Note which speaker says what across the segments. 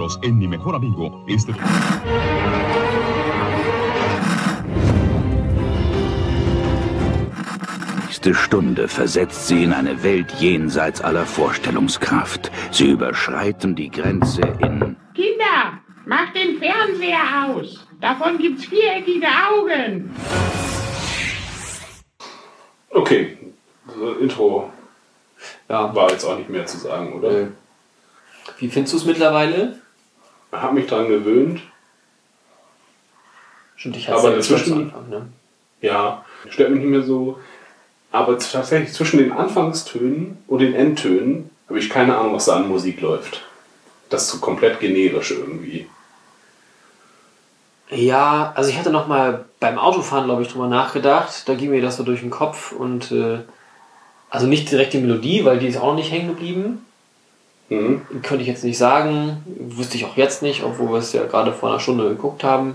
Speaker 1: nosotros en Mi Mejor Amigo. Este...
Speaker 2: nächste Stunde versetzt sie in eine Welt jenseits aller Vorstellungskraft. Sie überschreiten die Grenze in...
Speaker 3: Kinder, macht den Fernseher aus. Davon gibt's viereckige Augen.
Speaker 4: Okay, so, Intro ja. war jetzt auch nicht mehr zu sagen, oder? Äh,
Speaker 5: wie findest du es mittlerweile?
Speaker 4: Habe mich daran gewöhnt.
Speaker 5: Stimmt, ich hatte es
Speaker 4: ja Anfang, ne? Ja, stört mich nicht mehr so. Aber tatsächlich zwischen den Anfangstönen und den Endtönen habe ich keine Ahnung, was da an Musik läuft. Das ist so komplett generisch irgendwie.
Speaker 5: Ja, also ich hatte noch mal beim Autofahren, glaube ich, drüber nachgedacht. Da ging mir das so durch den Kopf und äh, also nicht direkt die Melodie, weil die ist auch noch nicht hängen geblieben. Mhm. Könnte ich jetzt nicht sagen, wüsste ich auch jetzt nicht, obwohl wir es ja gerade vor einer Stunde geguckt haben.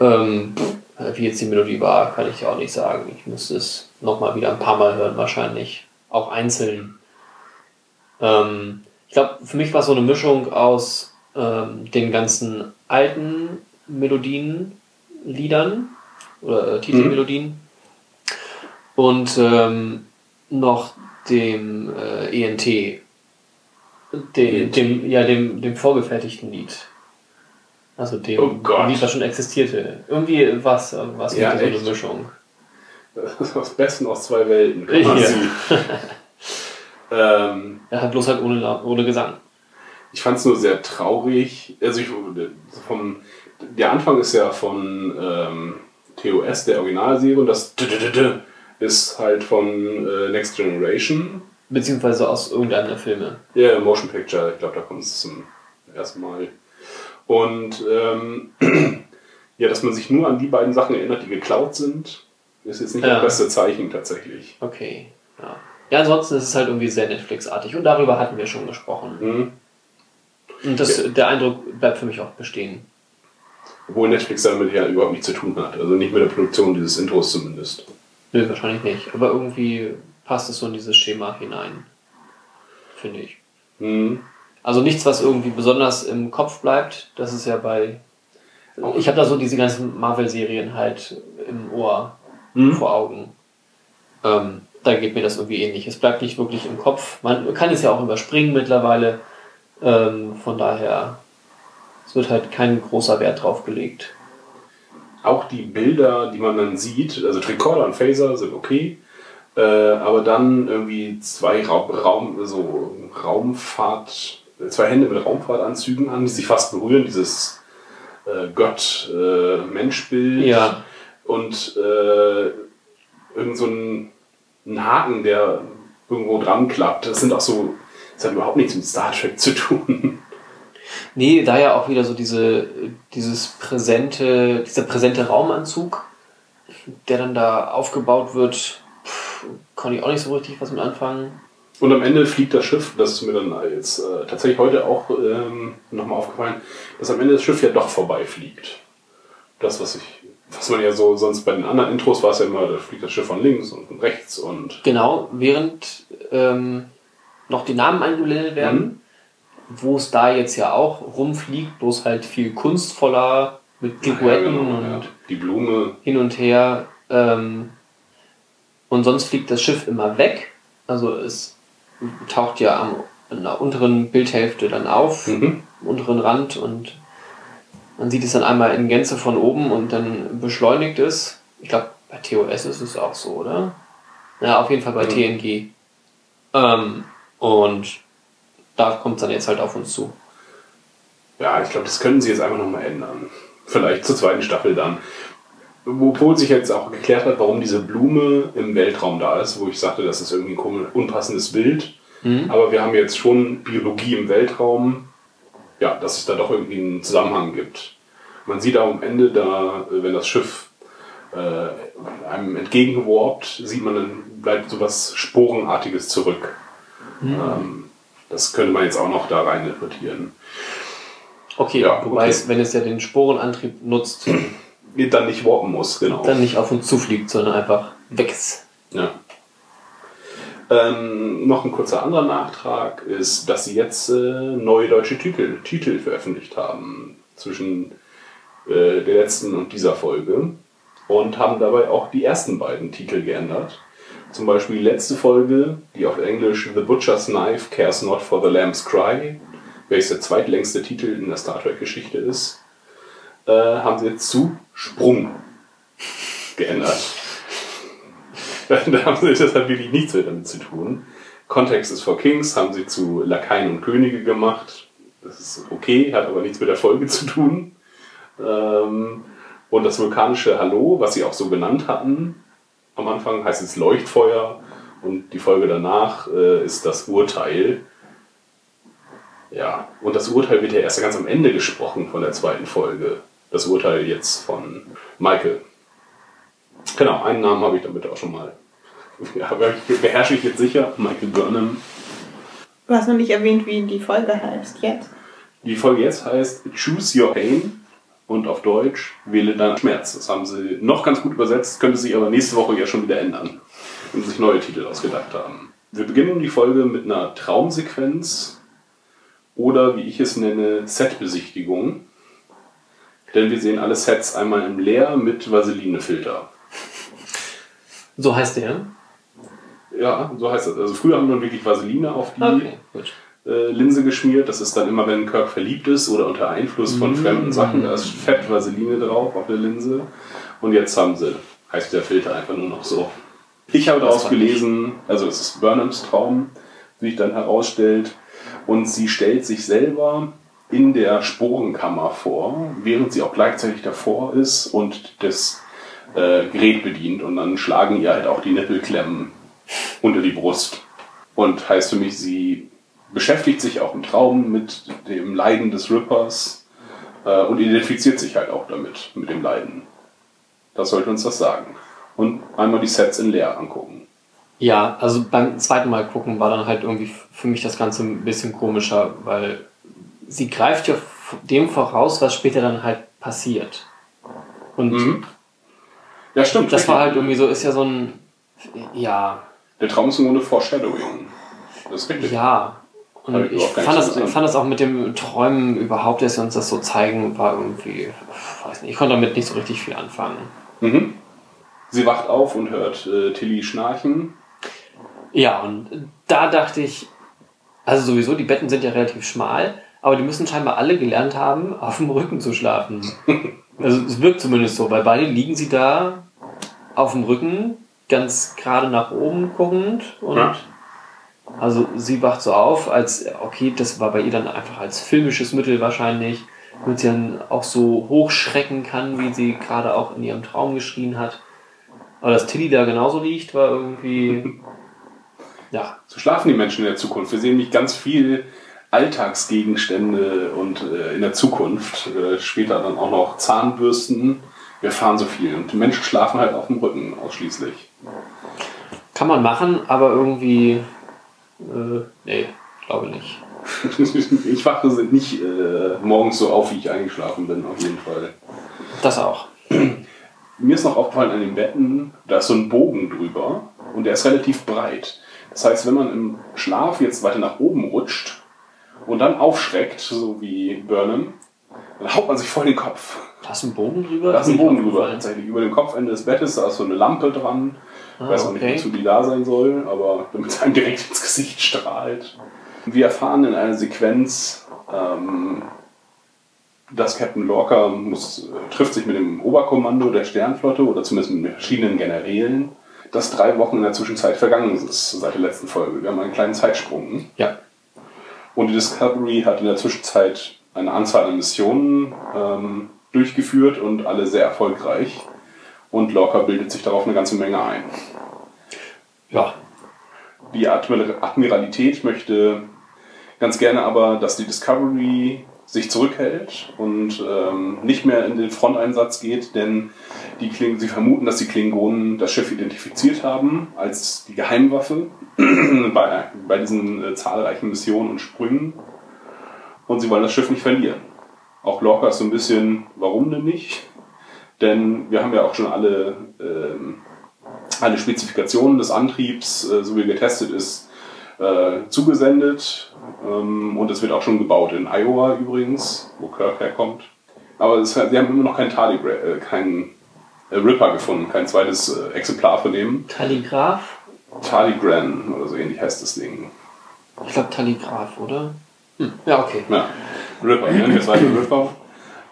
Speaker 5: Ähm, wie jetzt die Melodie war, kann ich auch nicht sagen. Ich müsste es nochmal wieder ein paar Mal hören, wahrscheinlich. Auch einzeln. Ähm, ich glaube, für mich war es so eine Mischung aus ähm, den ganzen alten Melodien, Liedern oder äh, Titelmelodien mhm. und ähm, noch dem äh, ENT, dem, dem, ja, dem, dem vorgefertigten Lied. Also dem
Speaker 4: oh
Speaker 5: Lied, was schon existierte. Irgendwie was, was
Speaker 4: ja, so eine
Speaker 5: Mischung.
Speaker 4: Das ist das Beste aus zwei Welten. Quasi.
Speaker 5: Ja. ähm, er hat bloß halt ohne, ohne Gesang.
Speaker 4: Ich fand es nur sehr traurig. Also ich, vom, der Anfang ist ja von ähm, TOS, der Originalserie, und das ist halt von äh, Next Generation.
Speaker 5: Beziehungsweise aus irgendeinem der Filme.
Speaker 4: Ja, yeah, Motion Picture, ich glaube, da kommt es zum ersten Mal. Und ähm, ja, dass man sich nur an die beiden Sachen erinnert, die geklaut sind, ist jetzt nicht ja. das beste Zeichen tatsächlich.
Speaker 5: Okay, ja. Ja, ansonsten ist es halt irgendwie sehr Netflix-artig und darüber hatten wir schon gesprochen. Mhm. Und das, ja. der Eindruck bleibt für mich auch bestehen.
Speaker 4: Obwohl Netflix damit ja überhaupt nichts zu tun hat. Also nicht mit der Produktion dieses Intros zumindest.
Speaker 5: Nö, wahrscheinlich nicht. Aber irgendwie passt es so in dieses Schema hinein. Finde ich. Mhm. Also nichts, was irgendwie besonders im Kopf bleibt. Das ist ja bei. Ich habe da so diese ganzen Marvel-Serien halt im Ohr mhm. vor Augen. Ähm, da geht mir das irgendwie ähnlich. Es bleibt nicht wirklich im Kopf. Man kann es ja auch überspringen mittlerweile. Ähm, von daher, es wird halt kein großer Wert drauf gelegt.
Speaker 4: Auch die Bilder, die man dann sieht, also Tricorder und Phaser sind okay. Äh, aber dann irgendwie zwei Raum, Raum, so Raumfahrt zwei Hände mit Raumfahrtanzügen an, die sich fast berühren, dieses äh, Gott-Mensch-Bild.
Speaker 5: Äh, ja.
Speaker 4: Und äh, irgend so ein, ein, Haken, der irgendwo dran klappt. Das sind auch so, das hat überhaupt nichts mit Star Trek zu tun.
Speaker 5: Nee, da ja auch wieder so diese, dieses präsente, dieser präsente Raumanzug, der dann da aufgebaut wird, konnte ich auch nicht so richtig was mit anfangen.
Speaker 4: Und am Ende fliegt das Schiff, das ist mir dann jetzt äh, tatsächlich heute auch ähm, nochmal aufgefallen, dass am Ende das Schiff ja doch vorbeifliegt. Das, was ich, was man ja so sonst bei den anderen Intros war es ja immer, da fliegt das Schiff von links und von rechts und.
Speaker 5: Genau, während ähm, noch die Namen eingeblendet werden, mhm. wo es da jetzt ja auch rumfliegt, bloß halt viel kunstvoller mit Pirouetten ja, genau, und
Speaker 4: ja. die Blume
Speaker 5: hin und her. Ähm, und sonst fliegt das Schiff immer weg. Also es taucht ja am, an der unteren Bildhälfte dann auf, mhm. am unteren Rand und man sieht es dann einmal in Gänze von oben und dann beschleunigt es. Ich glaube, bei TOS ist es auch so, oder? Ja, auf jeden Fall bei mhm. TNG. Ähm, und da kommt es dann jetzt halt auf uns zu.
Speaker 4: Ja, ich glaube, das können sie jetzt einfach nochmal ändern. Vielleicht zur zweiten Staffel dann. Obwohl sich jetzt auch geklärt hat, warum diese Blume im Weltraum da ist, wo ich sagte, das ist irgendwie ein unpassendes Bild. Mhm. Aber wir haben jetzt schon Biologie im Weltraum, ja, dass es da doch irgendwie einen Zusammenhang gibt. Man sieht auch am Ende da, wenn das Schiff äh, einem entgegengeworbt, sieht man, dann bleibt so was Sporenartiges zurück. Mhm. Ähm, das könnte man jetzt auch noch da rein interpretieren.
Speaker 5: Okay, ja, wobei okay. es, wenn es ja den Sporenantrieb nutzt,
Speaker 4: dann nicht warpen muss, genau.
Speaker 5: Dann nicht auf uns zufliegt, sondern einfach weg ist.
Speaker 4: Ja. Ähm, noch ein kurzer anderer Nachtrag ist, dass sie jetzt äh, neue deutsche Titel, Titel veröffentlicht haben zwischen äh, der letzten und dieser Folge und haben dabei auch die ersten beiden Titel geändert. Zum Beispiel die letzte Folge, die auf Englisch The Butcher's Knife Cares Not for the Lamb's Cry, welches der zweitlängste Titel in der Star Trek-Geschichte ist, äh, haben sie jetzt zu Sprung geändert. da haben sie das hat wirklich nichts mehr damit zu tun. Kontext ist for Kings, haben sie zu Lakaien und Könige gemacht. Das ist okay, hat aber nichts mit der Folge zu tun. Ähm, und das vulkanische Hallo, was sie auch so genannt hatten, am Anfang heißt es Leuchtfeuer und die Folge danach äh, ist das Urteil. Ja, und das Urteil wird ja erst ganz am Ende gesprochen von der zweiten Folge. Das Urteil jetzt von Michael. Genau, einen Namen habe ich damit auch schon mal. Ja, beherrsche ich jetzt sicher. Michael Burnham.
Speaker 6: Du hast noch nicht erwähnt, wie die Folge heißt jetzt.
Speaker 4: Die Folge jetzt heißt Choose Your Pain und auf Deutsch Wähle deinen Schmerz. Das haben sie noch ganz gut übersetzt, könnte sich aber nächste Woche ja schon wieder ändern, wenn sie sich neue Titel ausgedacht haben. Wir beginnen die Folge mit einer Traumsequenz oder wie ich es nenne, Setbesichtigung. Denn wir sehen alle Sets einmal im Leer mit Vaseline-Filter.
Speaker 5: So heißt der?
Speaker 4: Ja, so heißt das. Also früher haben wir wirklich Vaseline auf die
Speaker 5: Okay,
Speaker 4: äh, Linse geschmiert. Das ist dann immer, wenn Kirk verliebt ist oder unter Einfluss von fremden Sachen, da ist fett Vaseline drauf auf der Linse. Und jetzt haben sie, heißt der Filter einfach nur noch so. Ich habe daraus gelesen, also es ist Burnhams Traum, wie sich dann herausstellt. Und sie stellt sich selber in der Sporenkammer vor, während sie auch gleichzeitig davor ist und das äh, Gerät bedient. Und dann schlagen ihr halt auch die Nippelklemmen unter die Brust. Und heißt für mich, sie beschäftigt sich auch im Traum mit dem Leiden des Rippers äh, und identifiziert sich halt auch damit, mit dem Leiden. Das sollte uns das sagen. Und einmal die Sets in leer angucken.
Speaker 5: Ja, also beim zweiten Mal gucken war dann halt irgendwie für mich das Ganze ein bisschen komischer, weil sie greift ja dem voraus, was später dann halt passiert. Und
Speaker 4: Ja, stimmt.
Speaker 5: das war halt irgendwie so, ist ja so ein, ja,
Speaker 4: Der Traum ist im Grunde Foreshadowing. Das ist richtig.
Speaker 5: ja. Und
Speaker 4: ich
Speaker 5: fand das, fand das auch mit dem Träumen überhaupt, dass sie uns das so zeigen, war irgendwie, weiß nicht, ich konnte damit nicht so richtig viel anfangen.
Speaker 4: Mhm. Sie wacht auf und hört äh, Tilly schnarchen.
Speaker 5: Ja, und da dachte ich, also sowieso, die Betten sind ja relativ schmal, aber die müssen scheinbar alle gelernt haben, auf dem Rücken zu schlafen. Also es wirkt zumindest so, weil beide liegen sie da auf dem Rücken, ganz gerade nach oben guckend und
Speaker 4: Ja.
Speaker 5: also sie wacht so auf, als, okay, das war bei ihr dann einfach als filmisches Mittel wahrscheinlich, damit sie dann auch so hochschrecken kann, wie sie gerade auch in ihrem Traum geschrien hat. Aber dass Tilly da genauso liegt, war irgendwie, ja,
Speaker 4: So schlafen die Menschen in der Zukunft. Wir sehen nämlich ganz viel Alltagsgegenstände und äh, in der Zukunft. Äh, später dann auch noch Zahnbürsten. Wir erfahren so viel. Und die Menschen schlafen halt auf dem Rücken ausschließlich.
Speaker 5: Kann man machen, aber irgendwie. Äh, nee, glaube nicht.
Speaker 4: ich wache nicht äh, morgens so auf, wie ich eingeschlafen bin, auf jeden Fall.
Speaker 5: Das auch.
Speaker 4: Mir ist noch aufgefallen an den Betten, da ist so ein Bogen drüber und der ist relativ breit. Das heißt, wenn man im Schlaf jetzt weiter nach oben rutscht und dann aufschreckt, so wie Burnham, dann haut man sich voll den Kopf.
Speaker 5: Da ist ein Bogen drüber?
Speaker 4: Da ist ein Bogen
Speaker 5: nicht
Speaker 4: drüber, tatsächlich. Über dem Kopfende des Bettes, da ist so eine Lampe dran. Ich
Speaker 5: Ah,
Speaker 4: weiß auch nicht,
Speaker 5: okay.
Speaker 4: wozu die da sein soll, aber damit es einem direkt ins Gesicht strahlt. Wir erfahren in einer Sequenz, ähm, dass Captain Lorca muss, äh, trifft sich mit dem Oberkommando der Sternflotte oder zumindest mit verschiedenen Generälen, dass drei Wochen in der Zwischenzeit vergangen ist seit der letzten Folge. Wir haben einen kleinen Zeitsprung.
Speaker 5: Ja.
Speaker 4: Und die Discovery hat in der Zwischenzeit eine Anzahl an Missionen ähm, durchgeführt und alle sehr erfolgreich. Und Lorca bildet sich darauf eine ganze Menge ein.
Speaker 5: Ja.
Speaker 4: Die Admir Admiralität möchte ganz gerne aber, dass die Discovery sich zurückhält und ähm, nicht mehr in den Fronteinsatz geht, denn die Kling sie vermuten, dass die Klingonen das Schiff identifiziert haben als die Geheimwaffe bei, bei diesen äh, zahlreichen Missionen und Sprüngen und sie wollen das Schiff nicht verlieren. Auch Lorca ist so ein bisschen, warum denn nicht? Denn wir haben ja auch schon alle ähm, alle Spezifikationen des Antriebs, äh, so wie getestet ist, äh, zugesendet. Ähm, und es wird auch schon gebaut in Iowa übrigens, wo Kirk herkommt. Aber es, sie haben immer noch keinen äh, keinen äh, Ripper gefunden, kein zweites äh, Exemplar von dem.
Speaker 5: Talligraph?
Speaker 4: Tardigran oder so ähnlich heißt das Ding.
Speaker 5: Ich glaube Talligraph, oder? Hm. Ja, okay.
Speaker 4: Ja, Ripper, ne? der zweite Ripper.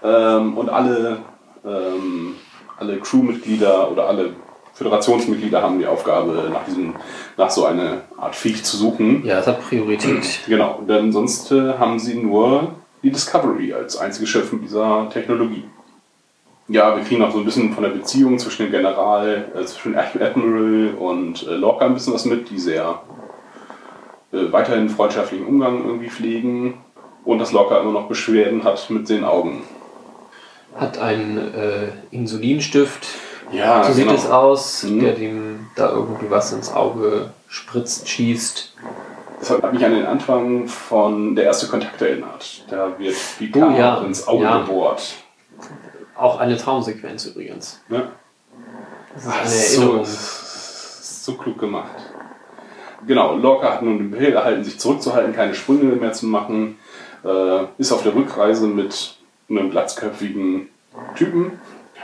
Speaker 4: Ähm, und alle, ähm, alle Crewmitglieder oder alle Föderationsmitglieder haben die Aufgabe, nach, diesem, nach so einer Art Viech zu suchen.
Speaker 5: Ja, das hat Priorität.
Speaker 4: Genau, denn sonst äh, haben sie nur die Discovery als einziges Schiff mit dieser Technologie. Ja, wir kriegen auch so ein bisschen von der Beziehung zwischen dem General, äh, zwischen Admiral und äh, Lorca ein bisschen was mit, die sehr äh, weiterhin freundschaftlichen Umgang irgendwie pflegen und dass Lorca immer noch Beschwerden hat mit den Augen.
Speaker 5: Hat einen äh, Insulinstift.
Speaker 4: Ja,
Speaker 5: so sieht
Speaker 4: genau.
Speaker 5: es aus,
Speaker 4: Mhm.
Speaker 5: der dem da irgendwie was ins Auge spritzt, schießt.
Speaker 4: Das hat mich an den Anfang von Der erste Kontakt erinnert. Da wird Picard
Speaker 5: Oh ja,
Speaker 4: ins Auge
Speaker 5: ja.
Speaker 4: gebohrt.
Speaker 5: Auch eine Traumsequenz übrigens.
Speaker 4: Ja.
Speaker 5: Das ist
Speaker 4: Ah,
Speaker 5: eine
Speaker 4: so,
Speaker 5: Erinnerung.
Speaker 4: so klug gemacht. Genau, Lorca hat nun den Befehl erhalten, sich zurückzuhalten, keine Sprünge mehr zu machen. Äh, ist auf der Rückreise mit einem glatzköpfigen Typen.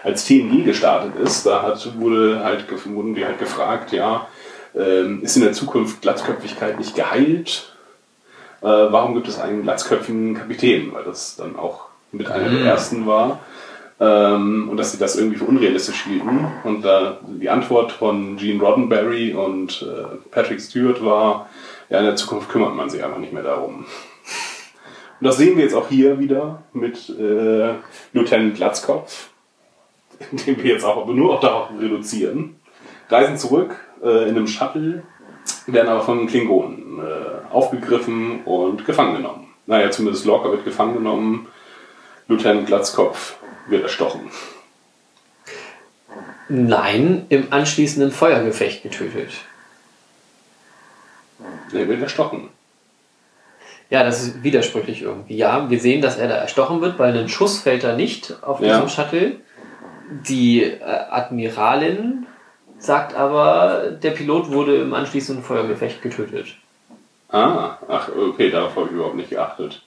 Speaker 4: Als TNG gestartet ist, da hat, wurde halt, wurden die halt gefragt, ja, ähm, ist in der Zukunft Glatzköpfigkeit nicht geheilt? Äh, warum gibt es einen glatzköpfigen Kapitän? Weil das dann auch mit einer der ersten war. Ähm, und dass sie das irgendwie für unrealistisch hielten. Und da die Antwort von Gene Roddenberry und äh, Patrick Stewart war, ja, in der Zukunft kümmert man sich einfach nicht mehr darum. Und das sehen wir jetzt auch hier wieder mit äh, Lieutenant Glatzkopf, den wir jetzt auch aber nur auch darauf reduzieren. Reisen zurück äh, in einem Shuttle, werden aber von Klingonen äh, aufgegriffen und gefangen genommen. Naja, zumindest Lorca wird gefangen genommen. Lieutenant Glatzkopf wird erstochen.
Speaker 5: Nein, im anschließenden Feuergefecht getötet.
Speaker 4: Er wird erstochen.
Speaker 5: Ja, das ist widersprüchlich irgendwie. Ja, wir sehen, dass er da erstochen wird, weil ein Schuss fällt da nicht auf
Speaker 4: Ja.
Speaker 5: diesem Shuttle. Die äh, Admiralin sagt aber, der Pilot wurde im anschließenden Feuergefecht getötet.
Speaker 4: Ah, ach, okay, darauf habe ich überhaupt nicht geachtet.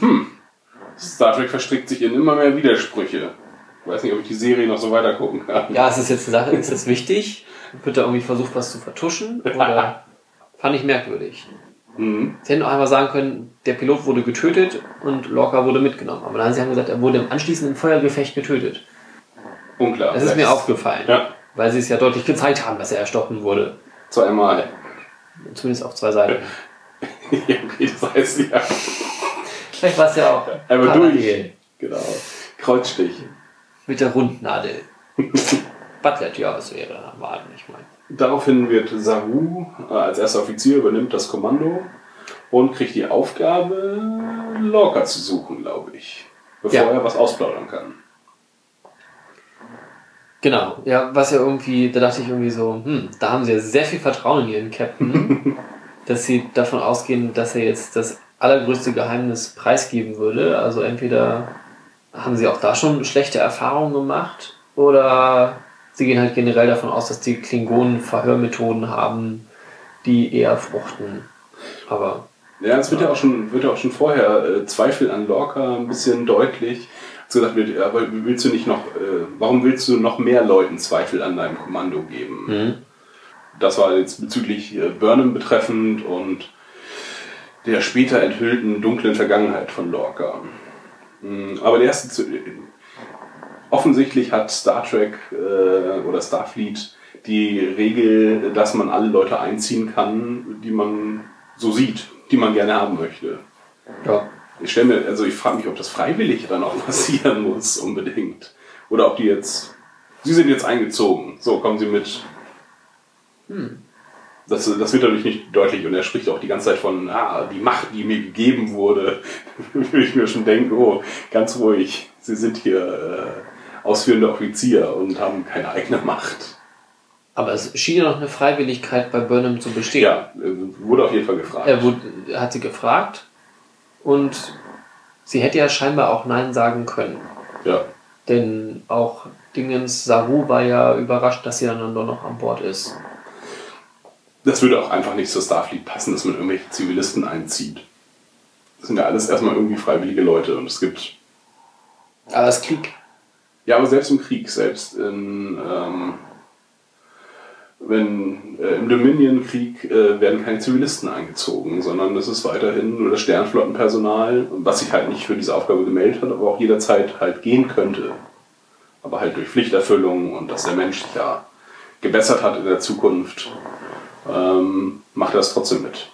Speaker 4: Hm. Star Trek verstrickt sich in immer mehr Widersprüche. Ich weiß nicht, ob ich die Serie noch so weiter gucken kann.
Speaker 5: Ja, ist das jetzt eine Sache, ist das wichtig? Wird da irgendwie versucht, was zu vertuschen? Oder fand ich merkwürdig.
Speaker 4: Mhm.
Speaker 5: Sie hätten auch einmal sagen können, der Pilot wurde getötet und Lorca wurde mitgenommen. Aber nein, sie haben gesagt, er wurde im anschließenden Feuergefecht getötet.
Speaker 4: Unklar.
Speaker 5: Das ist mir aufgefallen.
Speaker 4: Ja,
Speaker 5: Weil sie es ja deutlich gezeigt haben, dass er erstochen wurde.
Speaker 4: zweimal.
Speaker 5: Zumindest auf zwei Seiten.
Speaker 4: ja, okay, das heißt ja.
Speaker 5: Vielleicht war es ja auch
Speaker 4: Aber
Speaker 5: parallel
Speaker 4: durch. Genau. Kreuzstich.
Speaker 5: mit der Rundnadel. Butler, ja, es wäre Waden, ich meine.
Speaker 4: Daraufhin wird Saru äh, als erster Offizier übernimmt das Kommando und kriegt die Aufgabe, Lorca zu suchen, glaube ich. Bevor
Speaker 5: Ja.
Speaker 4: er was ausplaudern kann.
Speaker 5: Genau, ja, was ja irgendwie, da dachte ich irgendwie so, hm, da haben sie ja sehr viel Vertrauen in ihren Captain, dass sie davon ausgehen, dass er jetzt das allergrößte Geheimnis preisgeben würde. Also entweder haben sie auch da schon schlechte Erfahrungen gemacht oder sie gehen halt generell davon aus, dass die Klingonen Verhörmethoden haben, die eher fruchten. Aber
Speaker 4: Ja, es wird ja auch schon, wird ja auch schon vorher äh, Zweifel an Lorca ein bisschen deutlich. Als gesagt wird, aber willst du nicht noch, äh, warum willst du noch mehr Leuten Zweifel an deinem Kommando geben? Das war jetzt bezüglich äh, Burnham betreffend und der später enthüllten dunklen Vergangenheit von Lorca. Mm, Aber der erste, zu- offensichtlich hat Star Trek äh, oder Starfleet die Regel, dass man alle Leute einziehen kann, die man so sieht, die man gerne haben möchte.
Speaker 5: ja,
Speaker 4: Ich stelle mir, also ich frage mich, ob das freiwillig dann auch passieren muss, unbedingt. Oder ob die jetzt, sie sind jetzt eingezogen, so kommen sie mit. Das, das wird dadurch nicht deutlich und er spricht auch die ganze Zeit von, ah, die Macht, die mir gegeben wurde. Würde ich mir schon denken, oh, ganz ruhig, sie sind hier äh, ausführender Offizier und haben keine eigene Macht.
Speaker 5: aber es schien ja noch eine Freiwilligkeit bei Burnham zu bestehen.
Speaker 4: Ja, äh, wurde auf jeden Fall gefragt.
Speaker 5: Er wurde, er hat sie gefragt und sie hätte ja scheinbar auch Nein sagen können.
Speaker 4: Ja,
Speaker 5: Denn auch Dingens Saru war ja überrascht, dass sie dann doch noch an Bord ist.
Speaker 4: Das würde auch einfach nicht zur Starfleet passen, dass man irgendwelche Zivilisten einzieht. Das sind ja alles erstmal irgendwie freiwillige Leute und es gibt.
Speaker 5: Aber es Krieg.
Speaker 4: Ja, aber selbst im Krieg, selbst in. Ähm, wenn äh, im Dominion-Krieg äh, werden keine Zivilisten eingezogen, sondern das ist weiterhin nur das Sternflottenpersonal, was sich halt nicht für diese Aufgabe gemeldet hat, aber auch jederzeit halt gehen könnte. Aber halt durch Pflichterfüllung und dass der Mensch sich ja gebessert hat in der Zukunft, ähm, macht er das trotzdem mit.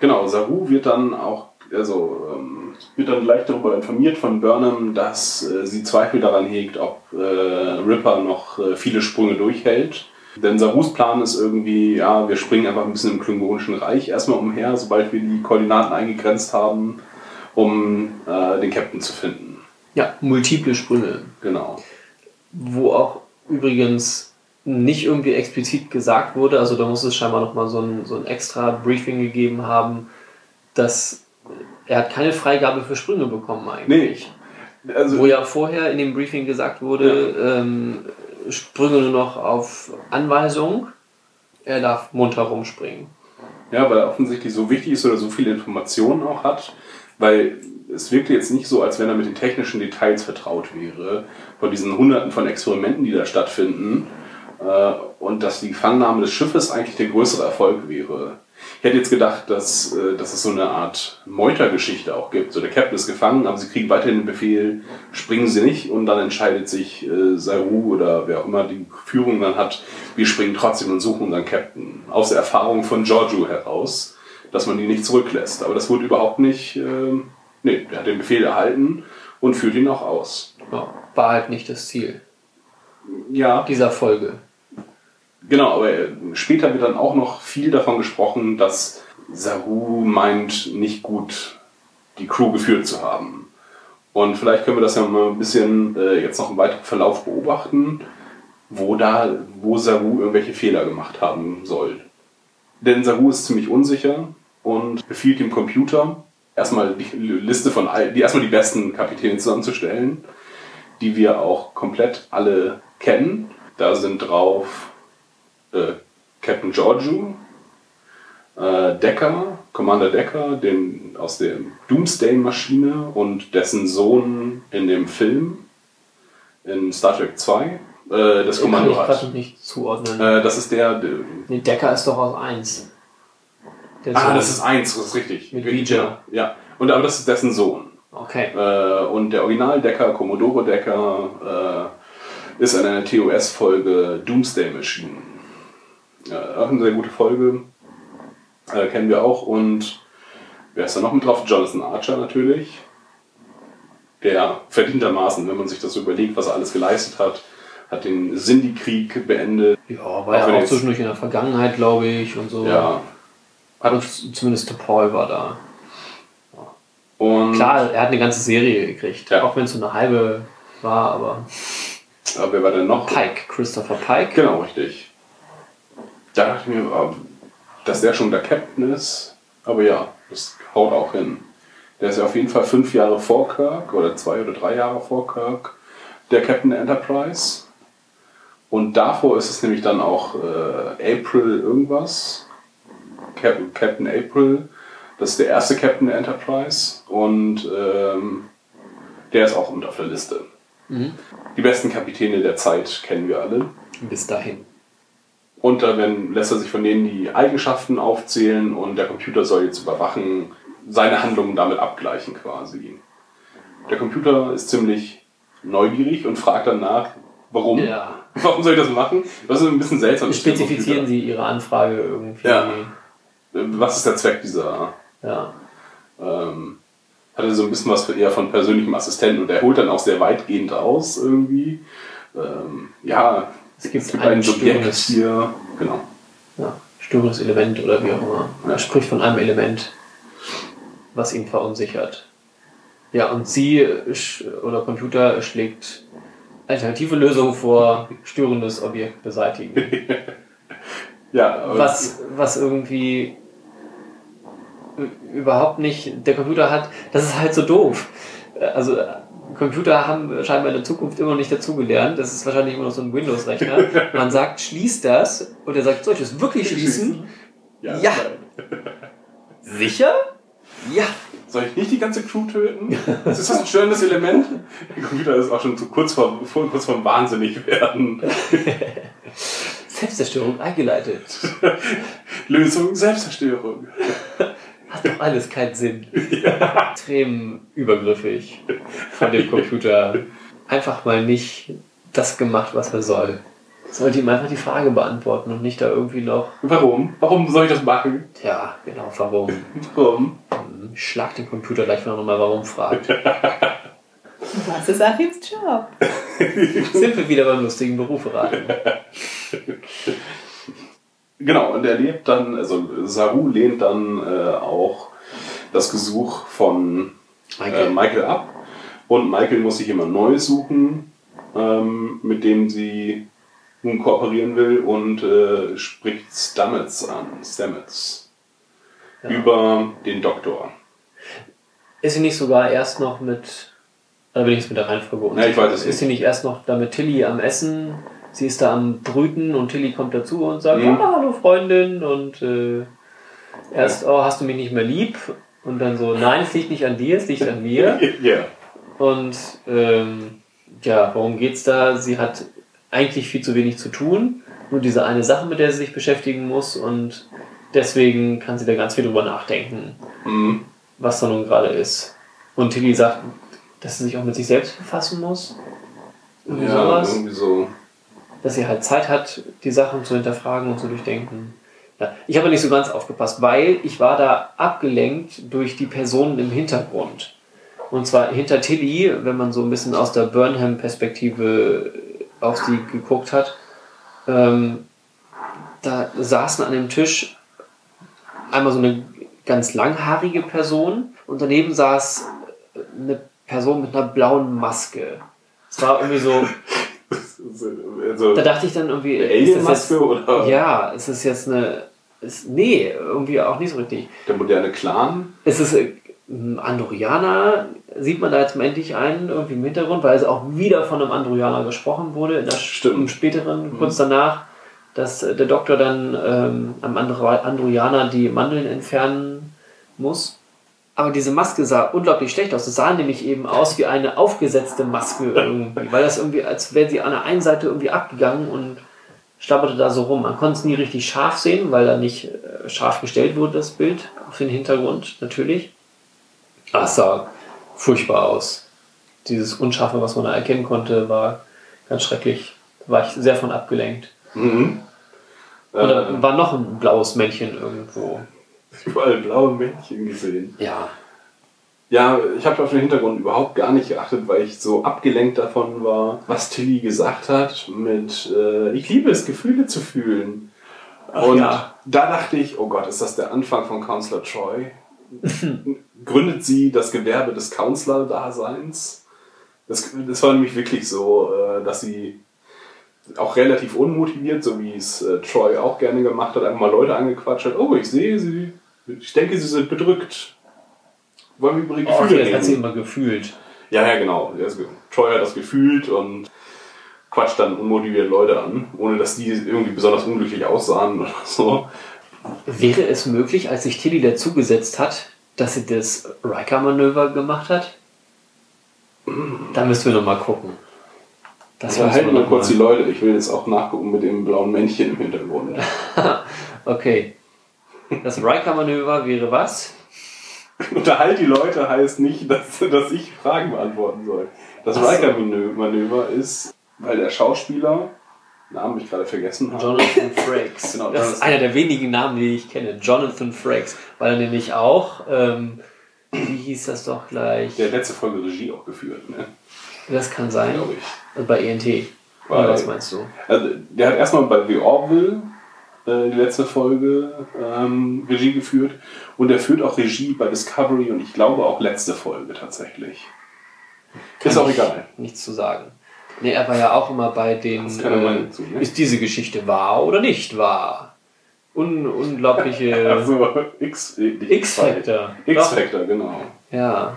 Speaker 4: Genau, Saru wird dann auch, also ähm, wird dann gleich darüber informiert von Burnham, dass äh, sie Zweifel daran hegt, ob äh, Ripper noch äh, viele Sprünge durchhält. Denn Sarus Plan ist irgendwie, ja, wir springen einfach ein bisschen im Klingonischen Reich erstmal umher, sobald wir die Koordinaten eingegrenzt haben, um äh, den Captain zu finden.
Speaker 5: Ja, multiple Sprünge.
Speaker 4: Genau.
Speaker 5: Wo auch übrigens nicht irgendwie explizit gesagt wurde, also da muss es scheinbar nochmal so ein, so ein extra Briefing gegeben haben, dass er hat keine Freigabe für Sprünge bekommen eigentlich.
Speaker 4: Nee. Also,
Speaker 5: Wo ja vorher in dem Briefing gesagt wurde, ähm, Sprünge nur noch auf Anweisung, er darf munter rumspringen.
Speaker 4: Ja, weil er offensichtlich so wichtig ist oder so viele Informationen auch hat, weil es wirkte jetzt nicht so, als wenn er mit den technischen Details vertraut wäre, von diesen hunderten von Experimenten, die da stattfinden, äh, und dass die Gefangennahme des Schiffes eigentlich der größere Erfolg wäre. Ich hätte jetzt gedacht, dass, äh, dass es so eine Art Meutergeschichte auch gibt. So der Captain ist gefangen, aber sie kriegen weiterhin den Befehl, springen sie nicht und dann entscheidet sich äh, Saru oder wer auch immer die Führung dann hat, wir springen trotzdem und suchen unseren Captain. Aus der Erfahrung von Giorgio heraus, dass man die nicht zurücklässt. Aber das wurde überhaupt nicht, äh, nee, der hat den Befehl erhalten und führt ihn auch aus.
Speaker 5: Ja, war halt nicht das Ziel
Speaker 4: Ja,
Speaker 5: dieser Folge.
Speaker 4: Genau, aber äh, später wird dann auch noch viel davon gesprochen, dass Saru meint, nicht gut die Crew geführt zu haben. Und vielleicht können wir das ja mal ein bisschen äh, jetzt noch im weiteren Verlauf beobachten, wo da, wo Saru irgendwelche Fehler gemacht haben soll. Denn Saru ist ziemlich unsicher und befiehlt dem Computer, erstmal die Liste von die erstmal die besten Kapitäne zusammenzustellen, die wir auch komplett alle kennen. Da sind drauf äh, Captain Georgiou, äh, Decker, Commander Decker, den aus der Doomsday-Maschine und dessen Sohn in dem Film in Star Trek 2 äh, das
Speaker 5: Kann
Speaker 4: Kommando
Speaker 5: ich
Speaker 4: hat.
Speaker 5: gerade nicht zuordnen.
Speaker 4: Äh, das ist der. der
Speaker 5: nee, Decker ist doch aus 1. Der
Speaker 4: ah,
Speaker 5: Sohn.
Speaker 4: das ist eins, das ist richtig.
Speaker 5: Mit Vijay.
Speaker 4: genau. Ja. Und aber das ist dessen Sohn.
Speaker 5: Okay.
Speaker 4: Äh, und der Original-Decker, Commodore-Decker, äh, ist in einer TOS-Folge Doomsday Machine. Äh, auch eine sehr gute Folge. Äh, kennen wir auch. Und wer ist da noch mit drauf? Jonathan Archer natürlich. Der verdientermaßen, wenn man sich das so überlegt, was er alles geleistet hat, hat den Sindhi-Krieg beendet.
Speaker 5: Ja,
Speaker 4: Auch
Speaker 5: war ja auch
Speaker 4: jetzt-
Speaker 5: zwischendurch in der Vergangenheit, glaube ich, und so.
Speaker 4: Ja.
Speaker 5: Und z- zumindest Paul war da.
Speaker 4: Und
Speaker 5: Klar, er hat eine ganze Serie gekriegt.
Speaker 4: Ja.
Speaker 5: Auch wenn es so eine halbe war, aber.
Speaker 4: Aber wer war denn noch?
Speaker 5: Pike, Christopher Pike.
Speaker 4: Genau, richtig. Da dachte ich mir, ah, dass der schon der Captain ist. Aber ja, das haut auch hin. Der ist ja auf jeden Fall fünf Jahre vor Kirk oder zwei oder drei Jahre vor Kirk der Captain Enterprise. Und davor ist es nämlich dann auch äh, April irgendwas. Cap Captain April. Das ist der erste Captain Enterprise. Und ähm, der ist auch unter auf der Liste. Die besten Kapitäne der Zeit kennen wir alle.
Speaker 5: Bis dahin.
Speaker 4: Und da werden, lässt er sich von denen die Eigenschaften aufzählen und der Computer soll jetzt überwachen, seine Handlungen damit abgleichen quasi. Der Computer ist ziemlich neugierig und fragt dann nach, warum?
Speaker 5: Ja.
Speaker 4: Warum soll ich das machen? Das ist ein bisschen seltsam.
Speaker 5: Spezifizieren. Sie Ihre Anfrage irgendwie.
Speaker 4: Ja. Was ist der Zweck dieser?
Speaker 5: Ja.
Speaker 4: Ähm, hatte so ein bisschen was eher von persönlichem Assistenten und er holt dann auch sehr weitgehend aus irgendwie. Ähm, ja,
Speaker 5: Es gibt,
Speaker 4: es gibt
Speaker 5: ein
Speaker 4: ein
Speaker 5: störendes,
Speaker 4: hier. Genau.
Speaker 5: ja, störendes Element oder wie auch immer.
Speaker 4: Ja.
Speaker 5: Er spricht von einem Element, was ihn verunsichert. Ja, und sie oder Computer schlägt alternative Lösungen vor, störendes Objekt beseitigen.
Speaker 4: Ja,
Speaker 5: was, was irgendwie überhaupt nicht der Computer hat, das ist halt so doof. Also Computer haben scheinbar in der Zukunft immer noch nicht dazugelernt. Das ist wahrscheinlich immer noch so ein Windows-Rechner. Man sagt, schließ das. Und er sagt, soll ich das wirklich schließen? Ja. Sicher? Ja.
Speaker 4: Soll ich nicht die ganze Crew töten? Ist das ein störendes Element? Der Computer ist auch schon zu kurz vor, vor kurz vorm Wahnsinnig werden.
Speaker 5: Selbstzerstörung eingeleitet.
Speaker 4: Lösung Selbstzerstörung.
Speaker 5: Hat doch alles keinen Sinn. Ja. Extrem übergriffig von dem Computer. Einfach mal nicht das gemacht, was er soll. Sollte ihm einfach die Frage beantworten und nicht da irgendwie noch.
Speaker 4: Warum? Warum soll ich das machen?
Speaker 5: Ja, genau, warum?
Speaker 4: Warum?
Speaker 5: Ich schlag den Computer gleich, wenn er nochmal warum fragt.
Speaker 6: Was ist Achims Job?
Speaker 5: Sind wir wieder beim lustigen Berufe raten.
Speaker 4: Genau, und er lebt dann, also Saru lehnt dann äh, auch das Gesuch von Michael. Äh, Michael ab. Und Michael muss sich jemand Neues suchen, ähm, mit dem sie nun kooperieren will und äh, spricht Stamets an. Stamets. Ja. Über den Doktor.
Speaker 5: Ist sie nicht sogar erst noch mit. Da bin ich jetzt mit der Reihenfolge
Speaker 4: Ja, ich weiß es
Speaker 5: Ist nicht. sie nicht erst noch da mit Tilly am Essen? Sie ist da am Brüten und Tilly kommt dazu und sagt: mhm. oh, Hallo Freundin. Und äh, erst, oh, hast du mich nicht mehr lieb? Und dann so: Nein, es liegt nicht an dir, es liegt an mir.
Speaker 4: ja.
Speaker 5: Und ähm, ja, worum geht's da? Sie hat eigentlich viel zu wenig zu tun. Nur diese eine Sache, mit der sie sich beschäftigen muss. Und deswegen kann sie da ganz viel drüber nachdenken. Mhm was da nun gerade ist. Und Tilly sagt, dass sie sich auch mit sich selbst befassen muss.
Speaker 4: Irgendwie ja, sowas. irgendwie so.
Speaker 5: Dass sie halt Zeit hat, die Sachen zu hinterfragen und zu durchdenken. Ja, ich habe nicht so ganz aufgepasst, weil ich war da abgelenkt durch die Personen im Hintergrund. Und zwar hinter Tilly, wenn man so ein bisschen aus der Burnham-Perspektive auf sie geguckt hat, ähm, da saßen an dem Tisch einmal so eine ganz langhaarige Person und daneben saß eine Person mit einer blauen Maske. Es war irgendwie so. Also, da dachte ich dann irgendwie.
Speaker 4: Alien-Maske oder?
Speaker 5: Ja, es ist jetzt eine. Ist, nee, irgendwie auch nicht so richtig.
Speaker 4: Der moderne Clan?
Speaker 5: Es ist ein äh, Andorianer, sieht man da jetzt endlich einen, irgendwie im Hintergrund, weil es auch wieder von einem Andorianer gesprochen wurde, in der Stimmt. im späteren, mhm. kurz danach, dass der Doktor dann ähm, am Andorianer die Mandeln entfernen muss. Aber diese Maske sah unglaublich schlecht aus. Es sah nämlich eben aus wie eine aufgesetzte Maske irgendwie, weil das irgendwie, als wäre sie an der einen Seite irgendwie abgegangen und schlapperte da so rum. Man konnte es nie richtig scharf sehen, weil da nicht äh, scharf gestellt wurde, das Bild auf den Hintergrund natürlich. Aber es sah furchtbar aus. Dieses Unscharfe, was man da erkennen konnte, war ganz schrecklich. Da war ich sehr von abgelenkt. Mhm. Und da äh. war noch ein blaues Männchen irgendwo
Speaker 4: überall blaue Männchen gesehen.
Speaker 5: Ja.
Speaker 4: Ja, ich habe auf den Hintergrund überhaupt gar nicht geachtet, weil ich so abgelenkt davon war, was Tilly gesagt hat mit äh, Ich liebe es, Gefühle zu fühlen. Ach, Und ja. da dachte ich, oh Gott, ist das der Anfang von Counselor Troy? Gründet sie das Gewerbe des Counselor-Daseins? Das, das war nämlich wirklich so, äh, dass sie auch relativ unmotiviert, so wie es äh, Troy auch gerne gemacht hat, einfach mal Leute angequatscht hat. Oh, ich sehe sie, ich denke, sie sind bedrückt. Wollen wir über ihre
Speaker 5: Gefühle oh, reden? Das hat sie immer gefühlt.
Speaker 4: Ja, ja, genau. Troy hat das gefühlt und quatscht dann unmotivierte Leute an, ohne dass die irgendwie besonders unglücklich aussahen oder so.
Speaker 5: Wäre es möglich, als sich Tilly dazugesetzt hat, dass sie das Riker-Manöver gemacht hat? Da müssen wir nochmal gucken.
Speaker 4: Das ja, halten wir kurz die Leute. Ich will jetzt auch nachgucken mit dem blauen Männchen im Hintergrund.
Speaker 5: okay. Das Riker-Manöver wäre was?
Speaker 4: Unterhalt die Leute heißt nicht, dass, dass ich Fragen beantworten soll. Das Riker-Manöver ist, weil der Schauspieler, Namen ich gerade vergessen habe.
Speaker 5: Jonathan Frakes. genau, das ist einer der wenigen Namen, die ich kenne. Jonathan Frakes. Weil er nämlich auch, ähm, wie hieß das doch gleich?
Speaker 4: Der letzte Folge Regie auch geführt, ne?
Speaker 5: Das kann sein. Glaube ich. Also bei ENT.
Speaker 4: Bei, Oder was meinst du? Also, der hat erstmal bei The Orville äh, die letzte Folge ähm, Regie geführt und er führt auch Regie bei Discovery und ich glaube auch letzte Folge tatsächlich.
Speaker 5: Kann ist auch egal. Nichts zu sagen. Nee, er war ja auch immer bei den.
Speaker 4: Äh, zu, ne?
Speaker 5: Ist diese Geschichte wahr oder nicht wahr? Un unglaubliche.
Speaker 4: also X-Factor.
Speaker 5: X-Factor,
Speaker 4: X-Factor, genau.
Speaker 5: Ja.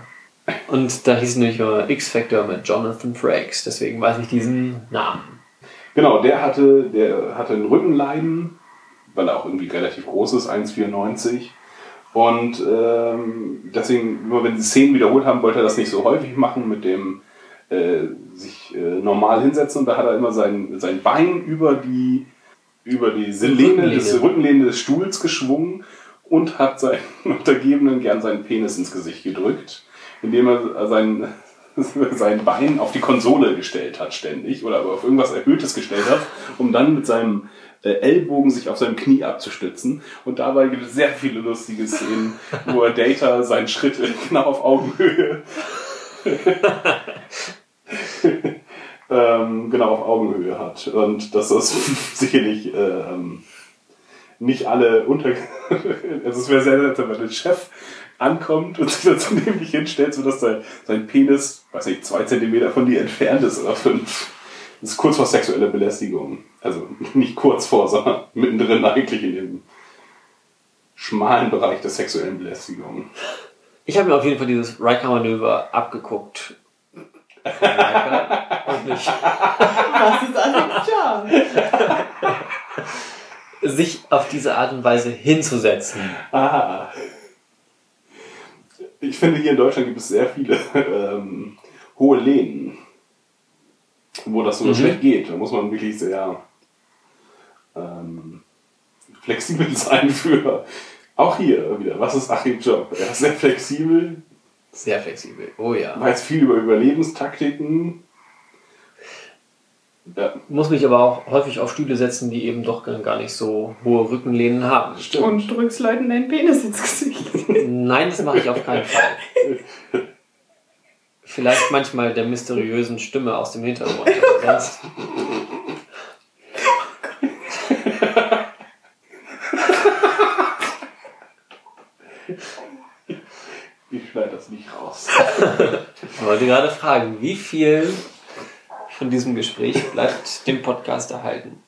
Speaker 5: Und da hieß nämlich immer X-Factor mit Jonathan Frakes. Deswegen weiß ich diesen Namen.
Speaker 4: Genau, der hatte, der hatte ein Rückenleiden, weil er auch irgendwie relativ groß ist, 1,94. Und ähm, deswegen, immer wenn sie Szenen wiederholt haben, wollte er das nicht so häufig machen mit dem äh, sich äh, normal hinsetzen. Und da hat er immer sein, sein Bein über die, über die Lehne des,
Speaker 5: Rückenlehne.
Speaker 4: Rückenlehne des Stuhls geschwungen und hat seinen Untergebenen gern seinen Penis ins Gesicht gedrückt, indem er sein, sein Bein auf die Konsole gestellt hat ständig oder auf irgendwas Erhöhtes gestellt hat, um dann mit seinem Ellbogen sich auf seinem Knie abzustützen. Und dabei gibt es sehr viele lustige Szenen, wo er Data seinen Schritt genau auf Augenhöhe ähm, genau auf Augenhöhe hat. Und dass das sicherlich ähm, nicht alle unter... also es wäre sehr nett, wenn der Chef ankommt und sich dazu nämlich hinstellt, sodass sein, sein Penis, weiß nicht, zwei Zentimeter von dir entfernt ist oder fünf. Das ist kurz vor sexueller Belästigung. Also nicht kurz vor, sondern mittendrin eigentlich in dem schmalen Bereich der sexuellen Belästigung.
Speaker 5: Ich habe mir auf jeden Fall dieses Riker-Manöver abgeguckt. Riker und.
Speaker 6: Was ist an dem
Speaker 5: sich auf diese Art und Weise hinzusetzen.
Speaker 4: Ah. Ich finde, hier in Deutschland gibt es sehr viele ähm, hohe Lehnen, wo das so
Speaker 5: Mhm.
Speaker 4: schlecht geht. Da muss man wirklich sehr ähm, flexibel sein für. Auch hier wieder, was ist Achim Job? Er ist sehr flexibel,
Speaker 5: Sehr flexibel. Oh ja.
Speaker 4: weiß viel über Überlebenstaktiken. Ja,
Speaker 5: Muss mich aber auch häufig auf Stühle setzen, die eben doch gar nicht so hohe Rückenlehnen haben.
Speaker 4: stimmt.
Speaker 6: Und drückst Leuten deinen Penis ins Gesicht.
Speaker 5: Nein, das mache ich auf keinen Fall. Vielleicht manchmal der mysteriösen Stimme aus dem Hintergrund. Sonst
Speaker 4: ich schneide das nicht raus.
Speaker 5: Ich wollte gerade fragen, wie viel von diesem Gespräch bleibt dem Podcast erhalten?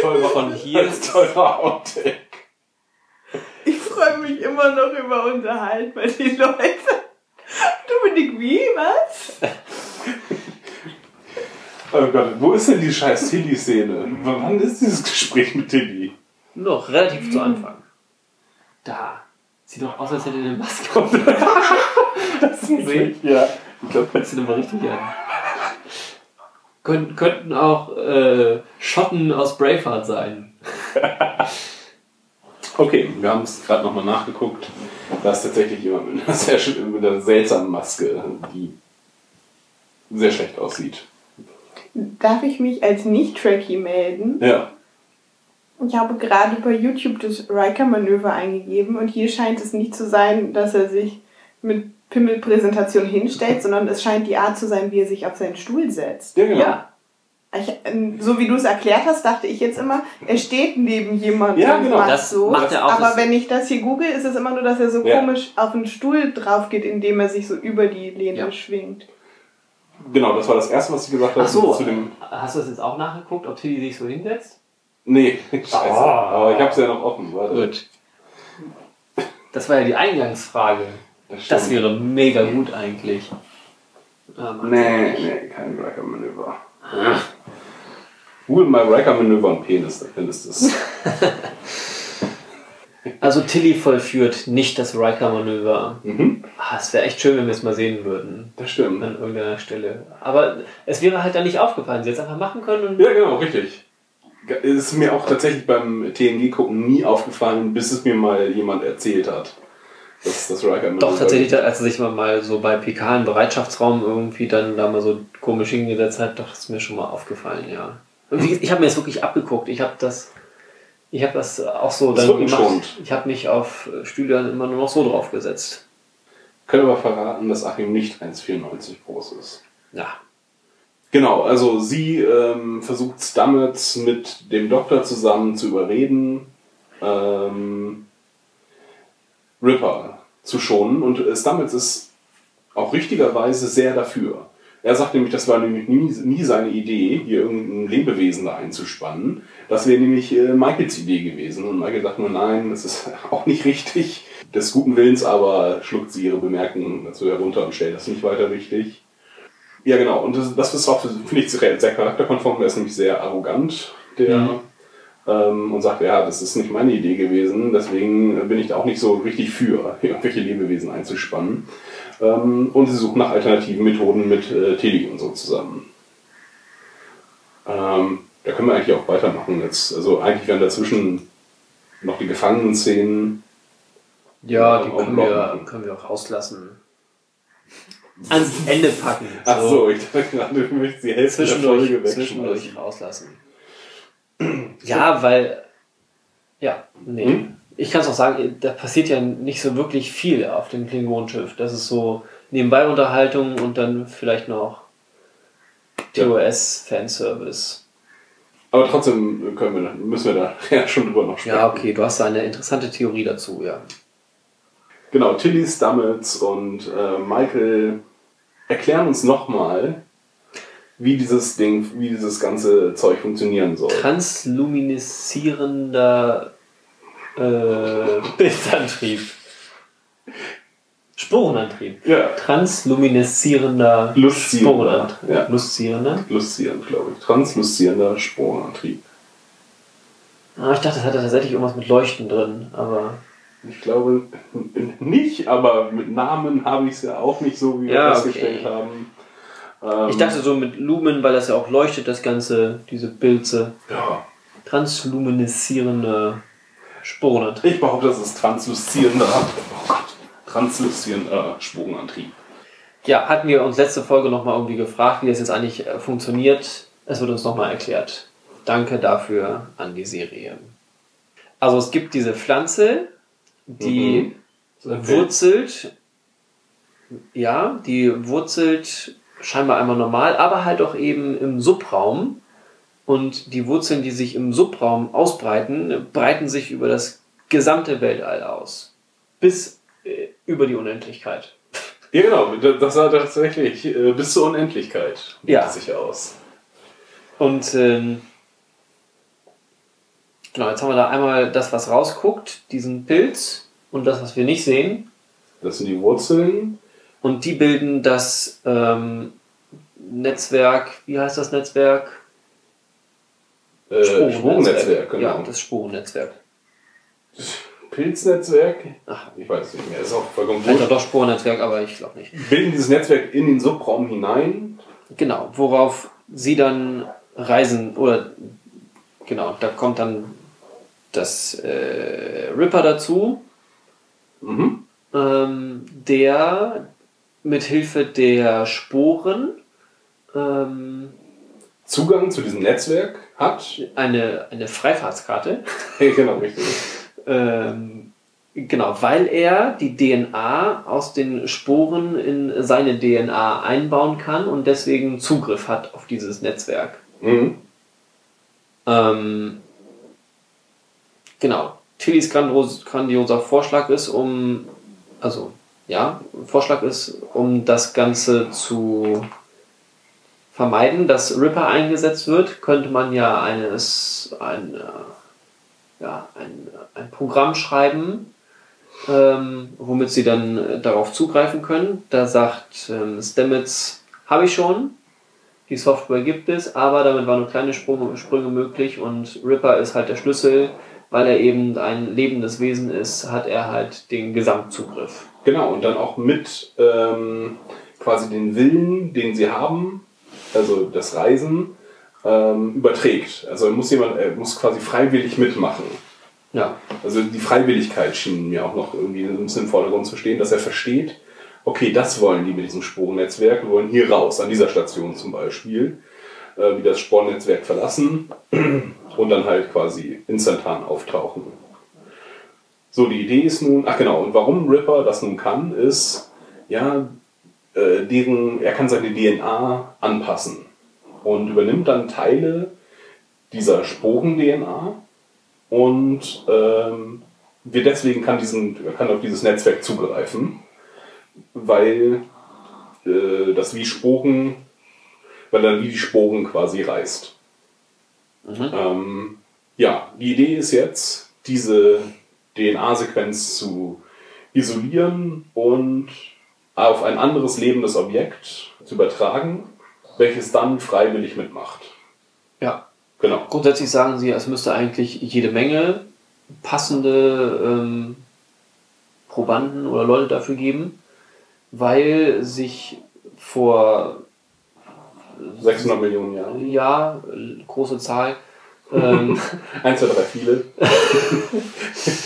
Speaker 4: Teurer,
Speaker 5: Von hier
Speaker 4: als teurer Outtake.
Speaker 6: Ich freue mich immer noch über Unterhalt bei den Leuten. Dominik, wie? Was?
Speaker 4: Oh Gott, wo ist denn die scheiß Tilly-Szene? Wann ist dieses Gespräch mit Tilly?
Speaker 5: Noch relativ zu Anfang. Da. Sieht doch aus, als hätte er eine Maske auf.
Speaker 4: Du gesehen? Ja. Ich glaube,
Speaker 5: Hört sich mal richtig an. Könnt, könnten auch äh, Schotten aus Braveheart sein.
Speaker 4: Okay, wir haben es gerade nochmal nachgeguckt. Da ist tatsächlich jemand mit einer, sehr, mit einer seltsamen Maske, die sehr schlecht aussieht.
Speaker 6: Darf ich mich als Nicht-Tracky melden?
Speaker 4: Ja.
Speaker 6: Ich habe gerade bei YouTube das Riker-Manöver eingegeben und hier scheint es nicht zu sein, dass er sich mit Pimmelpräsentation hinstellt, sondern es scheint die Art zu sein, wie er sich auf seinen Stuhl setzt.
Speaker 4: Ja, genau.
Speaker 5: Ja.
Speaker 6: Ich, ähm, so wie du es erklärt hast, dachte ich jetzt immer, er steht neben jemandem
Speaker 4: Ja,
Speaker 6: und
Speaker 4: genau.
Speaker 6: macht
Speaker 5: Das
Speaker 6: so.
Speaker 5: macht er auch.
Speaker 6: Aber
Speaker 5: Das-
Speaker 6: wenn ich das hier google, ist es immer nur, dass er so
Speaker 4: Ja.
Speaker 6: komisch auf den Stuhl drauf geht, indem er sich so über die Lehne
Speaker 5: Ja.
Speaker 6: schwingt.
Speaker 4: Genau, das war das erste, was ich gesagt habe.
Speaker 5: Ach so,
Speaker 4: Zu dem,
Speaker 5: hast du das jetzt auch nachgeguckt, ob Tilly sich so hinsetzt?
Speaker 4: nee, scheiße.
Speaker 5: Ah.
Speaker 4: Aber ich habe es ja noch offen. Warte.
Speaker 5: Gut. Das war ja die Eingangsfrage.
Speaker 4: Das,
Speaker 5: Das wäre mega gut eigentlich. Ah, Mann.
Speaker 4: Nee, nee, kein Riker-Manöver. Google mal Riker-Manöver und Penis, da findest du es.
Speaker 5: Also Tilly vollführt nicht das Riker-Manöver.
Speaker 4: Mhm,
Speaker 5: Ah, es wäre echt schön, wenn wir es mal sehen würden.
Speaker 4: das stimmt.
Speaker 5: An irgendeiner Stelle. Aber es wäre halt dann nicht aufgefallen. Sie hätte es einfach machen können und
Speaker 4: Ja, genau, richtig. Ist mir auch tatsächlich beim TNG-Gucken nie aufgefallen, bis es mir mal jemand erzählt hat. Dass das Riker
Speaker 5: Doch, tatsächlich, als er sich mal, mal so bei PK im Bereitschaftsraum irgendwie dann da mal so komisch hingesetzt hat, doch, ist mir schon mal aufgefallen, ja. Ich habe mir das wirklich abgeguckt. Ich habe das, ich habe das auch so
Speaker 4: Das
Speaker 5: dann gemacht. Ich habe mich auf Stühle dann immer nur noch so draufgesetzt.
Speaker 4: Können aber verraten, dass Achim nicht 1,94 groß ist.
Speaker 5: Ja.
Speaker 4: Genau, also sie ähm, versucht Stamets mit dem Doktor zusammen zu überreden, ähm, Ripper zu schonen. Und äh, Stamets ist auch richtigerweise sehr dafür. Er sagt nämlich, das war nämlich nie, nie seine Idee, hier irgendein Lebewesen da einzuspannen. Das wäre nämlich äh, Michaels Idee gewesen. Und Michael sagt nur, nein, das ist auch nicht richtig. des guten Willens aber schluckt sie ihre Bemerkungen dazu herunter und stellt das nicht weiter richtig. Ja, genau. Und das, das ist auch, finde ich, sehr, charakterkonform. Er ist nämlich sehr arrogant, der.
Speaker 5: Mhm.
Speaker 4: Ähm, und sagt, ja, das ist nicht meine Idee gewesen, deswegen bin ich da auch nicht so richtig für, irgendwelche Lebewesen einzuspannen. Ähm, und sie suchen nach alternativen Methoden mit äh, Tilly und so zusammen. Ähm, da können wir eigentlich auch weitermachen jetzt. Also eigentlich werden dazwischen noch die Gefangenen-Szenen.
Speaker 5: Ja, die können wir, können wir auch rauslassen. Ans Ende packen.
Speaker 4: Ach so, ich dachte gerade, du möchtest die Hälfte der
Speaker 5: zwischendurch,
Speaker 4: Folge
Speaker 5: zwischendurch
Speaker 4: wegschmeißen.
Speaker 5: rauslassen. Ja, weil. Ja, nee.
Speaker 4: Hm?
Speaker 5: Ich kann es auch sagen, da passiert ja nicht so wirklich viel auf dem Klingonenschiff. Das ist so nebenbei Unterhaltung und dann vielleicht noch TOS-Fanservice.
Speaker 4: Aber trotzdem können wir, müssen wir da ja schon drüber noch sprechen.
Speaker 5: Ja, okay, du hast da eine interessante Theorie dazu, ja.
Speaker 4: Genau, Tilly Stamets und äh, Michael erklären uns nochmal, wie dieses Ding, wie dieses ganze Zeug funktionieren soll.
Speaker 5: Transluminisierender äh, Bildantrieb. Sporenantrieb.
Speaker 4: Ja,
Speaker 5: Transluminisierender
Speaker 4: Luszierender,
Speaker 5: Sporenantrieb.
Speaker 4: ja.
Speaker 5: Luszierender?
Speaker 4: luszierend, glaube ich. Transluszierender Sporenantrieb.
Speaker 5: Ah, ich dachte, das hatte tatsächlich irgendwas mit Leuchten drin, aber.
Speaker 4: Ich glaube nicht, aber mit Namen habe ich es ja auch nicht so, wie wir
Speaker 5: Ja,
Speaker 4: festgestellt
Speaker 5: okay.
Speaker 4: haben. Ähm,
Speaker 5: Ich dachte so mit Lumen, weil das ja auch leuchtet, das Ganze, diese Pilze.
Speaker 4: ja,
Speaker 5: Transluminisierende Sporenantrieb.
Speaker 4: ich behaupte, das ist transluzierender, oh Gott, transluzierender Sporenantrieb.
Speaker 5: Ja, hatten wir uns letzte Folge nochmal irgendwie gefragt, wie das jetzt eigentlich äh, funktioniert. Es wird uns nochmal erklärt. Danke dafür an die Serie. Also es gibt diese Pflanze, die
Speaker 4: Mhm.
Speaker 5: wurzelt, ja, die wurzelt scheinbar einmal normal, aber halt auch eben im Subraum. Und die Wurzeln, die sich im Subraum ausbreiten, breiten sich über das gesamte Weltall aus. Bis äh, über die Unendlichkeit.
Speaker 4: Ja, genau, das sah tatsächlich äh, bis zur Unendlichkeit
Speaker 5: Ja.
Speaker 4: ja. sich aus.
Speaker 5: Und ähm, genau, jetzt haben wir da einmal das, was rausguckt, diesen Pilz und das, was wir nicht sehen.
Speaker 4: Das sind die Wurzeln.
Speaker 5: Und die bilden das ähm, Netzwerk, wie heißt das Netzwerk?
Speaker 4: Äh, Sporennetzwerk, genau.
Speaker 5: Ja, das Sporennetzwerk.
Speaker 4: Pilznetzwerk.
Speaker 5: Ach,
Speaker 4: Ich weiß es nicht mehr, ist auch vollkommen gut.
Speaker 5: doch Sporennetzwerk, aber ich glaube nicht.
Speaker 4: Bilden dieses Netzwerk in den Subraum hinein.
Speaker 5: Genau, worauf sie dann reisen, oder genau, da kommt dann das äh, Ripper dazu,
Speaker 4: Mhm.
Speaker 5: ähm, der mit Hilfe der Sporen ähm,
Speaker 4: Zugang zu diesem Netzwerk hat.
Speaker 5: eine, eine Freifahrtskarte,
Speaker 4: genau, richtig.
Speaker 5: ähm, genau, weil er die DNA aus den Sporen in seine DNA einbauen kann und deswegen Zugriff hat auf dieses Netzwerk.
Speaker 4: Mhm.
Speaker 5: Ähm, genau. Tillys grandios, grandioser Vorschlag ist, um, also, ja, Vorschlag ist, um das Ganze zu vermeiden, dass Ripper eingesetzt wird, könnte man ja eines, ein, äh, ja, ein, ein Programm schreiben, ähm, womit sie dann äh, darauf zugreifen können. Da sagt ähm, Stamets, habe ich schon, die Software gibt es, aber damit waren nur kleine Sprünge, Sprünge möglich und Ripper ist halt der Schlüssel, weil er eben ein lebendes Wesen ist, hat er halt den Gesamtzugriff.
Speaker 4: Genau, und dann auch mit ähm, quasi den Willen, den sie haben, also das Reisen, ähm, überträgt. Also muss jemand, er muss quasi freiwillig mitmachen.
Speaker 5: Ja,
Speaker 4: Also die Freiwilligkeit schien mir auch noch irgendwie ein bisschen im Vordergrund zu stehen, dass er versteht, okay, das wollen die mit diesem Sporennetzwerk, wir wollen hier raus, an dieser Station zum Beispiel, äh, wie das Sporennetzwerk verlassen und dann halt quasi instantan auftauchen. So, die Idee ist nun, ach genau, und warum Ripper das nun kann, ist, ja, äh, deren, er kann seine DNA anpassen und übernimmt dann Teile dieser Sporen-DNA und ähm, wir deswegen kann, diesen, kann auf dieses Netzwerk zugreifen, weil äh, das wie Sporen, weil er wie die Sporen quasi reißt. Ähm, ja, die Idee ist jetzt, diese DNA-Sequenz zu isolieren und auf ein anderes lebendes Objekt zu übertragen, welches dann freiwillig mitmacht.
Speaker 5: Ja.
Speaker 4: Genau.
Speaker 5: Grundsätzlich sagen sie, es müsste eigentlich jede Menge passende ähm, Probanden oder Leute dafür geben, weil sich vor
Speaker 4: 600 Millionen Jahre.
Speaker 5: ja, große Zahl, ähm,
Speaker 4: 1, 2, 3, viele.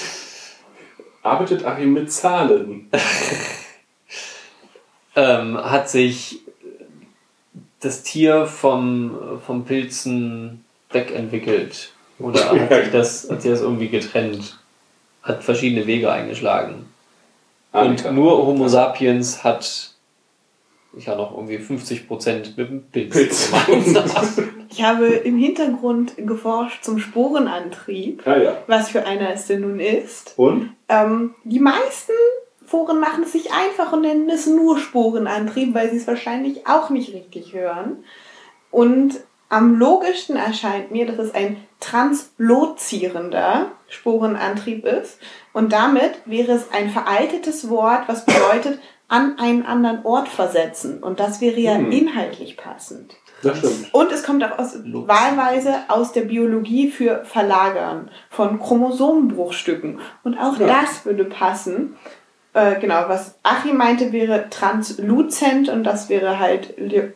Speaker 4: Arbeitet Achim mit Zahlen?
Speaker 5: ähm, hat sich das Tier vom, vom Pilzen wegentwickelt. Oder hat sich, das, hat sich das irgendwie getrennt? Hat verschiedene Wege eingeschlagen. Und
Speaker 4: Annika.
Speaker 5: nur Homo sapiens hat ja noch irgendwie 50% mit dem Pilz,
Speaker 4: Pilz.
Speaker 6: Ich habe im Hintergrund geforscht zum Sporenantrieb,
Speaker 4: Ah ja.
Speaker 6: was für einer es denn nun ist.
Speaker 4: Und?
Speaker 6: Ähm, die meisten Foren machen es sich einfach und nennen es nur Sporenantrieb, weil sie es wahrscheinlich auch nicht richtig hören. Und am logischsten erscheint mir, dass es ein translozierender Sporenantrieb ist. Und damit wäre es ein veraltetes Wort, was bedeutet an einen anderen Ort versetzen. Und das wäre ja
Speaker 4: Hm.
Speaker 6: inhaltlich passend.
Speaker 4: Das stimmt.
Speaker 6: Und es kommt auch aus,
Speaker 5: Lux.
Speaker 6: wahlweise aus der Biologie für Verlagern von Chromosomenbruchstücken. Und auch
Speaker 4: Ja.
Speaker 6: das würde passen. Äh, genau, was Achim meinte, wäre transluzent und das wäre halt äh,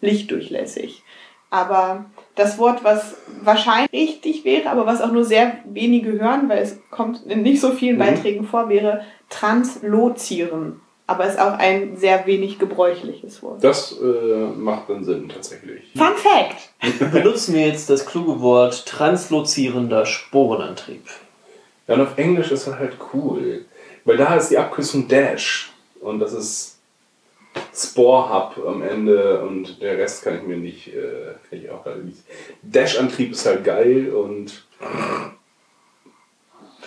Speaker 6: lichtdurchlässig. Aber das Wort, was wahrscheinlich richtig wäre, aber was auch nur sehr wenige hören, weil es kommt in nicht so vielen
Speaker 4: Mhm.
Speaker 6: Beiträgen vor, wäre translozieren. Aber ist auch ein sehr wenig gebräuchliches Wort.
Speaker 4: Das äh, macht dann Sinn, tatsächlich.
Speaker 6: Fun Fact!
Speaker 5: Benutzen wir jetzt das kluge Wort translozierender Sporenantrieb.
Speaker 4: Ja, und auf Englisch ist das halt cool. Weil da ist die Abkürzung Dash. Und das ist Spore Hub am Ende und der Rest kann ich mir nicht, äh, kann ich auch gerade nicht. Dash-Antrieb ist halt geil und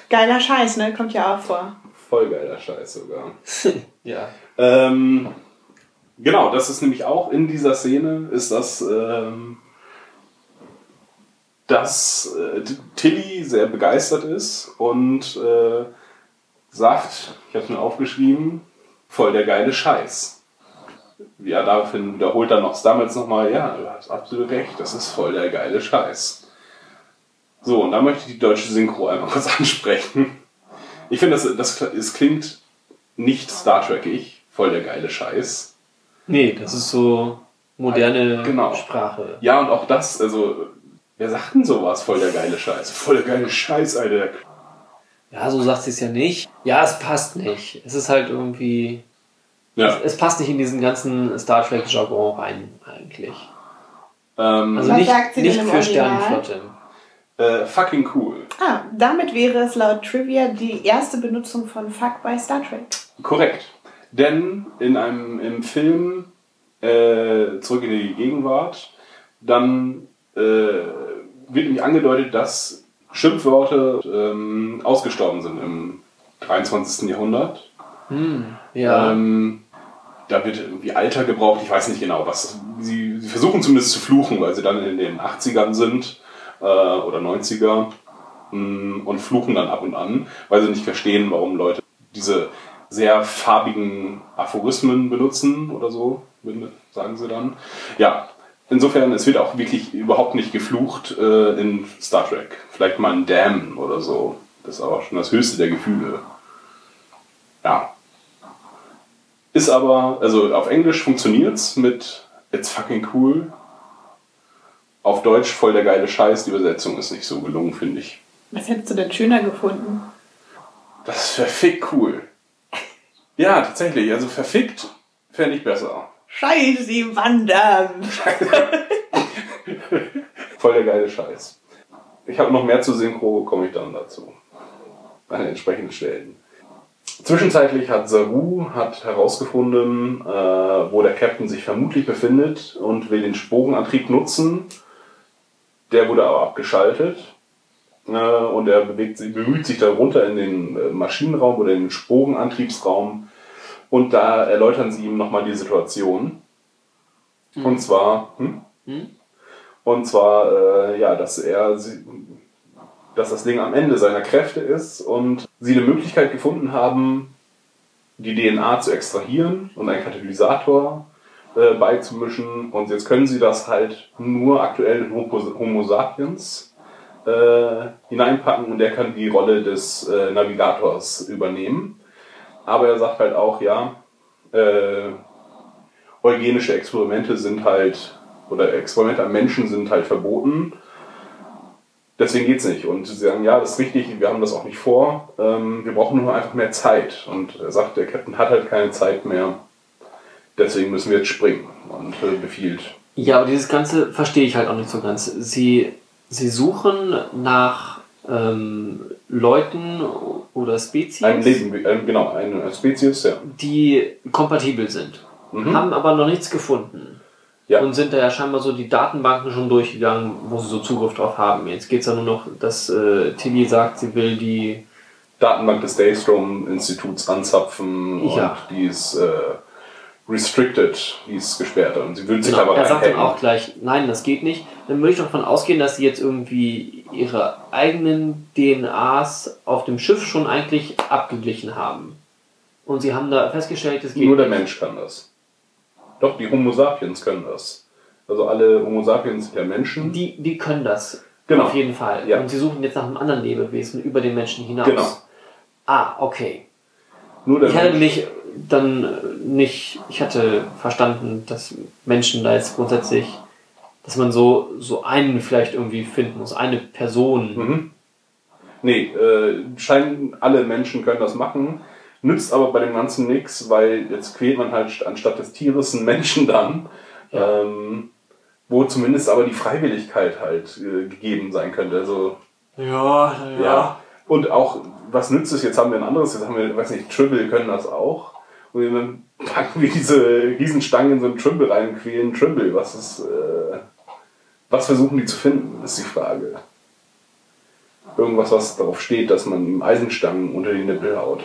Speaker 6: Geiler Scheiß, ne? Kommt ja auch vor.
Speaker 4: Voll geiler Scheiß sogar.
Speaker 5: Ja.
Speaker 4: Ähm, genau, das ist nämlich auch in dieser Szene, ist das, ähm, dass äh, Tilly sehr begeistert ist und äh, sagt, ich habe es mir aufgeschrieben, voll der geile Scheiß. Ja, daraufhin wiederholt er noch damals nochmal, ja, du hast absolut recht, das ist voll der geile Scheiß. So, und da möchte ich die deutsche Synchro einmal kurz ansprechen. Ich finde, das, das, es klingt nicht Star Trek-ig, voll der geile Scheiß.
Speaker 5: Nee, das ist so moderne
Speaker 4: Genau.
Speaker 5: Sprache.
Speaker 4: Ja, und auch das, also, wer sagt denn sowas, voll der geile Scheiß? Voll der geile Scheiß, Alter.
Speaker 5: Ja, so sagt sie es ja nicht. Ja, es passt nicht. Es ist halt irgendwie.
Speaker 4: Ja,
Speaker 5: Es passt nicht in diesen ganzen Star Trek-Jargon rein, eigentlich.
Speaker 4: ähm,
Speaker 5: Also
Speaker 6: Was
Speaker 5: nicht,
Speaker 6: sagt sie denn
Speaker 5: nicht
Speaker 6: im
Speaker 5: für
Speaker 6: Original?
Speaker 5: Sternenflotte.
Speaker 4: Äh, fucking cool.
Speaker 6: Ah, damit wäre es laut Trivia die erste Benutzung von Fuck bei Star Trek.
Speaker 4: Korrekt. Denn in einem im Film äh, Zurück in die Gegenwart, dann äh, wird nämlich angedeutet, dass Schimpfworte ähm, ausgestorben sind im 23. Jahrhundert.
Speaker 5: Hm, ja.
Speaker 4: Ähm, da wird irgendwie Alter gebraucht, ich weiß nicht genau was. Sie, sie versuchen zumindest zu fluchen, weil sie dann in den 80ern sind äh, oder 90er mh, und fluchen dann ab und an, weil sie nicht verstehen, warum Leute diese sehr farbigen Aphorismen benutzen oder so, sagen sie dann. Ja, insofern, es wird auch wirklich überhaupt nicht geflucht äh, in Star Trek. Vielleicht mal ein Damn oder so. Das ist aber schon das höchste der Gefühle. Ja. Ist aber, also auf Englisch funktioniert's mit It's fucking cool. Auf Deutsch voll der geile Scheiß. Die Übersetzung ist nicht so gelungen, finde ich.
Speaker 6: Was hättest du denn schöner gefunden?
Speaker 4: Das ist verfickt cool. Ja, tatsächlich. Also verfickt fände ich besser.
Speaker 6: Scheiße, sie wandern!
Speaker 4: Voll der geile Scheiß. Ich habe noch mehr zu Synchro, komme ich dann dazu. An den entsprechenden Stellen. Zwischenzeitlich hat Saru hat herausgefunden, äh, wo der Captain sich vermutlich befindet und will den Sporenantrieb nutzen. Der wurde aber abgeschaltet. Äh, und er bewegt bemüht sich da runter in den äh, Maschinenraum oder in den Sporenantriebsraum. Und da erläutern sie ihm nochmal die Situation. Und zwar, hm? Und zwar, äh, ja, dass er, sie- dass das Ding am Ende seiner Kräfte ist und sie eine Möglichkeit gefunden haben, die DNA zu extrahieren und einen Katalysator äh, beizumischen. Und jetzt können sie das halt nur aktuell in Homo, sapiens äh, hineinpacken und der kann die Rolle des äh, Navigators übernehmen. Aber er sagt halt auch, ja, äh, eugenische Experimente sind halt, oder Experimente an Menschen sind halt verboten. Deswegen geht's nicht. Und sie sagen, ja, das ist richtig, wir haben das auch nicht vor. Ähm, wir brauchen nur einfach mehr Zeit. Und er sagt, der Captain hat halt keine Zeit mehr. Deswegen müssen wir jetzt springen. Und äh, befiehlt.
Speaker 5: Ja, aber dieses Ganze verstehe ich halt auch nicht so ganz. Sie, sie suchen nach ähm, Leuten oder Spezies,
Speaker 4: Ein Leben, äh, genau, eine Spezies, ja.
Speaker 5: die kompatibel sind.
Speaker 4: Mhm.
Speaker 5: Haben aber noch nichts gefunden.
Speaker 4: Ja.
Speaker 5: Und sind da ja scheinbar so die Datenbanken schon durchgegangen, wo sie so Zugriff drauf haben. Jetzt geht es ja nur noch, dass äh, Tilly sagt, sie will die.
Speaker 4: Datenbank des Daystrom-Instituts anzapfen
Speaker 5: Ja.
Speaker 4: und die ist äh, restricted, die ist gesperrt. Und sie will sich
Speaker 5: Genau,
Speaker 4: aber
Speaker 5: er sagt dann auch gleich, nein, das geht nicht. Dann würde ich davon ausgehen, dass sie jetzt irgendwie ihre eigenen DNAs auf dem Schiff schon eigentlich abgeglichen haben. Und sie haben da festgestellt, es geht
Speaker 4: Nur der
Speaker 5: nicht.
Speaker 4: Mensch kann das. Doch, die Homo sapiens können das. Also alle Homo sapiens sind ja Menschen.
Speaker 5: Die, die können das.
Speaker 4: Genau.
Speaker 5: Auf jeden Fall.
Speaker 4: Ja.
Speaker 5: Und sie suchen jetzt nach einem anderen Lebewesen über den Menschen hinaus.
Speaker 4: Genau.
Speaker 5: Ah, okay.
Speaker 4: Nur der
Speaker 5: Ich hatte
Speaker 4: Mensch.
Speaker 5: mich dann nicht, ich hatte verstanden, dass Menschen da jetzt grundsätzlich, dass man so, so einen vielleicht irgendwie finden muss, eine Person.
Speaker 4: Mhm. Nee, äh, scheinen alle Menschen können das machen. Nützt aber bei dem Ganzen nichts, weil jetzt quält man halt st- anstatt des Tieres einen Menschen dann.
Speaker 5: Ja.
Speaker 4: Ähm, wo zumindest aber die Freiwilligkeit halt äh, gegeben sein könnte. Also
Speaker 5: Ja,
Speaker 4: Ja. Und auch, was nützt es? Jetzt haben wir ein anderes, jetzt haben wir, weiß nicht, Tribble können das auch. Und dann packen wir diese Riesenstangen in so einen Tribble rein und quälen Tribble. Was ist, äh, was versuchen die zu finden, ist die Frage. Irgendwas, was darauf steht, dass man ihm Eisenstangen unter die Nippel haut.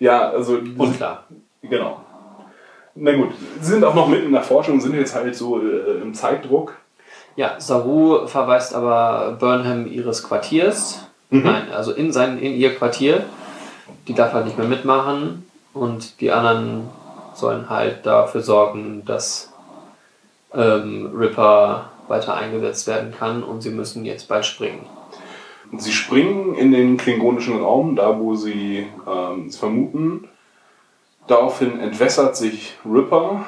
Speaker 4: Ja, also.
Speaker 5: Unklar.
Speaker 4: Genau. Na gut, sie sind auch noch mitten in der Forschung, sind jetzt halt so äh, im Zeitdruck.
Speaker 5: Ja, Saru verweist aber Burnham ihres Quartiers.
Speaker 4: Mhm.
Speaker 5: Nein, also in, sein, in ihr Quartier. Die darf halt nicht mehr mitmachen. Und die anderen sollen halt dafür sorgen, dass ähm, Ripper weiter eingesetzt werden kann. Und sie müssen jetzt bald springen.
Speaker 4: Sie springen in den klingonischen Raum, da wo sie ähm, es vermuten. Daraufhin entwässert sich Ripper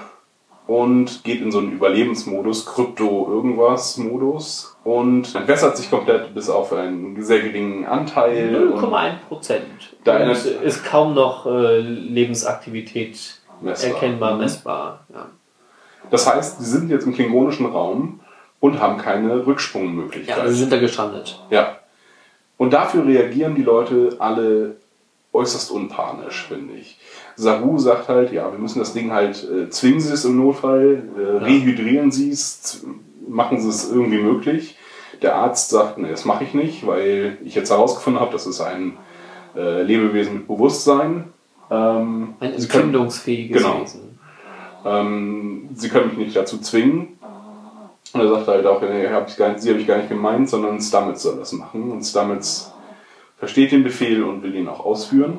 Speaker 4: und geht in so einen Überlebensmodus, Krypto-Irgendwas-Modus und entwässert sich komplett bis auf einen sehr geringen Anteil. und
Speaker 5: 0,1 Prozent.
Speaker 4: Da
Speaker 5: ist kaum noch äh, Lebensaktivität
Speaker 4: Messbar.
Speaker 5: erkennbar,
Speaker 4: Mhm.
Speaker 5: messbar. Ja.
Speaker 4: Das heißt, sie sind jetzt im klingonischen Raum und haben keine
Speaker 5: ja,
Speaker 4: Rücksprungmöglichkeit.
Speaker 5: also sind da gestrandet.
Speaker 4: Ja. Und dafür reagieren die Leute alle äußerst unpanisch, finde ich. Saru sagt halt, ja, wir müssen das Ding halt, äh, zwingen Sie es im Notfall, äh, rehydrieren Sie es, machen Sie es irgendwie möglich. Der Arzt sagt, nee, das mache ich nicht, weil ich jetzt herausgefunden habe, das ist ein äh, Lebewesen mit Bewusstsein. Ähm,
Speaker 5: Ein
Speaker 4: Sie können-
Speaker 5: empfindungsfähiges
Speaker 4: Genau.
Speaker 5: Wesen.
Speaker 4: ähm, sie können mich nicht dazu zwingen. Und er sagt halt auch, nee, hab ich gar nicht, sie habe ich gar nicht gemeint, sondern Stamets soll das machen. Und Stamets versteht den Befehl und will ihn auch ausführen.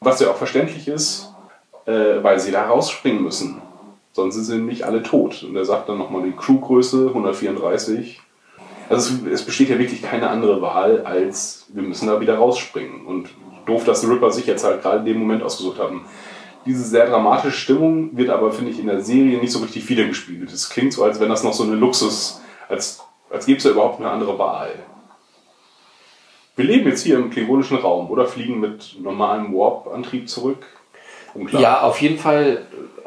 Speaker 4: Was ja auch verständlich ist, äh, weil sie da rausspringen müssen. Sonst sind sie nämlich alle tot. Und er sagt dann nochmal die Crewgröße 134. Also es, es besteht ja wirklich keine andere Wahl, als wir müssen da wieder rausspringen. Und doof, dass die Ripper sich jetzt halt gerade in dem Moment ausgesucht haben. Diese sehr dramatische Stimmung wird aber, finde ich, in der Serie nicht so richtig wiedergespiegelt. Es klingt so, als wenn das noch so eine Luxus, als, als gäbe es ja überhaupt eine andere Wahl. Wir leben jetzt hier im klingonischen Raum oder fliegen mit normalem Warp-Antrieb zurück. Unklar.
Speaker 5: Ja, auf jeden Fall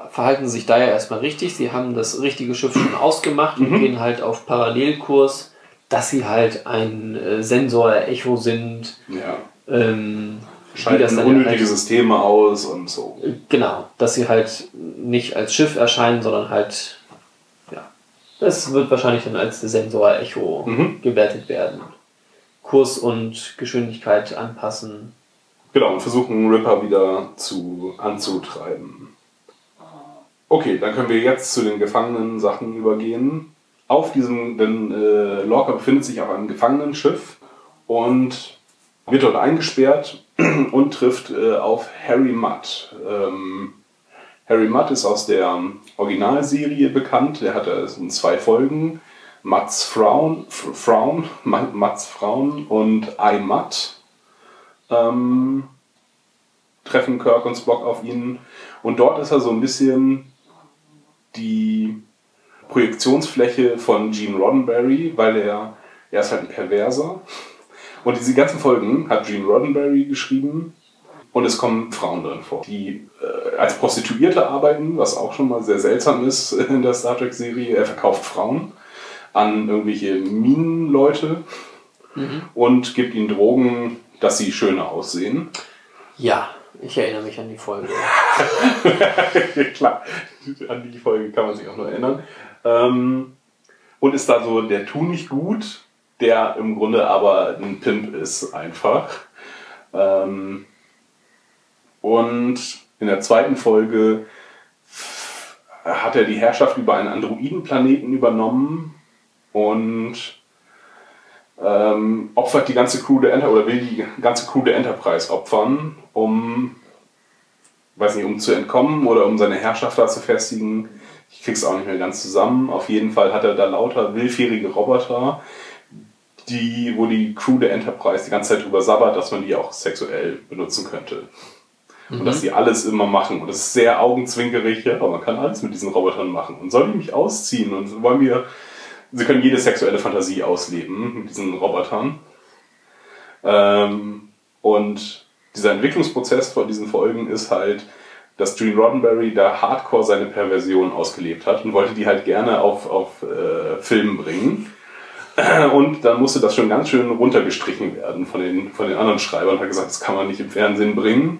Speaker 5: verhalten sie sich da ja erstmal richtig. Sie haben das richtige Schiff schon ausgemacht
Speaker 4: Mhm.
Speaker 5: und gehen halt auf Parallelkurs, dass sie halt ein äh, Sensor-Echo sind.
Speaker 4: ja.
Speaker 5: Ähm,
Speaker 4: Schalten unnötige
Speaker 5: halt,
Speaker 4: Systeme aus und so.
Speaker 5: Genau, dass sie halt nicht als Schiff erscheinen, sondern halt, ja, das wird wahrscheinlich dann als Sensor-Echo
Speaker 4: Mhm.
Speaker 5: gewertet werden. Kurs und Geschwindigkeit anpassen.
Speaker 4: Genau, und versuchen Ripper wieder zu, anzutreiben. Okay, dann können wir jetzt zu den Gefangenen-Sachen übergehen. Auf diesem, denn äh, Lorca befindet sich auf einem Gefangenenschiff und wird dort eingesperrt. und trifft äh, auf Harry Mudd. Ähm, Harry Mudd ist aus der Originalserie bekannt. Der hatte es in zwei Folgen. Mudds Frauen, Frauen, Mudds Frauen und I Mudd ähm, treffen Kirk und Spock auf ihn. Und dort ist er so ein bisschen die Projektionsfläche von Gene Roddenberry, weil er, er ist halt ein Perverser. Und diese ganzen Folgen hat Gene Roddenberry geschrieben und es kommen Frauen drin vor, die äh, als Prostituierte arbeiten, was auch schon mal sehr seltsam ist in der Star Trek-Serie. Er verkauft Frauen an irgendwelche Minenleute mhm. und gibt ihnen Drogen, dass sie schöner aussehen.
Speaker 5: Ja, ich erinnere mich an die Folge.
Speaker 4: Klar, an die Folge kann man sich auch nur erinnern. Ähm, und ist da so der Tu nicht gut, der im Grunde aber ein Pimp ist einfach. Ähm, und in der zweiten Folge hat er die Herrschaft über einen Androidenplaneten übernommen und ähm, opfert die ganze Crew der Enterprise oder will die ganze Crew der Enterprise opfern, um weiß nicht, um zu entkommen oder um seine Herrschaft da zu festigen. Ich krieg's auch nicht mehr ganz zusammen. Auf jeden Fall hat er da lauter willfährige Roboter, die, wo die Crew der Enterprise die ganze Zeit drüber sabbert, dass man die auch sexuell benutzen könnte. Mhm. Und dass die alles immer machen. Und das ist sehr augenzwinkerig, ja, aber man kann alles mit diesen Robotern machen. Und soll die mich ausziehen? Und wollen wir, sie können jede sexuelle Fantasie ausleben mit diesen Robotern. Ähm, und dieser Entwicklungsprozess von diesen Folgen ist halt, dass Gene Roddenberry da hardcore seine Perversion ausgelebt hat und wollte die halt gerne auf, auf äh, Film bringen. Und dann musste das schon ganz schön runtergestrichen werden von den, von den anderen Schreibern und hat gesagt, das kann man nicht im Fernsehen bringen.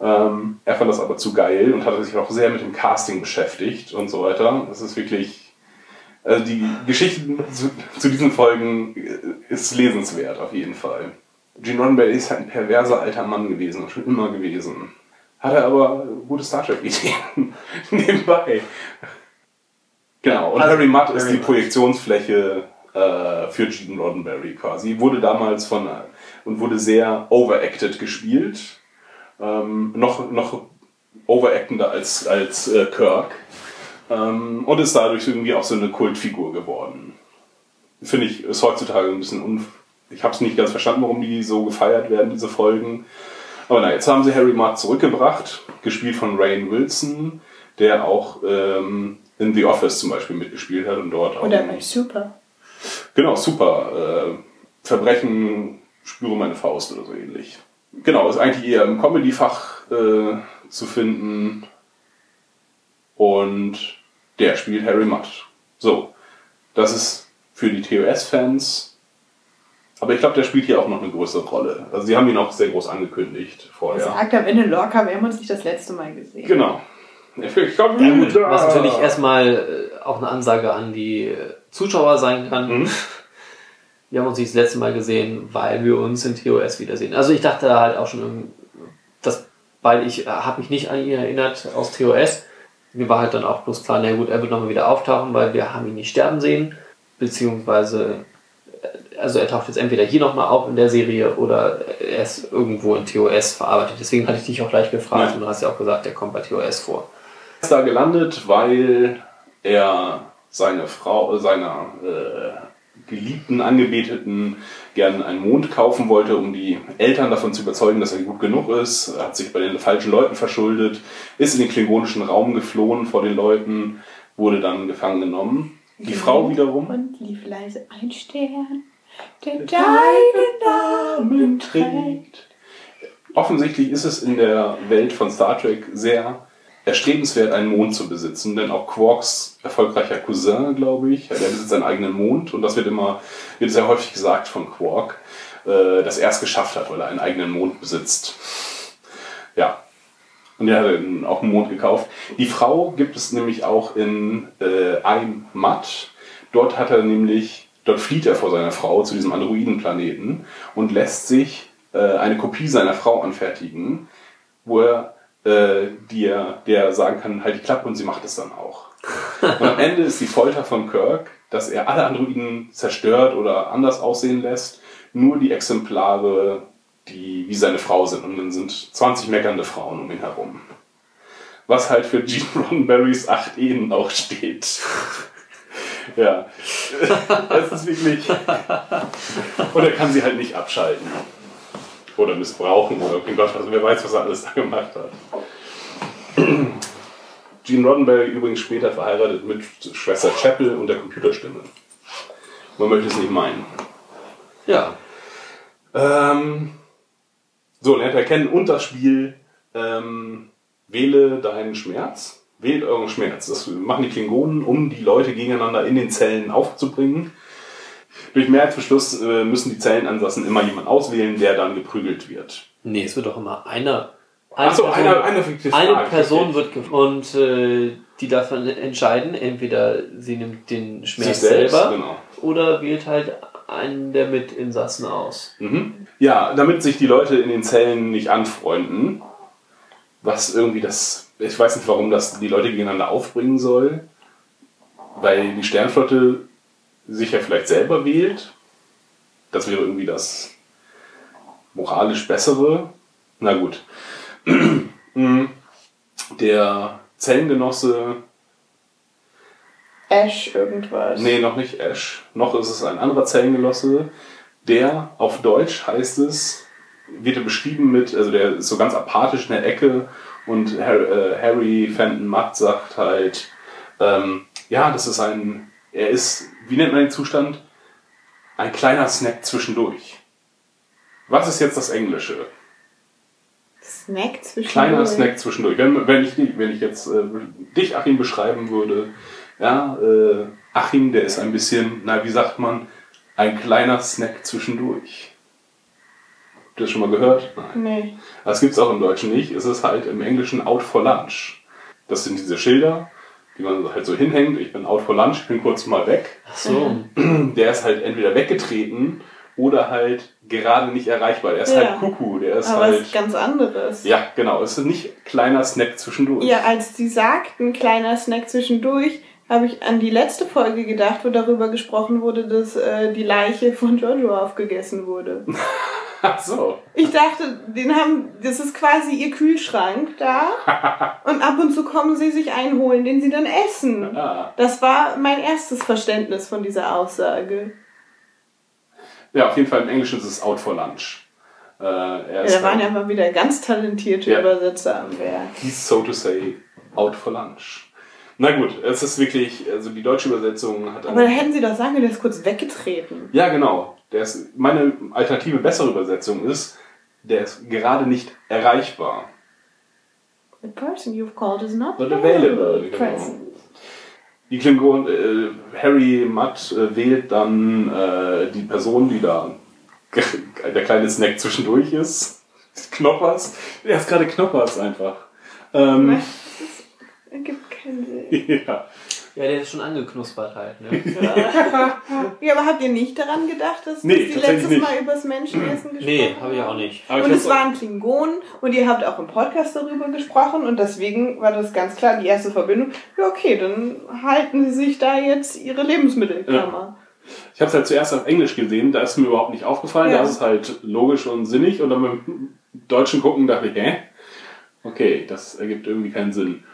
Speaker 4: Ähm, er fand das aber zu geil und hat sich auch sehr mit dem Casting beschäftigt und so weiter. Das ist wirklich, also die Geschichte zu, zu diesen Folgen ist lesenswert auf jeden Fall. Gene Roddenberry ist halt ein perverser alter Mann gewesen, schon immer gewesen. Hat er aber gute Star Trek-Ideen nebenbei. Genau, und Harry Mudd ist die Projektionsfläche äh, für Gene Roddenberry quasi. Wurde damals von und wurde sehr overacted gespielt. Ähm, noch, noch overactender als, als äh, Kirk. Ähm, und ist dadurch irgendwie auch so eine Kultfigur geworden. Finde ich, ist heutzutage ein bisschen unfair ich habe es nicht ganz verstanden, warum die so gefeiert werden, diese Folgen. Aber na, jetzt haben sie Harry Mudd zurückgebracht, gespielt von Rain Wilson, der auch ähm, in The Office zum Beispiel mitgespielt hat und dort auch.
Speaker 6: Oder bei Super.
Speaker 4: Genau, super. Äh, Verbrechen, spüre meine Faust oder so ähnlich. Genau, ist eigentlich eher im Comedy-Fach äh, zu finden. Und der spielt Harry Mudd. So, das ist für die TOS-Fans aber ich glaube, der spielt hier auch noch eine größere Rolle. Also sie haben ihn auch sehr groß angekündigt vorher.
Speaker 6: Er sagt am Ende Lorca, wir haben uns nicht das letzte Mal gesehen.
Speaker 4: Genau.
Speaker 5: Ich glaub, ja, gut, was natürlich erstmal äh, auch eine Ansage an die äh, Zuschauer sein kann. Mhm. Wir haben uns nicht das letzte Mal gesehen, weil wir uns in TOS wiedersehen. Also ich dachte halt auch schon, dass, weil ich äh, habe mich nicht an ihn erinnert aus TOS. Mir war halt dann auch bloß klar, na gut, er wird nochmal wieder auftauchen, weil wir haben ihn nicht sterben sehen. Beziehungsweise also er taucht jetzt entweder hier nochmal auf in der Serie oder er ist irgendwo in TOS verarbeitet. Deswegen hatte ich dich auch gleich gefragt ja. und du hast ja auch gesagt, er kommt bei TOS vor.
Speaker 4: Er ist da gelandet, weil er seine Frau, seiner äh, geliebten Angebeteten gerne einen Mond kaufen wollte, um die Eltern davon zu überzeugen, dass er gut genug ist. Er hat sich bei den falschen Leuten verschuldet, ist in den klingonischen Raum geflohen vor den Leuten, wurde dann gefangen genommen. Die Frau wiederum.
Speaker 6: Und lief leise ein Stern der deinen Namen trägt.
Speaker 4: Offensichtlich ist es in der Welt von Star Trek sehr erstrebenswert, einen Mond zu besitzen, denn auch Quarks erfolgreicher Cousin, glaube ich, der besitzt seinen eigenen Mond und das wird immer, wird sehr häufig gesagt von Quark, äh, dass er es geschafft hat, weil er einen eigenen Mond besitzt. Ja. Und er hat auch einen Mond gekauft. Die Frau gibt es nämlich auch in äh, I'm Mud. Dort hat er nämlich Dort flieht er vor seiner Frau zu diesem Androidenplaneten und lässt sich äh, eine Kopie seiner Frau anfertigen, wo er äh, dir, der sagen kann, halt die Klappe und sie macht es dann auch. Und am Ende ist die Folter von Kirk, dass er alle Androiden zerstört oder anders aussehen lässt, nur die Exemplare die wie seine Frau sind. Und dann sind 20 meckernde Frauen um ihn herum. Was halt für Gene Roddenberrys acht Ehen auch steht. ja. Es ist wirklich. Und er kann sie halt nicht abschalten. Oder missbrauchen oder Gott, also wer weiß, was er alles da gemacht hat. Gene Roddenberry übrigens später verheiratet mit Schwester Chapel und der Computerstimme. Man möchte es nicht meinen.
Speaker 5: Ja.
Speaker 4: Ähm, so, lernt erkennen und das Spiel ähm, Wähle deinen Schmerz. Wählt euren Schmerz. Das machen die Klingonen, um die Leute gegeneinander in den Zellen aufzubringen. Durch Mehrheitsbeschluss äh, müssen die Zellenansassen immer jemanden auswählen, der dann geprügelt wird.
Speaker 5: Nee, es wird doch immer einer.
Speaker 4: Achso,
Speaker 5: Person-
Speaker 4: einer fiktive
Speaker 5: Eine
Speaker 4: Frage,
Speaker 5: Person wird und äh, die darf dann entscheiden, entweder sie nimmt den Schmerz
Speaker 4: selbst,
Speaker 5: selber
Speaker 4: genau.
Speaker 5: oder wählt halt einen der Mitinsassen aus.
Speaker 4: Mhm. Ja, damit sich die Leute in den Zellen nicht anfreunden, was irgendwie das, ich weiß nicht, warum das die Leute gegeneinander aufbringen soll, weil die Sternflotte sich ja vielleicht selber wählt. Das wäre irgendwie das moralisch bessere. Na gut. Der Zellengenosse
Speaker 6: Ash irgendwas.
Speaker 4: Nee, noch nicht Ash. Noch ist es ein anderer Zellengenosse. Der auf Deutsch heißt es, wird er beschrieben mit, also der ist so ganz apathisch in der Ecke und Harry, äh, Harry Fenton Matt sagt halt, ähm, ja, das ist ein, er ist, wie nennt man den Zustand? Ein kleiner Snack zwischendurch. Was ist jetzt das Englische?
Speaker 6: Snack zwischen
Speaker 4: Kleiner Snack zwischendurch. Wenn, wenn, ich, wenn ich jetzt äh, dich, Achim, beschreiben würde, ja, äh, Achim, der ist ein bisschen, na, wie sagt man, ein kleiner Snack zwischendurch. Habt ihr das schon mal gehört? Nein.
Speaker 6: Nee.
Speaker 4: Das gibt es auch im Deutschen nicht. Es ist halt im Englischen out for lunch. Das sind diese Schilder, die man halt so hinhängt. Ich bin out for lunch, ich bin kurz mal weg.
Speaker 5: Ach so.
Speaker 4: Der ist halt entweder weggetreten oder halt gerade nicht erreichbar. Der ist
Speaker 6: Ja.
Speaker 4: halt Kuckuck. Der ist
Speaker 6: Aber
Speaker 4: halt.
Speaker 6: ist ganz anderes.
Speaker 4: Ja, genau. Es ist nicht kleiner Snack zwischendurch.
Speaker 6: Ja, als sie sagten, kleiner Snack zwischendurch, habe ich an die letzte Folge gedacht, wo darüber gesprochen wurde, dass äh, die Leiche von Jojo aufgegessen wurde.
Speaker 4: Ach so.
Speaker 6: Ich dachte, den haben, das ist quasi ihr Kühlschrank da und ab und zu kommen sie sich einholen, den sie dann essen.
Speaker 4: Ah.
Speaker 6: Das war mein erstes Verständnis von dieser Aussage.
Speaker 4: Ja, auf jeden Fall im Englischen ist es out for lunch. Äh,
Speaker 6: Ja, da waren ja mal wieder ganz talentierte
Speaker 4: Ja.
Speaker 6: Übersetzer am Werk.
Speaker 4: he's so to say out for lunch. Na gut, es ist wirklich, also die deutsche Übersetzung hat.
Speaker 6: Aber da hätten sie doch sagen können, der ist kurz weggetreten.
Speaker 4: ja, genau. Der ist, meine alternative, bessere Übersetzung ist, der ist gerade nicht erreichbar.
Speaker 6: The person you've called is not
Speaker 4: Not available, genau. Die Klingon, äh, Harry Mudd äh, wählt dann äh, die Person, die da der kleine Snack zwischendurch ist. Knoppers. Er ist gerade Knoppers einfach. Ähm,
Speaker 6: Das ergibt keinen Sinn.
Speaker 4: ja.
Speaker 5: Ja, der ist schon angeknuspert halt. Ne?
Speaker 6: Ja, aber habt ihr nicht daran gedacht, dass
Speaker 4: Nee, tatsächlich
Speaker 6: letztes
Speaker 4: nicht.
Speaker 6: Mal übers Menschenessen gesprochen
Speaker 5: nee, habe ich auch nicht.
Speaker 4: Aber
Speaker 6: Und es waren Klingonen und ihr habt auch im Podcast darüber gesprochen und deswegen war das ganz klar die erste Verbindung. Ja, okay, dann halten sie sich da jetzt ihre Lebensmittelkammer.
Speaker 4: Ich habe es halt zuerst auf Englisch gesehen, da ist mir überhaupt nicht aufgefallen.
Speaker 6: Ja.
Speaker 4: Da ist es halt logisch und sinnig. Und dann beim Deutschen gucken dachte ich, hä? Okay, das ergibt irgendwie keinen Sinn.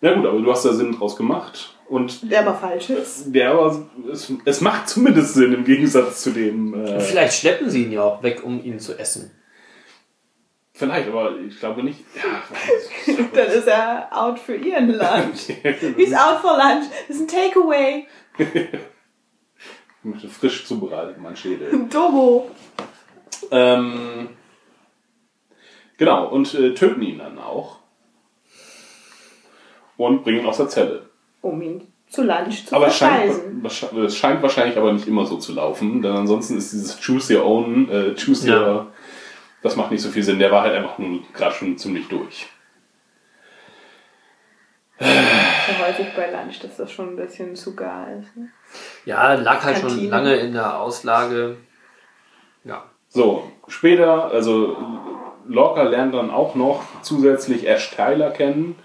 Speaker 4: Ja gut, aber du hast da Sinn draus gemacht. Und
Speaker 6: Der aber falsch ist.
Speaker 4: der aber, es, es macht zumindest Sinn im Gegensatz zu dem. Äh,
Speaker 5: Vielleicht schleppen sie ihn ja auch weg, um ihn zu essen.
Speaker 4: vielleicht, aber ich glaube nicht. Ja,
Speaker 6: Dann ist er out für ihren Lunch. He's out for lunch. Das ist ein Takeaway.
Speaker 4: frisch zubereitet, mein Schädel.
Speaker 6: Dobo.
Speaker 4: Ähm, genau, und äh, töten ihn dann auch. Und bringen ihn aus der Zelle.
Speaker 6: Um ihn zu Lunch zu
Speaker 4: Aber es scheint, es scheint wahrscheinlich aber nicht immer so zu laufen, denn ansonsten ist dieses Choose Your Own, äh, Choose
Speaker 5: Ja.
Speaker 4: Your, das macht nicht so viel Sinn. Der war halt einfach nur gerade schon ziemlich durch.
Speaker 6: Ja, häufig bei Lunch, dass das schon ein bisschen zu gar ist. Ne?
Speaker 5: Ja, lag halt schon
Speaker 6: Kantine.
Speaker 5: lange in der Auslage. Ja.
Speaker 4: So, später, also Lorca lernt dann auch noch zusätzlich Ash Tyler kennen.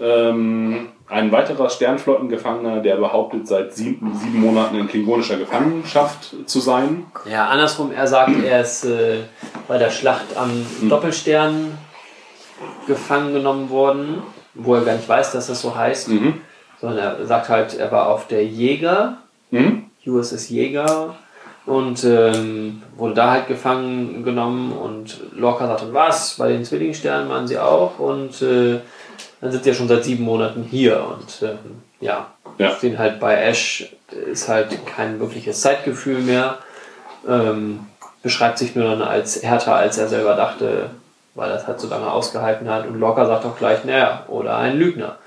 Speaker 4: Ähm, ein weiterer Sternflottengefangener, der behauptet, seit sieben, sieben Monaten in klingonischer Gefangenschaft zu sein.
Speaker 5: Ja, andersrum, er sagt, er ist äh, bei der Schlacht am Doppelstern gefangen genommen worden, wo er gar nicht weiß, dass das so heißt.
Speaker 4: Mhm.
Speaker 5: Sondern er sagt halt, er war auf der Jäger,
Speaker 4: Mhm.
Speaker 5: USS Jäger, und ähm, wurde da halt gefangen genommen. Und Lorca sagte, was? Bei den Zwillingssternen waren sie auch. Und äh, dann sind sie ja schon seit sieben Monaten hier. Und ähm, ja,
Speaker 4: Ja.
Speaker 5: sehen halt bei Ash ist halt kein wirkliches Zeitgefühl mehr. Ähm, beschreibt sich nur dann als härter, als er selber dachte, weil es halt so lange ausgehalten hat. Und Lorca sagt auch gleich, naja, oder ein Lügner.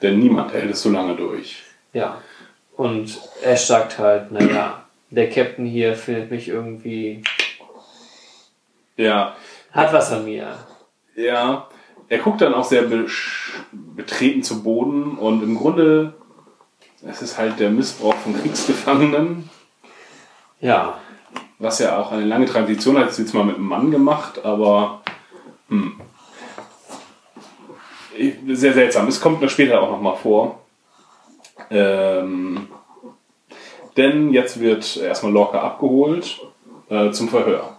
Speaker 4: Denn niemand hält es so lange durch.
Speaker 5: Ja. Und Ash sagt halt, naja, der Captain hier findet mich irgendwie,
Speaker 4: Ja,
Speaker 5: hat was an mir.
Speaker 4: ja. Er guckt dann auch sehr betreten zu Boden und im Grunde, es ist halt der Missbrauch von Kriegsgefangenen,
Speaker 5: Ja.
Speaker 4: was ja auch eine lange Tradition hat. Ist jetzt mal mit einem Mann gemacht, aber hm. sehr seltsam. Es kommt mir später auch nochmal vor. Ähm, denn jetzt wird erstmal Lorca abgeholt äh, zum Verhör.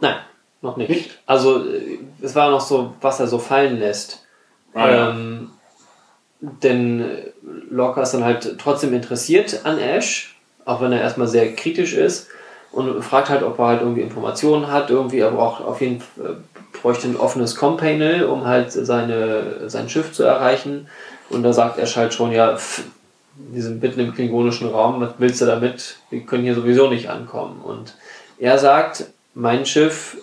Speaker 5: Nein, noch nicht.
Speaker 4: Nicht?
Speaker 5: Also, äh, es war noch so, was er so fallen lässt.
Speaker 4: Ah, ja.
Speaker 5: ähm, denn äh, Lorca ist dann halt trotzdem interessiert an Ash, auch wenn er erstmal sehr kritisch ist und fragt halt, ob er halt irgendwie Informationen hat. Irgendwie, er braucht auf jeden Fall, bräuchte ein offenes Com-Panel, um halt seine, sein Schiff zu erreichen. Und da sagt Ash halt schon, ja, pff, die sind mitten im klingonischen Raum, was willst du damit? Wir können hier sowieso nicht ankommen. Und er sagt, mein Schiff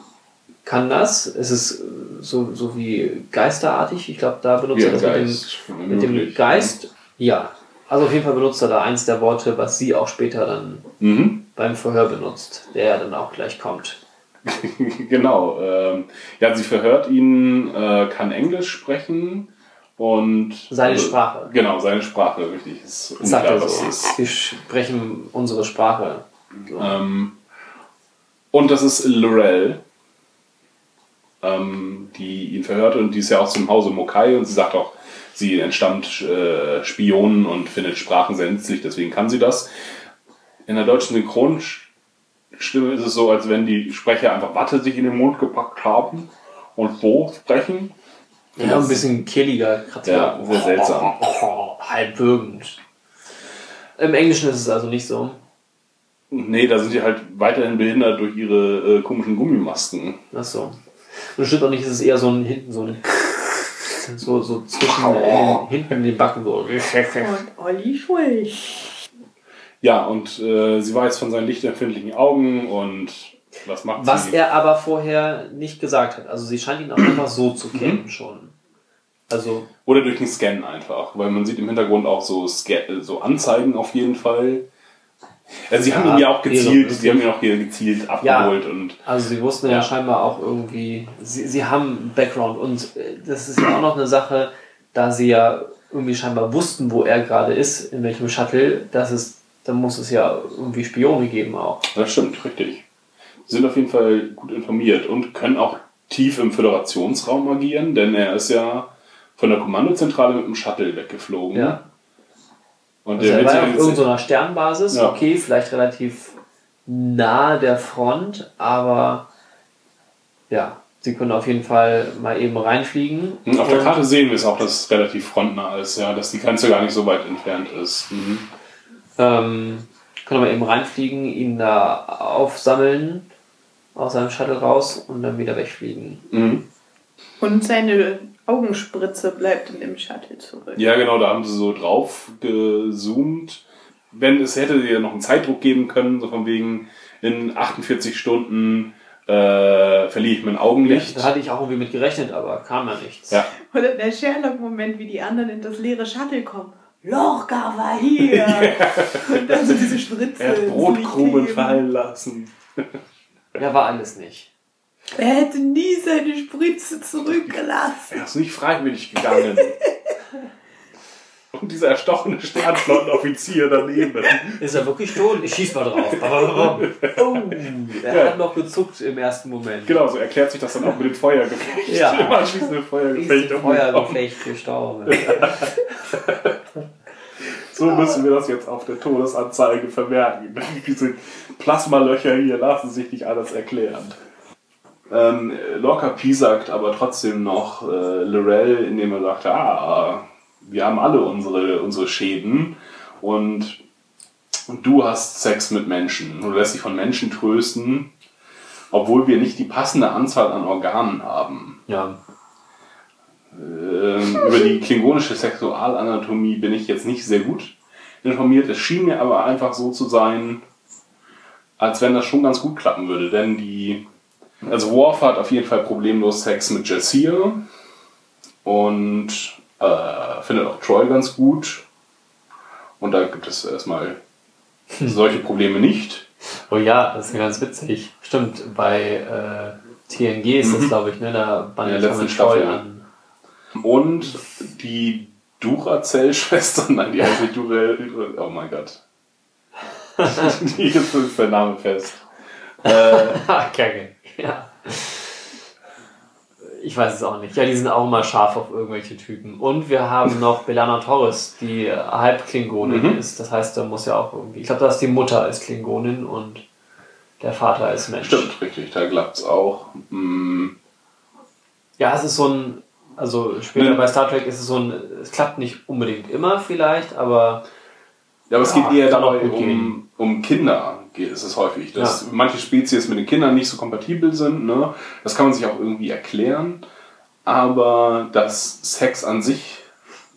Speaker 5: kann das. Es ist äh, so, so wie geisterartig. Ich glaube, da benutzt
Speaker 4: Wie
Speaker 5: er das
Speaker 4: Geist,
Speaker 5: mit dem, mit dem. Geist. Ja. Also auf jeden Fall benutzt er da eins der Worte, was sie auch später dann
Speaker 4: Mhm.
Speaker 5: beim Verhör benutzt, der ja dann auch gleich kommt.
Speaker 4: genau. Ähm, ja, sie verhört ihn, äh, kann Englisch sprechen und.
Speaker 5: Seine
Speaker 4: äh,
Speaker 5: Sprache.
Speaker 4: Genau, seine Sprache, richtig. Ist
Speaker 5: sagt
Speaker 4: unklar,
Speaker 5: er so.
Speaker 4: ist.
Speaker 5: Wir sprechen unsere Sprache. So.
Speaker 4: Ähm, und das ist Lorel, ähm, die ihn verhört und die ist ja auch zum Hause Mokai und sie sagt auch, sie entstammt äh, Spionen und findet Sprachen sehr nützlich, deswegen kann sie das. In der deutschen Synchronstimme ist es so, als wenn die Sprecher einfach Watte sich in den Mund gepackt haben und so sprechen.
Speaker 5: Ja, ein bisschen kehliger.
Speaker 4: Ja, sehr seltsam.
Speaker 5: Oh, halb würgend. Im Englischen ist es also nicht so.
Speaker 4: Nee, da sind die halt weiterhin behindert durch ihre äh, komischen Gummimasken.
Speaker 5: Ach so. Und es stimmt auch nicht, es ist eher so ein hinten so ein so, so zwischen äh, hinten in den Backen so.
Speaker 6: Und Olli schuld.
Speaker 4: Ja, und äh, sie weiß von seinen lichtempfindlichen Augen und was macht
Speaker 5: Was
Speaker 4: sie?
Speaker 5: er aber vorher nicht gesagt hat. Also sie scheint ihn auch einfach so zu kennen schon. Also,
Speaker 4: Oder durch den Scan einfach, weil man sieht im Hintergrund auch so, Sca- so Anzeigen auf jeden Fall. Also sie haben
Speaker 5: Ja,
Speaker 4: ihn ja auch gezielt, sie haben ihn auch hier gezielt abgeholt und
Speaker 5: also sie wussten ja,
Speaker 4: Ja.
Speaker 5: scheinbar auch irgendwie, sie, sie haben Background und äh, das ist ja auch noch eine Sache, da sie ja irgendwie scheinbar wussten, wo er gerade ist, in welchem Shuttle, das ist, dann muss es ja irgendwie Spione geben auch.
Speaker 4: das stimmt, richtig. Sie sind auf jeden Fall gut informiert und können auch tief im Föderationsraum agieren, denn er ist ja von der Kommandozentrale mit dem Shuttle weggeflogen.
Speaker 5: Ja.
Speaker 4: Und
Speaker 5: Also
Speaker 4: der
Speaker 5: er war auf irgendeiner Sternbasis,
Speaker 4: Ja.
Speaker 5: okay, vielleicht relativ nahe der Front, aber ja, sie können auf jeden Fall mal eben reinfliegen.
Speaker 4: Hm, Auf der
Speaker 5: Und-
Speaker 4: Karte sehen wir es auch, dass es relativ frontnah ist, ja, dass die Grenze gar nicht so weit entfernt ist. Mhm.
Speaker 5: Ähm, können wir eben reinfliegen, ihn da aufsammeln, aus seinem Shuttle raus und dann wieder wegfliegen.
Speaker 4: Mhm.
Speaker 6: Und seine Augenspritze bleibt in dem Shuttle zurück.
Speaker 4: Ja, genau, da haben sie so drauf gezoomt. Wenn es hätte ja noch einen Zeitdruck geben können, so von wegen in 48 Stunden äh, verliere ich mein Augenlicht.
Speaker 5: Da hatte ich auch irgendwie mit gerechnet, aber kam ja nichts.
Speaker 4: Ja.
Speaker 6: Oder der Sherlock-Moment, wie die anderen in das leere Shuttle kommen. Lorca war hier! Und dann so diese Spritze.
Speaker 4: Er hat Brotkrumen fallen lassen.
Speaker 5: Ja, war alles nicht.
Speaker 6: Er hätte nie seine Spritze zurückgelassen.
Speaker 4: Er ist nicht freiwillig gegangen. Und dieser erstochene Sternflottenoffizier daneben.
Speaker 5: Ist er wirklich tot? Ich schieß mal drauf. Aber warum? Oh, er
Speaker 4: Ja.
Speaker 5: hat noch gezuckt im ersten Moment.
Speaker 4: Genau, so erklärt sich das dann auch mit dem Feuergefecht.
Speaker 5: Ja.
Speaker 4: Immer schießen wir
Speaker 5: Ist
Speaker 4: Feuergefecht um.
Speaker 5: Feuergefecht gestorben.
Speaker 4: So müssen wir das jetzt auf der Todesanzeige vermerken. Diese Plasmalöcher hier lassen sich nicht alles erklären. Ähm, Lorca sagt aber trotzdem noch äh, Lorel, indem er sagt, ah, wir haben alle unsere, unsere Schäden und, und du hast Sex mit Menschen. Du lässt dich von Menschen trösten, obwohl wir nicht die passende Anzahl an Organen haben.
Speaker 5: Ja.
Speaker 4: Ähm, über die klingonische Sexualanatomie bin ich jetzt nicht sehr gut informiert. Es schien mir aber einfach so zu sein, als wenn das schon ganz gut klappen würde. Denn die, also Worf hat auf jeden Fall problemlos Sex mit Jessir und äh, findet auch Troy ganz gut. Und da gibt es erstmal solche Probleme nicht.
Speaker 5: Oh ja, das ist ja ganz witzig. Stimmt, bei äh, TNG ist das,
Speaker 4: Mhm.
Speaker 5: glaube ich, ne? Da
Speaker 4: In
Speaker 5: band
Speaker 4: der
Speaker 5: ich
Speaker 4: letzten
Speaker 5: mit
Speaker 4: Staffel,
Speaker 5: Troy
Speaker 4: ja.
Speaker 5: an.
Speaker 4: Und die Duracell-Schwestern, nein, die heißt nicht Duracell, oh mein Gott. die ist, der Name fest. Äh,
Speaker 5: Kacke. Ja. Ich weiß es auch nicht. Ja, die sind auch immer scharf auf irgendwelche Typen. Und wir haben noch Belana Torres, die Halbklingonin
Speaker 4: Mhm.
Speaker 5: ist. Das heißt, da muss ja auch irgendwie. Ich glaube, da ist die Mutter als Klingonin und der Vater als Mensch.
Speaker 4: stimmt, richtig, da klappt es auch. Mm,
Speaker 5: Ja, es ist so ein. Also später
Speaker 4: Ne.
Speaker 5: bei Star Trek ist es so ein. Es klappt nicht unbedingt immer vielleicht, aber
Speaker 4: Ja, aber es
Speaker 5: Ja,
Speaker 4: geht eher dabei um, um Kinder, geht es ist häufig, dass
Speaker 5: Ja.
Speaker 4: manche Spezies mit den Kindern nicht so kompatibel sind. Ne? Das kann man sich auch irgendwie erklären. Aber dass Sex an sich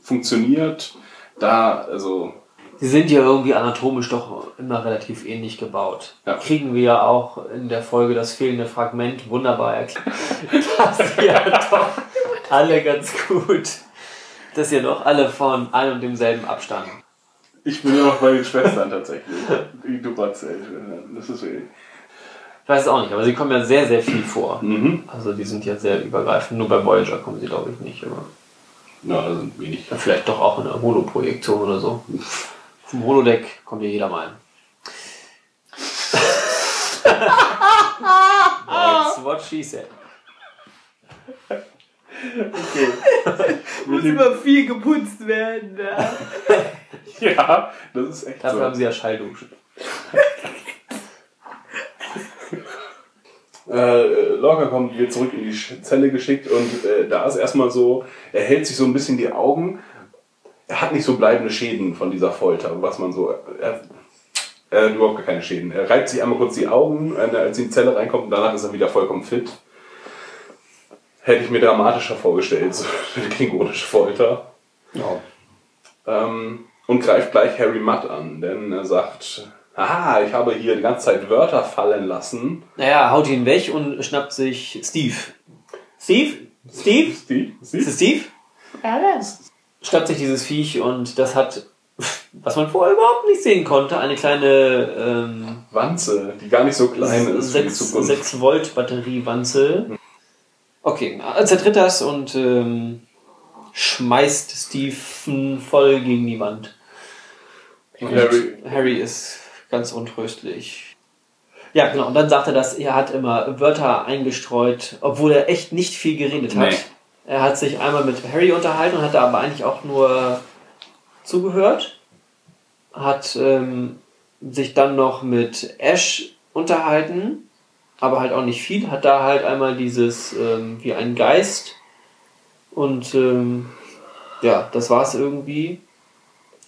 Speaker 4: funktioniert, da, also,
Speaker 5: Sie sind ja irgendwie anatomisch doch immer relativ ähnlich gebaut.
Speaker 4: Ja.
Speaker 5: Kriegen wir ja auch in der Folge das fehlende Fragment wunderbar erklärt. dass ja doch alle ganz gut, dass ja doch alle von einem und demselben abstammen.
Speaker 4: Ich bin ja noch bei den Schwestern tatsächlich. Die Duracell. Das ist wirklich.
Speaker 5: Ich weiß es auch nicht, aber sie kommen ja sehr, sehr viel vor.
Speaker 4: Mhm.
Speaker 5: Also die sind ja sehr übergreifend. Nur bei Voyager kommen sie, glaube ich, nicht. Aber
Speaker 4: Ja, da sind wenig.
Speaker 5: vielleicht doch auch in der Holo-Projektion oder so. Vom Holodeck kommt ja jeder mal. That's what she said.
Speaker 6: Muss immer viel geputzt werden. Ja.
Speaker 4: Ja, das ist echt
Speaker 5: Dafür
Speaker 4: so.
Speaker 5: haben sie ja Schallduschen.
Speaker 4: Äh, Lorca kommt wieder zurück in die Zelle geschickt und äh, da ist erstmal so, er hält sich so ein bisschen die Augen. Er hat nicht so bleibende Schäden von dieser Folter, was man so. Er, er hat überhaupt gar keine Schäden. Er reibt sich einmal kurz die Augen, als er in die Zelle reinkommt und danach ist er wieder vollkommen fit. Hätte ich mir dramatischer vorgestellt, so eine klingonische Folter.
Speaker 5: Ja.
Speaker 4: Ähm, und greift gleich Harry Mudd an, denn er sagt, ah, ich habe hier die ganze Zeit Wörter fallen lassen.
Speaker 5: Naja, haut ihn weg und schnappt sich Steve. Steve? Steve?
Speaker 4: Steve?
Speaker 5: Ist
Speaker 4: Steve?
Speaker 5: es Steve?
Speaker 6: Ja, das.
Speaker 5: Schnappt sich dieses Viech und das hat, was man vorher überhaupt nicht sehen konnte, eine kleine ähm,
Speaker 4: Wanze, die gar nicht so klein ist für die
Speaker 5: 6,
Speaker 4: Zukunft.
Speaker 5: 6 Volt Batteriewanze. Okay, er zertritt das und ähm, schmeißt Stephen voll gegen die Wand.
Speaker 4: Und Harry,
Speaker 5: Harry ist ganz untröstlich. Ja, genau. Und dann sagt er, dass er hat immer Wörter eingestreut, obwohl er echt nicht viel geredet hat.
Speaker 4: Nee.
Speaker 5: Er hat sich einmal mit Harry unterhalten und hat da aber eigentlich auch nur zugehört. Hat ähm, sich dann noch mit Ash unterhalten, aber halt auch nicht viel. Hat da halt einmal dieses ähm, wie ein Geist und ähm, ja, das war's irgendwie.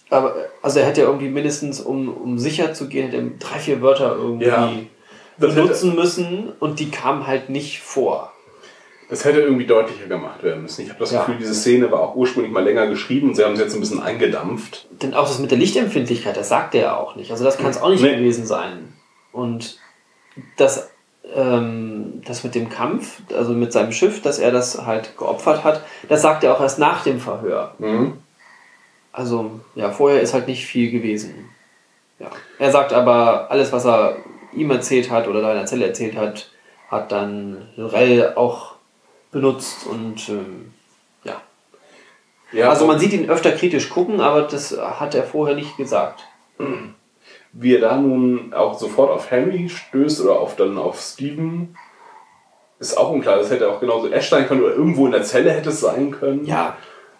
Speaker 5: Aber also er hätte ja irgendwie mindestens, um, um sicher zu gehen, hätte er drei, vier Wörter irgendwie
Speaker 4: Ja,
Speaker 5: benutzen müssen und die kamen halt nicht vor.
Speaker 4: es hätte irgendwie deutlicher gemacht werden müssen. Ich habe das
Speaker 5: Ja.
Speaker 4: Gefühl, diese Szene war auch ursprünglich mal länger geschrieben und sie haben es jetzt ein bisschen eingedampft.
Speaker 5: Denn auch das mit der Lichtempfindlichkeit, das sagt er ja auch nicht. Also das kann es auch nicht
Speaker 4: Nee.
Speaker 5: gewesen sein. Und das, ähm, das mit dem Kampf, also mit seinem Schiff, dass er das halt geopfert hat, das sagt er auch erst nach dem Verhör.
Speaker 4: Mhm.
Speaker 5: Also, ja, vorher ist halt nicht viel gewesen. Ja. Er sagt aber, alles, was er ihm erzählt hat oder da in der Zelle erzählt hat, hat dann Lorel auch benutzt und ähm, ja.
Speaker 4: Ja,
Speaker 5: Also man sieht ihn öfter kritisch gucken, aber das hat er vorher nicht gesagt.
Speaker 4: Wie er da nun auch sofort auf Harry stößt oder auf, dann auf Steven, ist auch unklar. Das hätte auch genauso Ash sein können oder irgendwo in der Zelle hätte es sein können.
Speaker 5: Ja,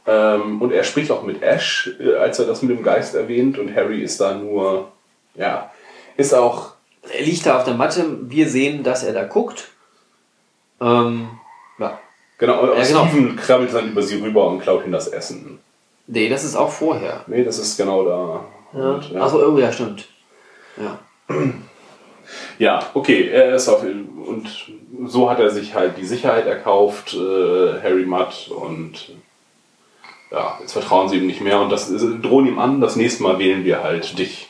Speaker 4: Ähm, und er spricht auch mit Ash, äh, als er das mit dem Geist erwähnt. Und Harry ist da nur, ja, ist auch,
Speaker 5: Er liegt da auf der Matte, wir sehen, dass er da guckt. Ähm, ja.
Speaker 4: genau,
Speaker 5: Ja, genau.
Speaker 4: Steven krabbelt dann über sie rüber und klaut ihm das Essen.
Speaker 5: Nee, das ist auch vorher.
Speaker 4: Nee, das ist genau da.
Speaker 5: Ja.
Speaker 4: Und, ja.
Speaker 5: Achso, irgendwie, ja, stimmt. Ja.
Speaker 4: Ja, okay, er ist auf und so hat er sich halt die Sicherheit erkauft, äh, Harry Mudd und ja, jetzt vertrauen sie ihm nicht mehr und das drohen ihm an, das nächste Mal wählen wir halt dich,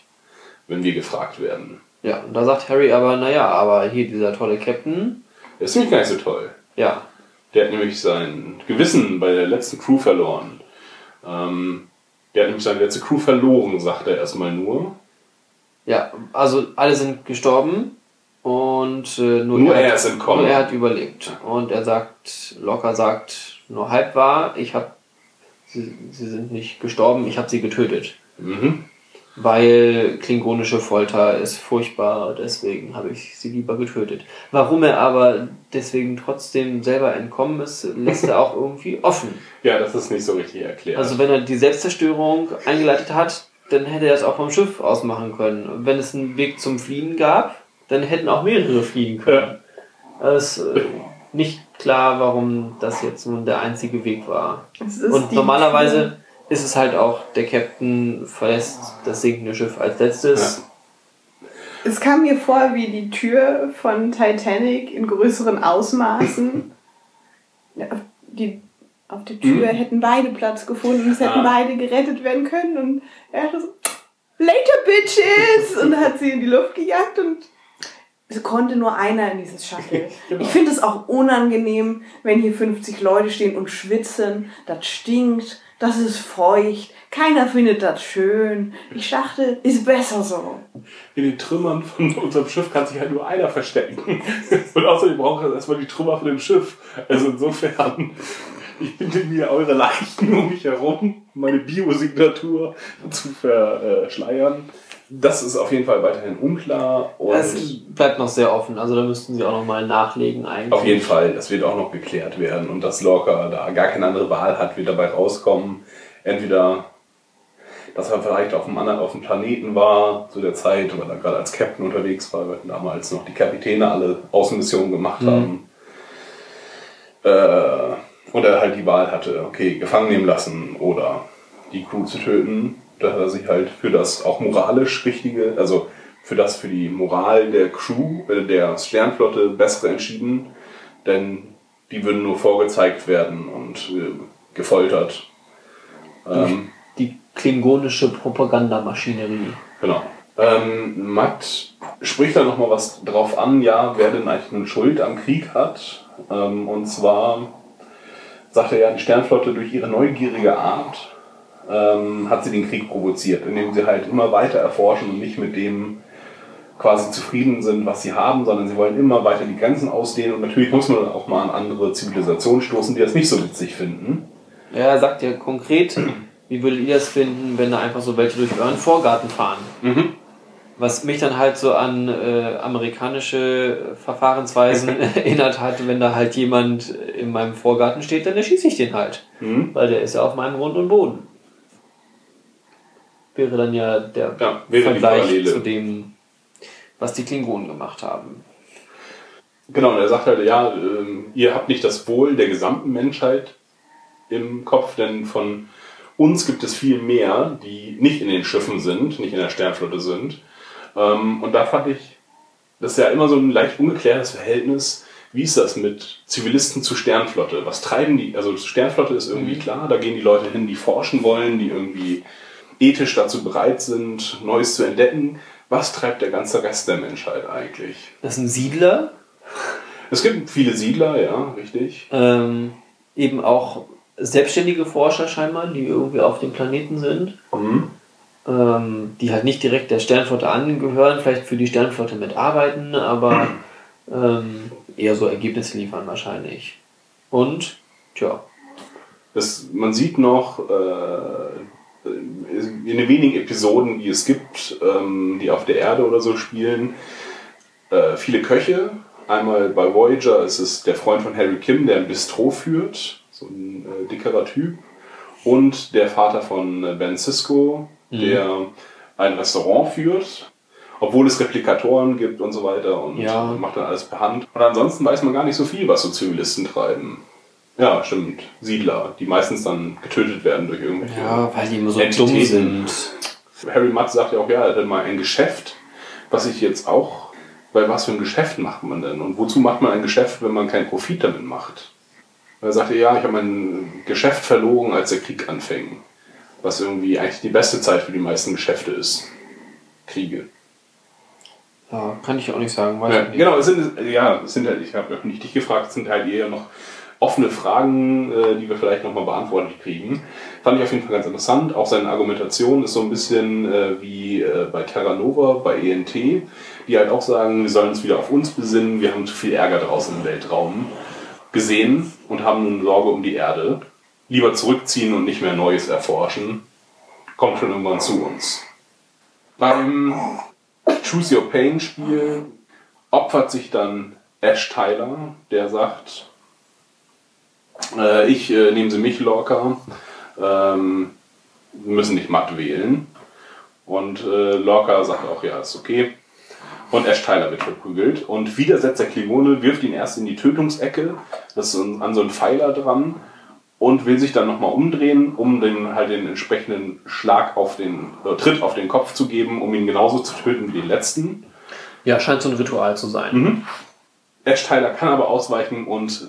Speaker 4: wenn wir gefragt werden.
Speaker 5: Ja, und da sagt Harry aber, naja, aber hier dieser tolle Captain,
Speaker 4: Das ist nämlich gar nicht so toll.
Speaker 5: ja,
Speaker 4: Der hat nämlich sein Gewissen bei der letzten Crew verloren. Ähm, der hat nämlich seine letzte Crew verloren, sagt er erstmal nur.
Speaker 5: Ja, also alle sind gestorben und äh, nur,
Speaker 4: Nur er
Speaker 5: hat,
Speaker 4: ist entkommen.
Speaker 5: Nur er hat überlebt. Und er sagt, locker sagt, nur halb wahr, ich hab, sie, sie sind nicht gestorben, ich habe sie getötet.
Speaker 4: Mhm.
Speaker 5: Weil klingonische Folter ist furchtbar, deswegen habe ich sie lieber getötet. Warum er aber deswegen trotzdem selber entkommen ist, lässt er auch irgendwie offen.
Speaker 4: Ja, das ist nicht so richtig erklärt.
Speaker 5: Also wenn er die Selbstzerstörung eingeleitet hat, dann hätte er es auch vom Schiff aus machen können. Und wenn es einen Weg zum Fliehen gab, dann hätten auch mehrere fliehen können. Es ist äh, nicht klar, warum das jetzt nun der einzige Weg war. Und normalerweise ist es halt auch, der Captain verlässt das sinkende Schiff als letztes.
Speaker 6: Es kam mir vor wie die Tür von Titanic in größeren Ausmaßen. Ja, Die, auf der Tür hätten beide Platz gefunden, es hätten
Speaker 4: Ah.
Speaker 6: beide gerettet werden können und er hatte so, later bitches! Und hat sie in die Luft gejagt und es konnte nur einer in dieses Shuttle.
Speaker 4: Genau.
Speaker 6: Ich finde es auch unangenehm, wenn hier 50 Leute stehen und schwitzen. Das stinkt, das ist feucht, keiner findet das schön. Ich dachte, ist besser so.
Speaker 4: In den Trümmern von unserem Schiff kann sich halt nur einer verstecken. Und außerdem braucht er erstmal die Trümmer von dem Schiff. Also insofern, ich binde mir eure Leichen um mich herum, meine Biosignatur zu verschleiern. Das ist auf jeden Fall weiterhin unklar. Und
Speaker 5: Es bleibt noch sehr offen, also da müssten sie auch nochmal nachlegen eigentlich.
Speaker 4: auf jeden Fall, das wird auch noch geklärt werden. Und dass Lorca da gar keine andere Wahl hat, wird dabei rauskommen. Entweder, dass er vielleicht auf einem anderen, auf dem Planeten war zu der Zeit, weil er gerade als Captain unterwegs war, weil damals noch die Kapitäne alle Außenmissionen gemacht haben. Äh, und er halt die Wahl hatte, okay, gefangen nehmen lassen oder die Crew zu töten. Da hat er sich halt für das auch moralisch richtige, also für das für die Moral der Crew, äh, der Sternflotte bessere entschieden, denn die würden nur vorgezeigt werden und äh, gefoltert. Ähm,
Speaker 5: Die klingonische Propagandamaschinerie.
Speaker 4: Genau. Ähm, Matt spricht da nochmal was drauf an, ja, wer denn eigentlich nun Schuld am Krieg hat. Ähm, und zwar sagt er ja, die Sternflotte durch ihre neugierige Art ähm, hat sie den Krieg provoziert, indem sie halt immer weiter erforschen und nicht mit dem quasi zufrieden sind, was sie haben, sondern sie wollen immer weiter die Grenzen ausdehnen und natürlich muss man auch mal an andere Zivilisationen stoßen, die das nicht so witzig finden.
Speaker 5: Ja, er sagt ja konkret, wie würdet ihr das finden, wenn da einfach so welche durch euren Vorgarten fahren?
Speaker 4: Mhm.
Speaker 5: Was mich dann halt so an äh, amerikanische Verfahrensweisen erinnert hat, wenn da halt jemand in meinem Vorgarten steht, dann erschieße ich den halt.
Speaker 4: Mhm.
Speaker 5: Weil der ist ja auf meinem Grund und Boden. Wäre dann ja der
Speaker 4: Ja,
Speaker 5: Vergleich zu dem, was die Klingonen gemacht haben.
Speaker 4: Genau, und er sagt halt, ja, ähm, ihr habt nicht das Wohl der gesamten Menschheit im Kopf, denn von uns gibt es viel mehr, die nicht in den Schiffen sind, nicht in der Sternflotte sind. Ähm, Und da fand ich, das ist ja immer so ein leicht ungeklärtes Verhältnis. Wie ist das mit Zivilisten zu Sternflotte? Was treiben die? Also Sternflotte ist irgendwie klar, da gehen die Leute hin, die forschen wollen, die irgendwie ethisch dazu bereit sind, Neues zu entdecken. Was treibt der ganze Rest der Menschheit eigentlich?
Speaker 5: Das sind Siedler,
Speaker 4: Es gibt viele Siedler, ja, richtig.
Speaker 5: ähm, eben auch selbstständige Forscher scheinbar, die irgendwie auf dem Planeten sind. Ähm, die halt nicht direkt der Sternflotte angehören, vielleicht für die Sternflotte mitarbeiten, aber ähm, eher so Ergebnisse liefern wahrscheinlich. Und, tja,
Speaker 4: Das, man sieht noch äh, in den wenigen Episoden, die es gibt, ähm, die auf der Erde oder so spielen, äh, viele Köche. Einmal bei Voyager ist es der Freund von Harry Kim, der ein Bistro führt, so ein äh, dickerer Typ. und der Vater von äh, Ben Cisco, der ein Restaurant führt, obwohl es Replikatoren gibt und so weiter und
Speaker 5: Ja.
Speaker 4: macht dann alles per Hand. Und ansonsten weiß man gar nicht so viel, was so Zivilisten treiben. Ja, stimmt. Siedler, die meistens dann getötet werden durch irgendwelche.
Speaker 5: Ja, weil die immer so dumm
Speaker 4: Entitäten.
Speaker 5: sind.
Speaker 4: Harry Mudd sagt ja auch, ja, er hatte mal ein Geschäft, was ich jetzt auch, weil was für ein Geschäft macht man denn? Und wozu macht man ein Geschäft, wenn man keinen Profit damit macht? Und er sagte, ja, ich habe mein Geschäft verloren, als der Krieg anfing. Was irgendwie eigentlich die beste Zeit für die meisten Geschäfte ist. Kriege.
Speaker 5: Ja, kann ich auch nicht sagen. Weiß
Speaker 4: Ja,
Speaker 5: ich nicht.
Speaker 4: genau, es sind, ja, es sind halt, ich habe nicht dich gefragt, es sind halt eher noch offene Fragen, äh, die wir vielleicht nochmal beantwortet kriegen. Fand ich auf jeden Fall ganz interessant. Auch seine Argumentation ist so ein bisschen äh, wie äh, bei Terra Nova, bei ENT, die halt auch sagen, wir sollen uns wieder auf uns besinnen, wir haben zu viel Ärger draußen im Weltraum gesehen und haben nun Sorge um die Erde. Lieber zurückziehen und nicht mehr Neues erforschen. Kommt schon irgendwann zu uns. Beim Choose Your Pain Spiel opfert sich dann Ash Tyler, der sagt, äh, ich äh, nehme sie mich locker, ähm, müssen nicht matt wählen. Und äh, Lorca sagt auch, ja, ist okay. Und Ash Tyler wird verprügelt. Und wieder setzt der Klingone, wirft ihn erst in die Tötungsecke, das ist an so einen Pfeiler dran, und will sich dann nochmal umdrehen, um den, halt den entsprechenden Schlag auf den, äh, Tritt auf den Kopf zu geben, um ihn genauso zu töten wie den letzten.
Speaker 5: Ja, scheint so ein Ritual zu sein.
Speaker 4: Mhm. Ash Tyler kann aber ausweichen und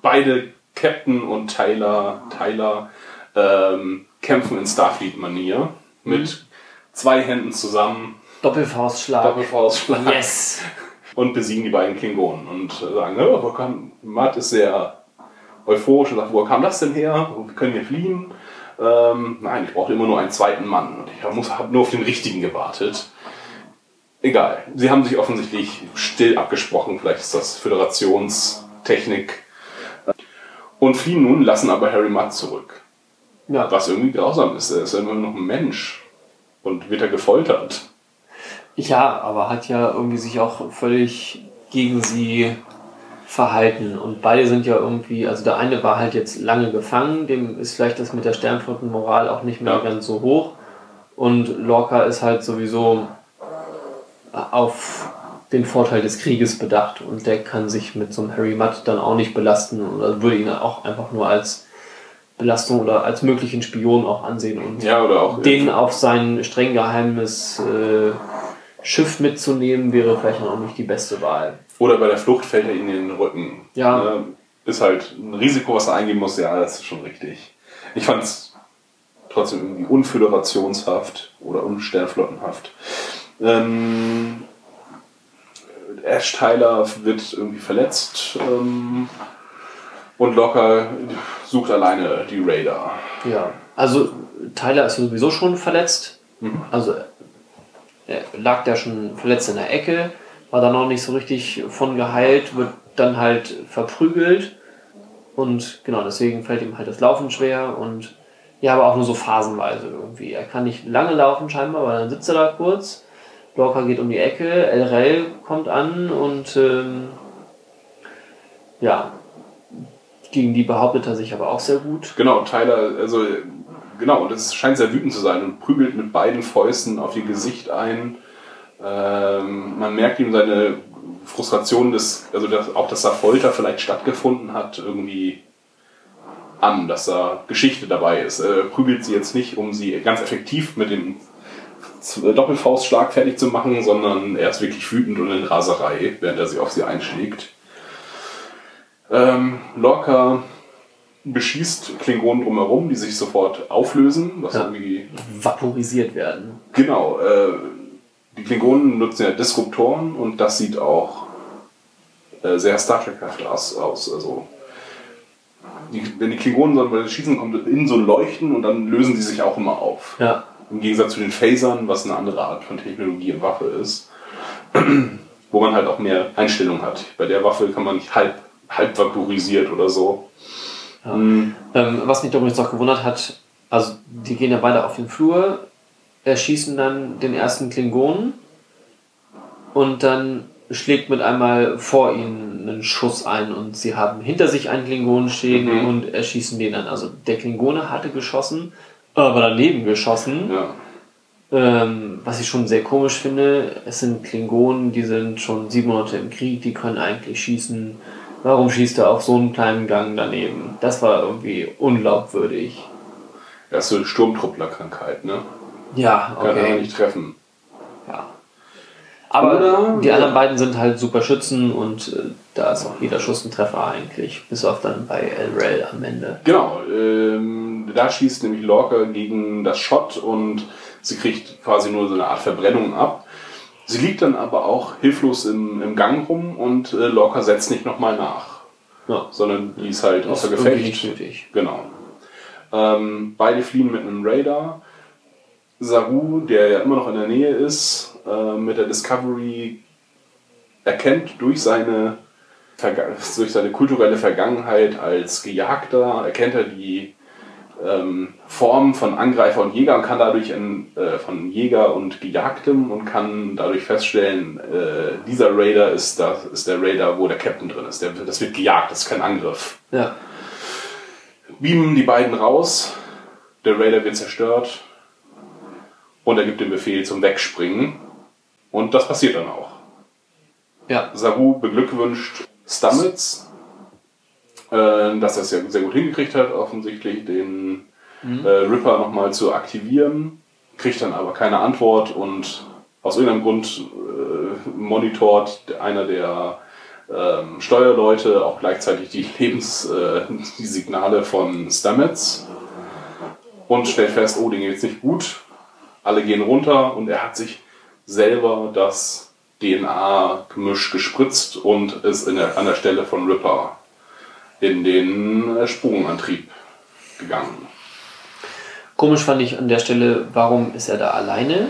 Speaker 4: beide Captain und Tyler, Tyler ähm, kämpfen in Starfleet-Manier mit zwei Händen zusammen,
Speaker 5: Doppelfaustschlag.
Speaker 4: Doppelfaustschlag
Speaker 5: Yes!
Speaker 4: und besiegen die beiden Klingonen und sagen, oh, Matt ist sehr euphorisch und sagt, wo kam das denn her? Wir können hier fliehen. Ähm, nein, ich brauchte immer nur einen zweiten Mann und ich habe nur auf den richtigen gewartet. Egal, sie haben sich offensichtlich still abgesprochen, vielleicht ist das Föderationstechnik. Und fliehen nun, lassen aber Harry Mudd zurück.
Speaker 5: Ja,
Speaker 4: Was irgendwie grausam ist, er ist ja immer noch ein Mensch und wird er gefoltert.
Speaker 5: Ja, aber hat ja irgendwie sich auch völlig gegen sie verhalten. Und beide sind ja irgendwie, also der eine war halt jetzt lange gefangen, dem ist vielleicht das mit der Sternflottenmoral auch nicht mehr
Speaker 4: Ja.
Speaker 5: ganz so hoch. Und Lorca ist halt sowieso auf den Vorteil des Krieges bedacht und der kann sich mit so einem Harry Mudd dann auch nicht belasten oder würde ihn auch einfach nur als Belastung oder als möglichen Spion auch ansehen und
Speaker 4: Ja, oder auch
Speaker 5: den auf sein streng geheimes äh, Schiff mitzunehmen, wäre vielleicht auch nicht die beste Wahl.
Speaker 4: Oder bei der Flucht fällt er ihnen in den Rücken.
Speaker 5: Ja.
Speaker 4: Ne? Ist halt ein Risiko, was er eingehen muss. Ja, das ist schon richtig. Ich fand es trotzdem irgendwie unföderationshaft oder unsternflottenhaft. Ähm, Ash Tyler wird irgendwie verletzt ähm, und Locker sucht alleine die Raider.
Speaker 5: Ja, also Tyler ist sowieso schon verletzt. Also er lag da schon verletzt in der Ecke, war da noch nicht so richtig von geheilt, wird dann halt verprügelt und genau deswegen fällt ihm halt das Laufen schwer und ja, aber auch nur so phasenweise irgendwie. Er kann nicht lange laufen scheinbar, weil dann sitzt er da kurz. Lorca geht um die Ecke, LRL kommt an und ähm, ja, gegen die behauptet er sich aber auch sehr gut.
Speaker 4: Genau, Tyler, also genau, und es scheint sehr wütend zu sein und prügelt mit beiden Fäusten auf ihr Gesicht ein. Ähm, man merkt ihm seine Frustration, des, also dass, auch dass da Folter vielleicht stattgefunden hat, irgendwie an, dass da Geschichte dabei ist. Er prügelt sie jetzt nicht, um sie ganz effektiv mit dem Doppelfaustschlag fertig zu machen, sondern er ist wirklich wütend und in Raserei, während er sie auf sie einschlägt. Ähm, Lorca beschießt Klingonen drumherum, die sich sofort auflösen, was
Speaker 5: Ja.
Speaker 4: irgendwie
Speaker 5: Vaporisiert werden.
Speaker 4: Genau, äh, die Klingonen nutzen ja Disruptoren und das sieht auch äh, sehr Star Trek-haft aus. aus. Also, die, wenn die Klingonen weil schießen, kommt in so ein Leuchten und dann lösen die sich auch immer auf.
Speaker 5: Ja.
Speaker 4: Im Gegensatz zu den Phasern, was eine andere Art von Technologie und Waffe ist, wo man halt auch mehr Einstellung hat. Bei der Waffe kann man nicht halb, halb vaporisiert oder so.
Speaker 5: Ähm, was mich übrigens noch gewundert hat, also die gehen ja beide auf den Flur, erschießen dann den ersten Klingonen und dann schlägt mit einmal vor ihnen einen Schuss ein und sie haben hinter sich einen Klingonen stehen
Speaker 4: Mhm.
Speaker 5: und erschießen den dann. Also der Klingone hatte geschossen, aber daneben geschossen.
Speaker 4: Ja.
Speaker 5: Ähm, was ich schon sehr komisch finde, es sind Klingonen, die sind schon sieben Monate im Krieg, die können eigentlich schießen. Warum schießt er auf so einen kleinen Gang daneben? Das war irgendwie unglaubwürdig.
Speaker 4: Das ist so eine Sturmtrupplerkrankheit, ne?
Speaker 5: Ja,
Speaker 4: Kann er
Speaker 5: okay.
Speaker 4: nicht treffen.
Speaker 5: Ja. Aber
Speaker 4: Oder-
Speaker 5: die anderen beiden sind halt super Schützen und äh, da ist auch jeder Schuss ein Treffer eigentlich. Bis auf dann bei El Rel am Ende.
Speaker 4: Genau, ähm, da schießt nämlich Lorca gegen das Schott und sie kriegt quasi nur so eine Art Verbrennung ab. Sie liegt dann aber auch hilflos im, im Gang rum und äh, Lorca setzt nicht nochmal nach,
Speaker 5: Ja.
Speaker 4: sondern die ist halt außer Gefecht. Genau. Ähm, beide fliehen mit einem Radar. Saru, der ja immer noch in der Nähe ist, äh, mit der Discovery erkennt durch seine, durch seine kulturelle Vergangenheit als Gejagter, erkennt er die ähm, Form von Angreifer und Jäger und kann dadurch in, äh, von Jäger und Gejagtem und kann dadurch feststellen, äh, dieser Raider ist, das, ist der Raider, wo der Captain drin ist. Der, das wird gejagt, das ist kein Angriff
Speaker 5: Ja.
Speaker 4: beamen die beiden raus. Der Raider wird zerstört. Und er gibt den Befehl zum Wegspringen. Und das passiert dann auch.
Speaker 5: Ja.
Speaker 4: Saru beglückwünscht Stamets, äh, dass er es ja sehr gut hingekriegt hat, offensichtlich den äh, Ripper nochmal zu aktivieren. Kriegt dann aber keine Antwort und aus irgendeinem Grund äh, monitort einer der ähm, Steuerleute auch gleichzeitig die Lebens, äh, die Signale von Stamets und stellt fest, oh, denen geht's nicht gut. Alle gehen runter und er hat sich selber das DNA-Gemisch gespritzt und ist der, an der Stelle von Ripper in den Sprungantrieb gegangen.
Speaker 5: Komisch fand ich an der Stelle, warum ist er da alleine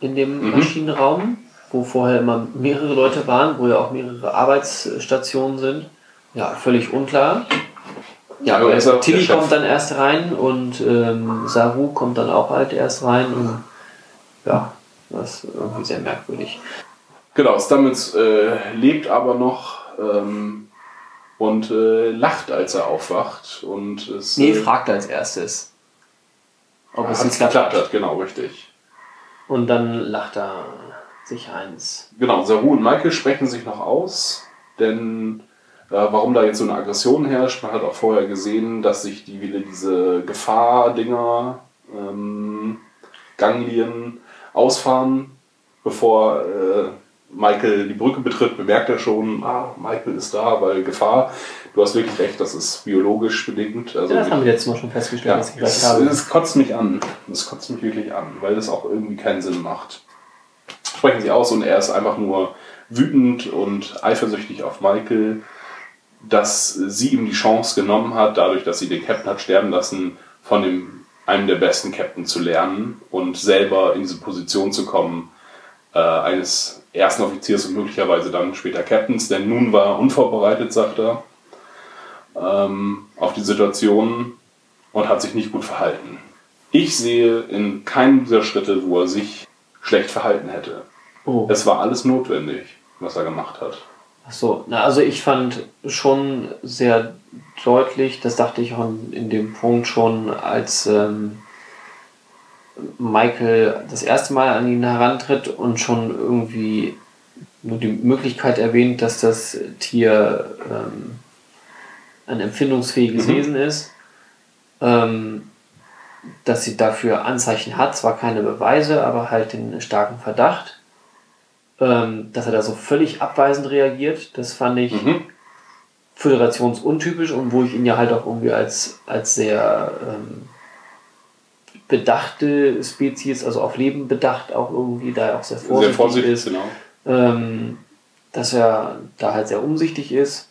Speaker 5: in dem
Speaker 4: Mhm.
Speaker 5: Maschinenraum, wo vorher immer mehrere Leute waren, wo ja auch mehrere Arbeitsstationen sind. Ja, völlig unklar. Ja,
Speaker 4: Aber er auch der
Speaker 5: Tilly kommt dann erst rein und ähm, Saru kommt dann auch halt erst rein und ja, das ist irgendwie sehr merkwürdig.
Speaker 4: Genau, Stamets äh, lebt aber noch ähm, und äh, lacht, als er aufwacht. Und es
Speaker 5: Nee,
Speaker 4: äh,
Speaker 5: fragt als erstes, ob jetzt
Speaker 4: es
Speaker 5: geklappt
Speaker 4: geklappt
Speaker 5: hat.
Speaker 4: genau, richtig.
Speaker 5: Und dann lacht er sich eins.
Speaker 4: Genau, Saru und Michael sprechen sich noch aus, denn warum da jetzt so eine Aggression herrscht, man hat auch vorher gesehen, dass sich die wieder diese Gefahr-Dinger, ähm, Ganglien ausfahren, bevor äh, Michael die Brücke betritt, bemerkt er schon, ah, Michael ist da, weil Gefahr. Du hast wirklich recht, das ist biologisch bedingt. Also
Speaker 5: Ja, das haben wir letztes Mal schon festgestellt,
Speaker 4: ja,
Speaker 5: dass ich
Speaker 4: es,
Speaker 5: habe.
Speaker 4: es kotzt mich an. Es kotzt mich wirklich an, weil das auch irgendwie keinen Sinn macht. Sprechen sie aus und er ist einfach nur wütend und eifersüchtig auf Michael, dass sie ihm die Chance genommen hat, dadurch, dass sie den Captain hat sterben lassen, von dem, einem der besten Captain zu lernen und selber in diese Position zu kommen, äh, eines ersten Offiziers und möglicherweise dann später Captains, denn nun war er unvorbereitet, sagt er, ähm, auf die Situation und hat sich nicht gut verhalten. Ich sehe in keinem dieser Schritte, wo er sich schlecht verhalten hätte.
Speaker 5: Oh.
Speaker 4: Es war alles notwendig, was er gemacht hat.
Speaker 5: Ach so, na, also ich fand schon sehr deutlich, das dachte ich auch in, in dem Punkt schon, als ähm, Michael das erste Mal an ihn herantritt und schon irgendwie nur die Möglichkeit erwähnt, dass das Tier ähm, ein empfindungsfähiges
Speaker 4: Mhm.
Speaker 5: Wesen ist, ähm, dass sie dafür Anzeichen hat, zwar keine Beweise, aber halt den starken Verdacht ähm, dass er da so völlig abweisend reagiert. Das fand ich
Speaker 4: Mhm.
Speaker 5: föderationsuntypisch und wo ich ihn ja halt auch irgendwie als, als sehr ähm, bedachte Spezies, also auf Leben bedacht, auch irgendwie da auch sehr vorsichtig,
Speaker 4: Sehr vorsichtig,
Speaker 5: ist,
Speaker 4: genau.
Speaker 5: ähm, dass er da halt sehr umsichtig ist.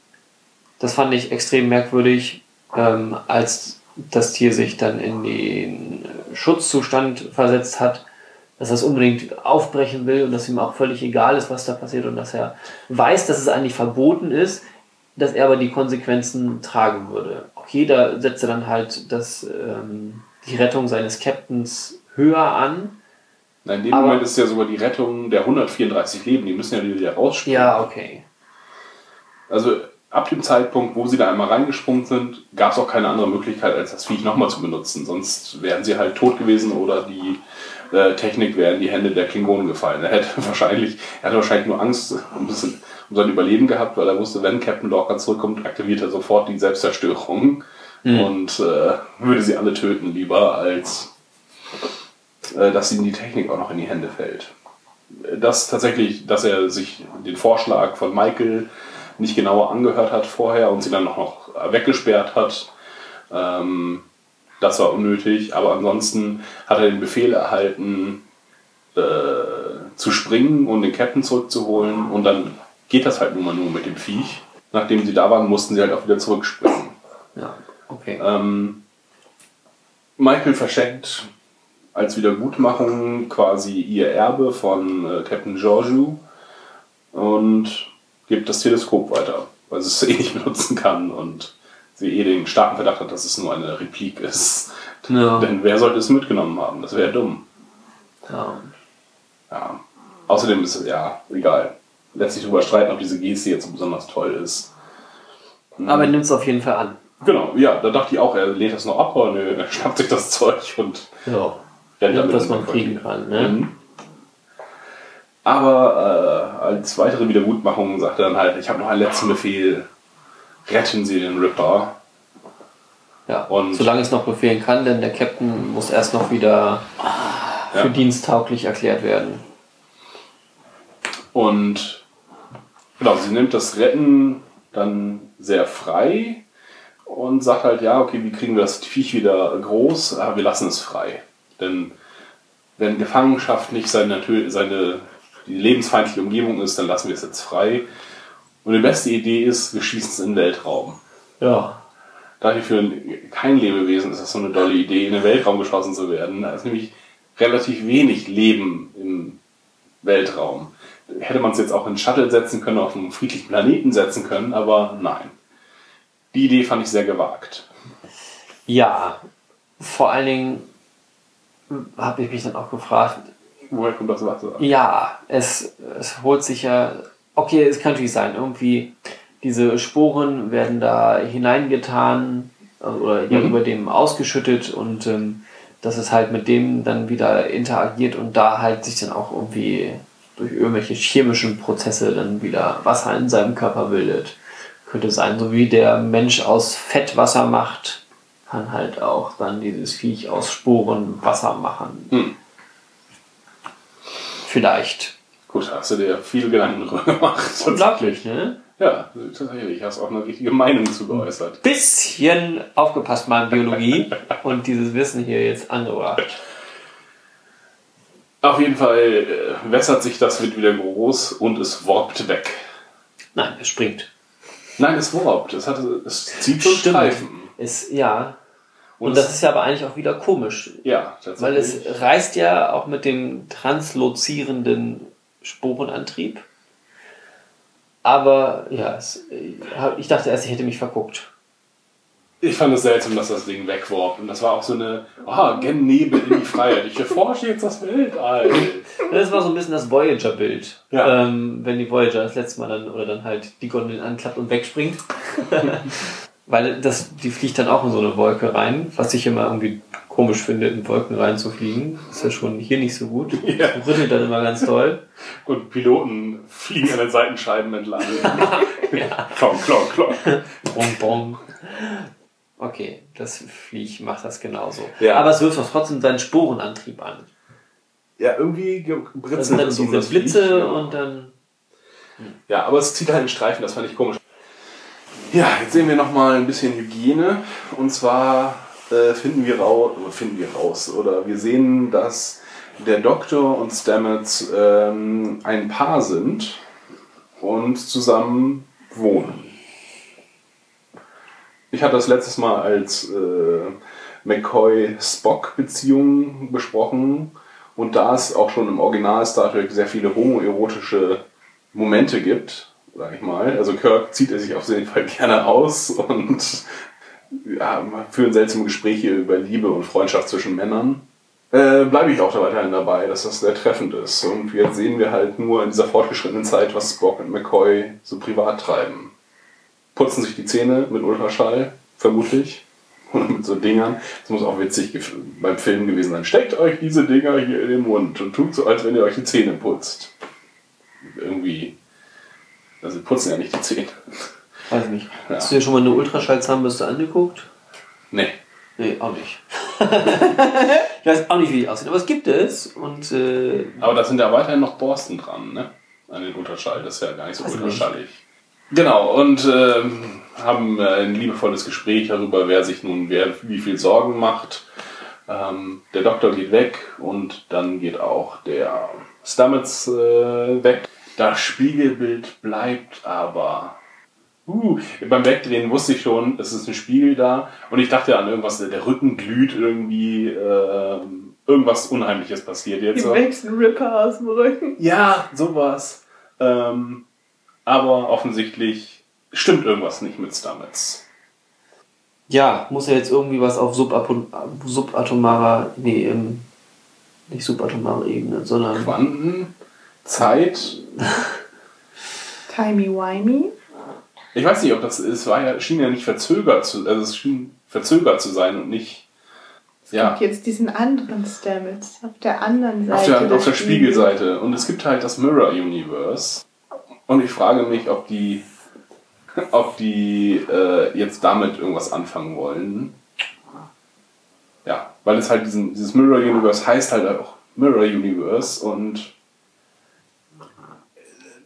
Speaker 5: Das fand ich extrem merkwürdig, ähm, als das Tier sich dann in den Schutzzustand versetzt hat, dass er es unbedingt aufbrechen will und dass ihm auch völlig egal ist, was da passiert und dass er weiß, dass es eigentlich verboten ist, dass er aber die Konsequenzen tragen würde. Okay, da setzt er dann halt das, ähm, die Rettung seines Captains höher an,
Speaker 4: Na, in dem
Speaker 5: Aber-
Speaker 4: Moment ist es ja sogar die Rettung der 134 Leben. Die müssen ja wieder rausspringen.
Speaker 5: Ja, okay.
Speaker 4: Also ab dem Zeitpunkt, wo sie da einmal reingesprungen sind, gab es auch keine andere Möglichkeit, als das Viech nochmal zu benutzen. Sonst wären sie halt tot gewesen oder die äh, Technik wäre in die Hände der Klingonen gefallen. Er hätte wahrscheinlich, er hatte wahrscheinlich nur Angst um, das, um sein Überleben gehabt, weil er wusste, wenn Captain Lorca zurückkommt, aktiviert er sofort die Selbstzerstörung und äh, würde sie alle töten lieber, als äh, dass ihm die Technik auch noch in die Hände fällt. Das tatsächlich, dass er sich den Vorschlag von Michael nicht genauer angehört hat vorher und sie dann auch noch weggesperrt hat, ähm, das war unnötig. Aber ansonsten hat er den Befehl erhalten, äh, zu springen und den Captain zurückzuholen. Und dann geht das halt nun mal nur mit dem Viech. Nachdem sie da waren, mussten sie halt auch wieder zurückspringen.
Speaker 5: Ja, okay.
Speaker 4: Ähm, Michael verschenkt als Wiedergutmachung quasi ihr Erbe von äh, Captain Georgiou und gibt das Teleskop weiter, weil sie es eh nicht benutzen kann und sie eh den starken Verdacht hat, dass es nur eine Replik ist.
Speaker 5: Ja.
Speaker 4: Denn wer sollte es mitgenommen haben? Das wäre dumm.
Speaker 5: ja.
Speaker 4: Ja. Außerdem ist es ja egal. Lässt sich darüber streiten, ob diese Geste jetzt so besonders toll ist.
Speaker 5: Aber er nimmt es auf jeden Fall an.
Speaker 4: Genau, ja, da dachte ich auch, er lädt das noch ab, aber nö, er schnappt sich das Zeug und
Speaker 5: Ja.
Speaker 4: rennt damit in
Speaker 5: man kriegen kann, ne?
Speaker 4: Mhm. Aber äh, als weitere Wiedergutmachung sagt er dann halt, ich habe noch einen letzten Befehl, retten Sie den Ripper.
Speaker 5: Ja.
Speaker 4: Und-
Speaker 5: Solange es noch befehlen kann, denn der Captain muss erst noch wieder für
Speaker 4: Ja.
Speaker 5: diensttauglich erklärt werden.
Speaker 4: Und genau, sie nimmt das Retten dann sehr frei und sagt halt, ja, okay, wie kriegen wir das Viech wieder groß? Ah, wir lassen es frei. Denn wenn Gefangenschaft nicht seine, seine die lebensfeindliche Umgebung ist, dann lassen wir es jetzt frei. Und die beste Idee ist, wir schießen es in den Weltraum.
Speaker 5: Ja.
Speaker 4: Daher für kein Lebewesen ist das so eine tolle Idee, in den Weltraum geschossen zu werden. Da ist nämlich relativ wenig Leben im Weltraum. Hätte man es jetzt auch in einen Shuttle setzen können, auf einen friedlichen Planeten setzen können, aber nein. Die Idee fand ich sehr gewagt.
Speaker 5: Ja. Vor allen Dingen habe ich mich dann auch gefragt,
Speaker 4: Woher kommt das Wasser?
Speaker 5: Ja, es, es holt sich ja. Okay, es kann natürlich sein, irgendwie diese Sporen werden da hineingetan äh, oder
Speaker 4: Mhm.
Speaker 5: über dem ausgeschüttet und ähm, dass es halt mit dem dann wieder interagiert und da halt sich dann auch irgendwie durch irgendwelche chemischen Prozesse dann wieder Wasser in seinem Körper bildet. Könnte sein, so wie der Mensch aus Fett Wasser macht, kann halt auch dann dieses Viech aus Sporen Wasser machen.
Speaker 4: Hm.
Speaker 5: Vielleicht.
Speaker 4: Gut, hast du dir viele Gedanken drüber gemacht.
Speaker 5: Unglaublich, ne?
Speaker 4: Ja, tatsächlich. Hast auch eine richtige Meinung zu geäußert.
Speaker 5: Bisschen aufgepasst mal in Biologie und dieses Wissen hier jetzt angebracht.
Speaker 4: Auf jeden Fall äh, wässert sich das, wird wieder groß und es warpt weg.
Speaker 5: Nein, es springt.
Speaker 4: Nein, es warpt. Es, hat, es zieht so. Streifen.
Speaker 5: Es, ja. Und,
Speaker 4: Und
Speaker 5: das ist ja aber eigentlich auch wieder komisch.
Speaker 4: Ja, tatsächlich.
Speaker 5: Weil es reißt ja auch mit dem translozierenden Sporenantrieb. Aber ja, es, ich dachte erst, ich hätte mich verguckt.
Speaker 4: Ich fand es seltsam, dass das Ding wegwarp. Und das war auch so eine, ah, gen Nebel in die Freiheit. Ich erforsche jetzt das Weltall.
Speaker 5: Das war so ein bisschen das Voyager-Bild.
Speaker 4: Ja.
Speaker 5: Ähm, wenn die Voyager das letzte Mal dann, oder dann halt die Gondel anklappt und wegspringt. Weil das, die fliegt dann auch in so eine Wolke rein, was ich immer irgendwie komisch finde, in Wolken reinzufliegen. Ist ja schon hier nicht so gut.
Speaker 4: Ja.
Speaker 5: Rüttelt dann immer ganz toll.
Speaker 4: Und Piloten fliegen an den Seitenscheiben entlang. Klong, klong, klong.
Speaker 5: Bong, bong. Okay, das Viech macht das genauso.
Speaker 4: Ja.
Speaker 5: Aber es wirft doch trotzdem seinen Sporenantrieb an.
Speaker 4: Ja, irgendwie britzelt
Speaker 5: sind dann
Speaker 4: um
Speaker 5: diese Blitze
Speaker 4: Viech, ja.
Speaker 5: und dann.
Speaker 4: Ja, aber es zieht halt einen Streifen, das fand ich komisch. Ja, jetzt sehen wir nochmal ein bisschen Hygiene. Und zwar äh, finden, wir raus, finden wir raus, oder wir sehen, dass der Doktor und Stamets ähm, ein Paar sind und zusammen wohnen. Ich hatte das letztes Mal als äh, McCoy-Spock-Beziehung besprochen. Und da es auch schon im Original Star Trek sehr viele homoerotische Momente gibt, sag ich mal. Also Kirk zieht er sich auf jeden Fall gerne aus und ja, führen seltsame Gespräche über Liebe und Freundschaft zwischen Männern. äh, bleibe ich auch da weiterhin dabei, dass das sehr treffend ist. Und jetzt sehen wir halt nur in dieser fortgeschrittenen Zeit, was Spock und McCoy so privat treiben. Putzen sich die Zähne mit Ultraschall, vermutlich. Oder mit so Dingern. Das muss auch witzig beim Film gewesen sein. Steckt euch diese Dinger hier in den Mund und tut so, als wenn ihr euch die Zähne putzt. Irgendwie. Also putzen ja nicht die Zähne.
Speaker 5: Weiß nicht.
Speaker 4: Ja.
Speaker 5: Hast du dir schon mal eine Ultraschallzahnbürste angeguckt?
Speaker 4: Nee.
Speaker 5: Nee, auch nicht. ich weiß auch nicht, wie die aussieht, aber es gibt es und äh,
Speaker 4: Aber da sind ja weiterhin noch Borsten dran, ne? An den Ultraschall. Das ist ja gar nicht so ultraschallig. Genau, und ähm, haben äh, ein liebevolles Gespräch darüber, wer sich nun wer wie viel Sorgen macht. Ähm, der Doktor geht weg und dann geht auch der Stamets äh, weg. Das Spiegelbild bleibt aber. Uh, beim Wegdrehen wusste ich schon, es ist ein Spiegel da und ich dachte an irgendwas, der Rücken glüht irgendwie, äh, irgendwas Unheimliches passiert jetzt.
Speaker 6: Die wächst ein Ripper aus dem Rücken.
Speaker 4: Ja, sowas. Ähm, aber offensichtlich stimmt irgendwas nicht mit Stamets.
Speaker 5: ja, muss ja jetzt irgendwie was auf Subatom subatomarer, nee, ähm, nicht subatomarer Ebene, sondern
Speaker 4: Quanten, Zeit.
Speaker 6: Timey-wimey.
Speaker 4: Ich weiß nicht, ob das es war ja, schien ja nicht verzögert zu, also es schien verzögert zu sein und nicht. Ja,
Speaker 6: Und jetzt diesen anderen Stamets auf der anderen Seite.
Speaker 4: auf der, auf der
Speaker 6: Spiegels.
Speaker 4: Spiegelseite. Und es gibt halt das Mirror Universe. Und ich frage mich, ob die, ob die äh, jetzt damit irgendwas anfangen wollen. Ja, weil es halt diesen, dieses Mirror Universe heißt halt auch Mirror Universe und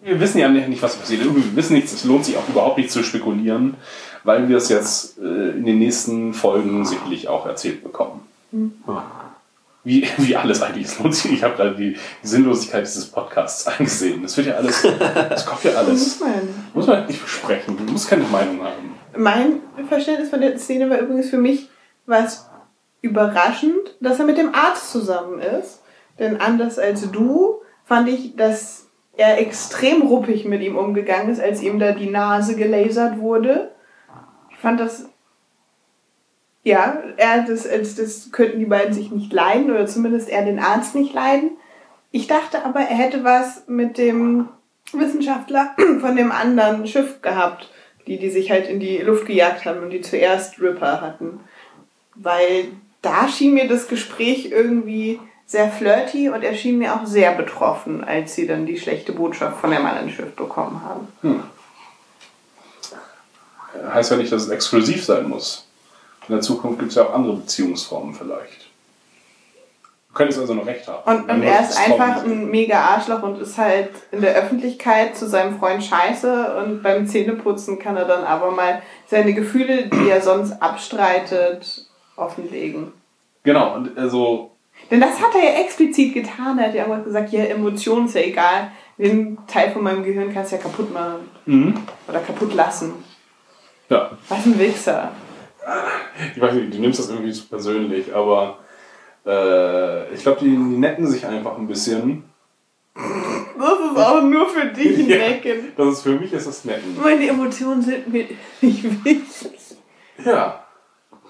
Speaker 4: wir wissen ja nicht, was passiert. Wir wissen nichts, es lohnt sich auch überhaupt nicht zu spekulieren, weil wir es jetzt äh, in den nächsten Folgen sicherlich auch erzählt bekommen. Wie, wie alles eigentlich. Es lohnt sich. Ich habe gerade die, Sinnlosigkeit dieses Podcasts eingesehen. Das wird ja alles, das kommt ja alles.
Speaker 6: muss man ja nicht.
Speaker 4: Muss man nicht besprechen. Du musst keine Meinung haben.
Speaker 6: Mein Verständnis von der Szene war übrigens für mich was überraschend, dass er mit dem Arzt zusammen ist. Denn anders als du fand ich, dass er extrem ruppig mit ihm umgegangen ist, als ihm da die Nase gelasert wurde. Ich fand das. Ja, er das, als das könnten die beiden sich nicht leiden oder zumindest er den Arzt nicht leiden. Ich dachte aber, er hätte was mit dem Wissenschaftler von dem anderen Schiff gehabt, die, die sich halt in die Luft gejagt haben und die zuerst Ripper hatten. Weil da schien mir das Gespräch irgendwie sehr flirty und er schien mir auch sehr betroffen, als sie dann die schlechte Botschaft von dem anderen Schiff bekommen haben.
Speaker 4: Heißt ja nicht, dass es exklusiv sein muss. In der Zukunft gibt es ja auch andere Beziehungsformen vielleicht. Du könntest also noch recht haben.
Speaker 6: Und, und er ist einfach ein mega Arschloch und ist halt in der Öffentlichkeit zu seinem Freund scheiße und beim Zähneputzen kann er dann aber mal seine Gefühle, die er sonst abstreitet, offenlegen.
Speaker 4: Genau, und also
Speaker 6: Denn das hat er ja explizit getan. Er hat ja irgendwas gesagt, ja, Emotionen ist ja egal. Den Teil von meinem Gehirn kannst du ja kaputt machen.
Speaker 4: Mhm.
Speaker 6: Oder kaputt lassen.
Speaker 4: ja,
Speaker 6: Was ein Wichser.
Speaker 4: ich weiß nicht, du nimmst das irgendwie zu persönlich, aber äh, ich glaube, die, die netten sich einfach ein bisschen.
Speaker 6: Das ist auch nur für dich ein
Speaker 4: Ja.
Speaker 6: Necken.
Speaker 4: Das ist für mich ist das netten.
Speaker 6: Meine Emotionen sind mir nicht wichtig.
Speaker 4: Ja.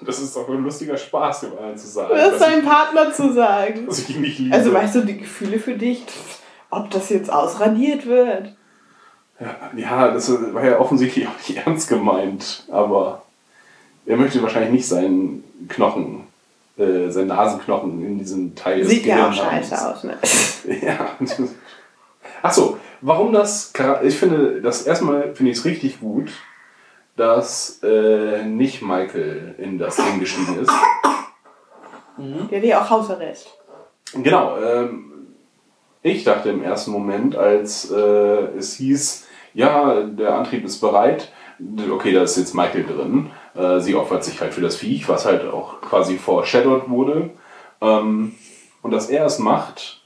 Speaker 4: Das ist doch ein lustiger Spaß, dem anderen zu sagen.
Speaker 6: Das
Speaker 4: ich-
Speaker 6: Partner zu sagen.
Speaker 4: dass ich ihn nicht liebe.
Speaker 6: Also weißt du, die Gefühle für dich, ob das jetzt ausradiert wird.
Speaker 4: Ja, ja, das war ja offensichtlich auch nicht ernst gemeint, aber er möchte wahrscheinlich nicht seinen Knochen, äh, seinen Nasenknochen in diesem Teil des
Speaker 6: Sieht ja auch scheiße aus, ne?
Speaker 4: Ja. Achso, warum das? Ich finde, das erstmal finde ich es richtig gut, dass äh, nicht Michael in das Ding gestiegen ist.
Speaker 6: Der hat ja auch Hausarrest.
Speaker 4: Genau. Ähm, ich dachte im ersten Moment, als äh, es hieß, ja, der Antrieb ist bereit, okay, da ist jetzt Michael drin. Äh, sie opfert sich halt für das Viech, was halt auch quasi foreshadowed wurde. Ähm, und dass er es macht,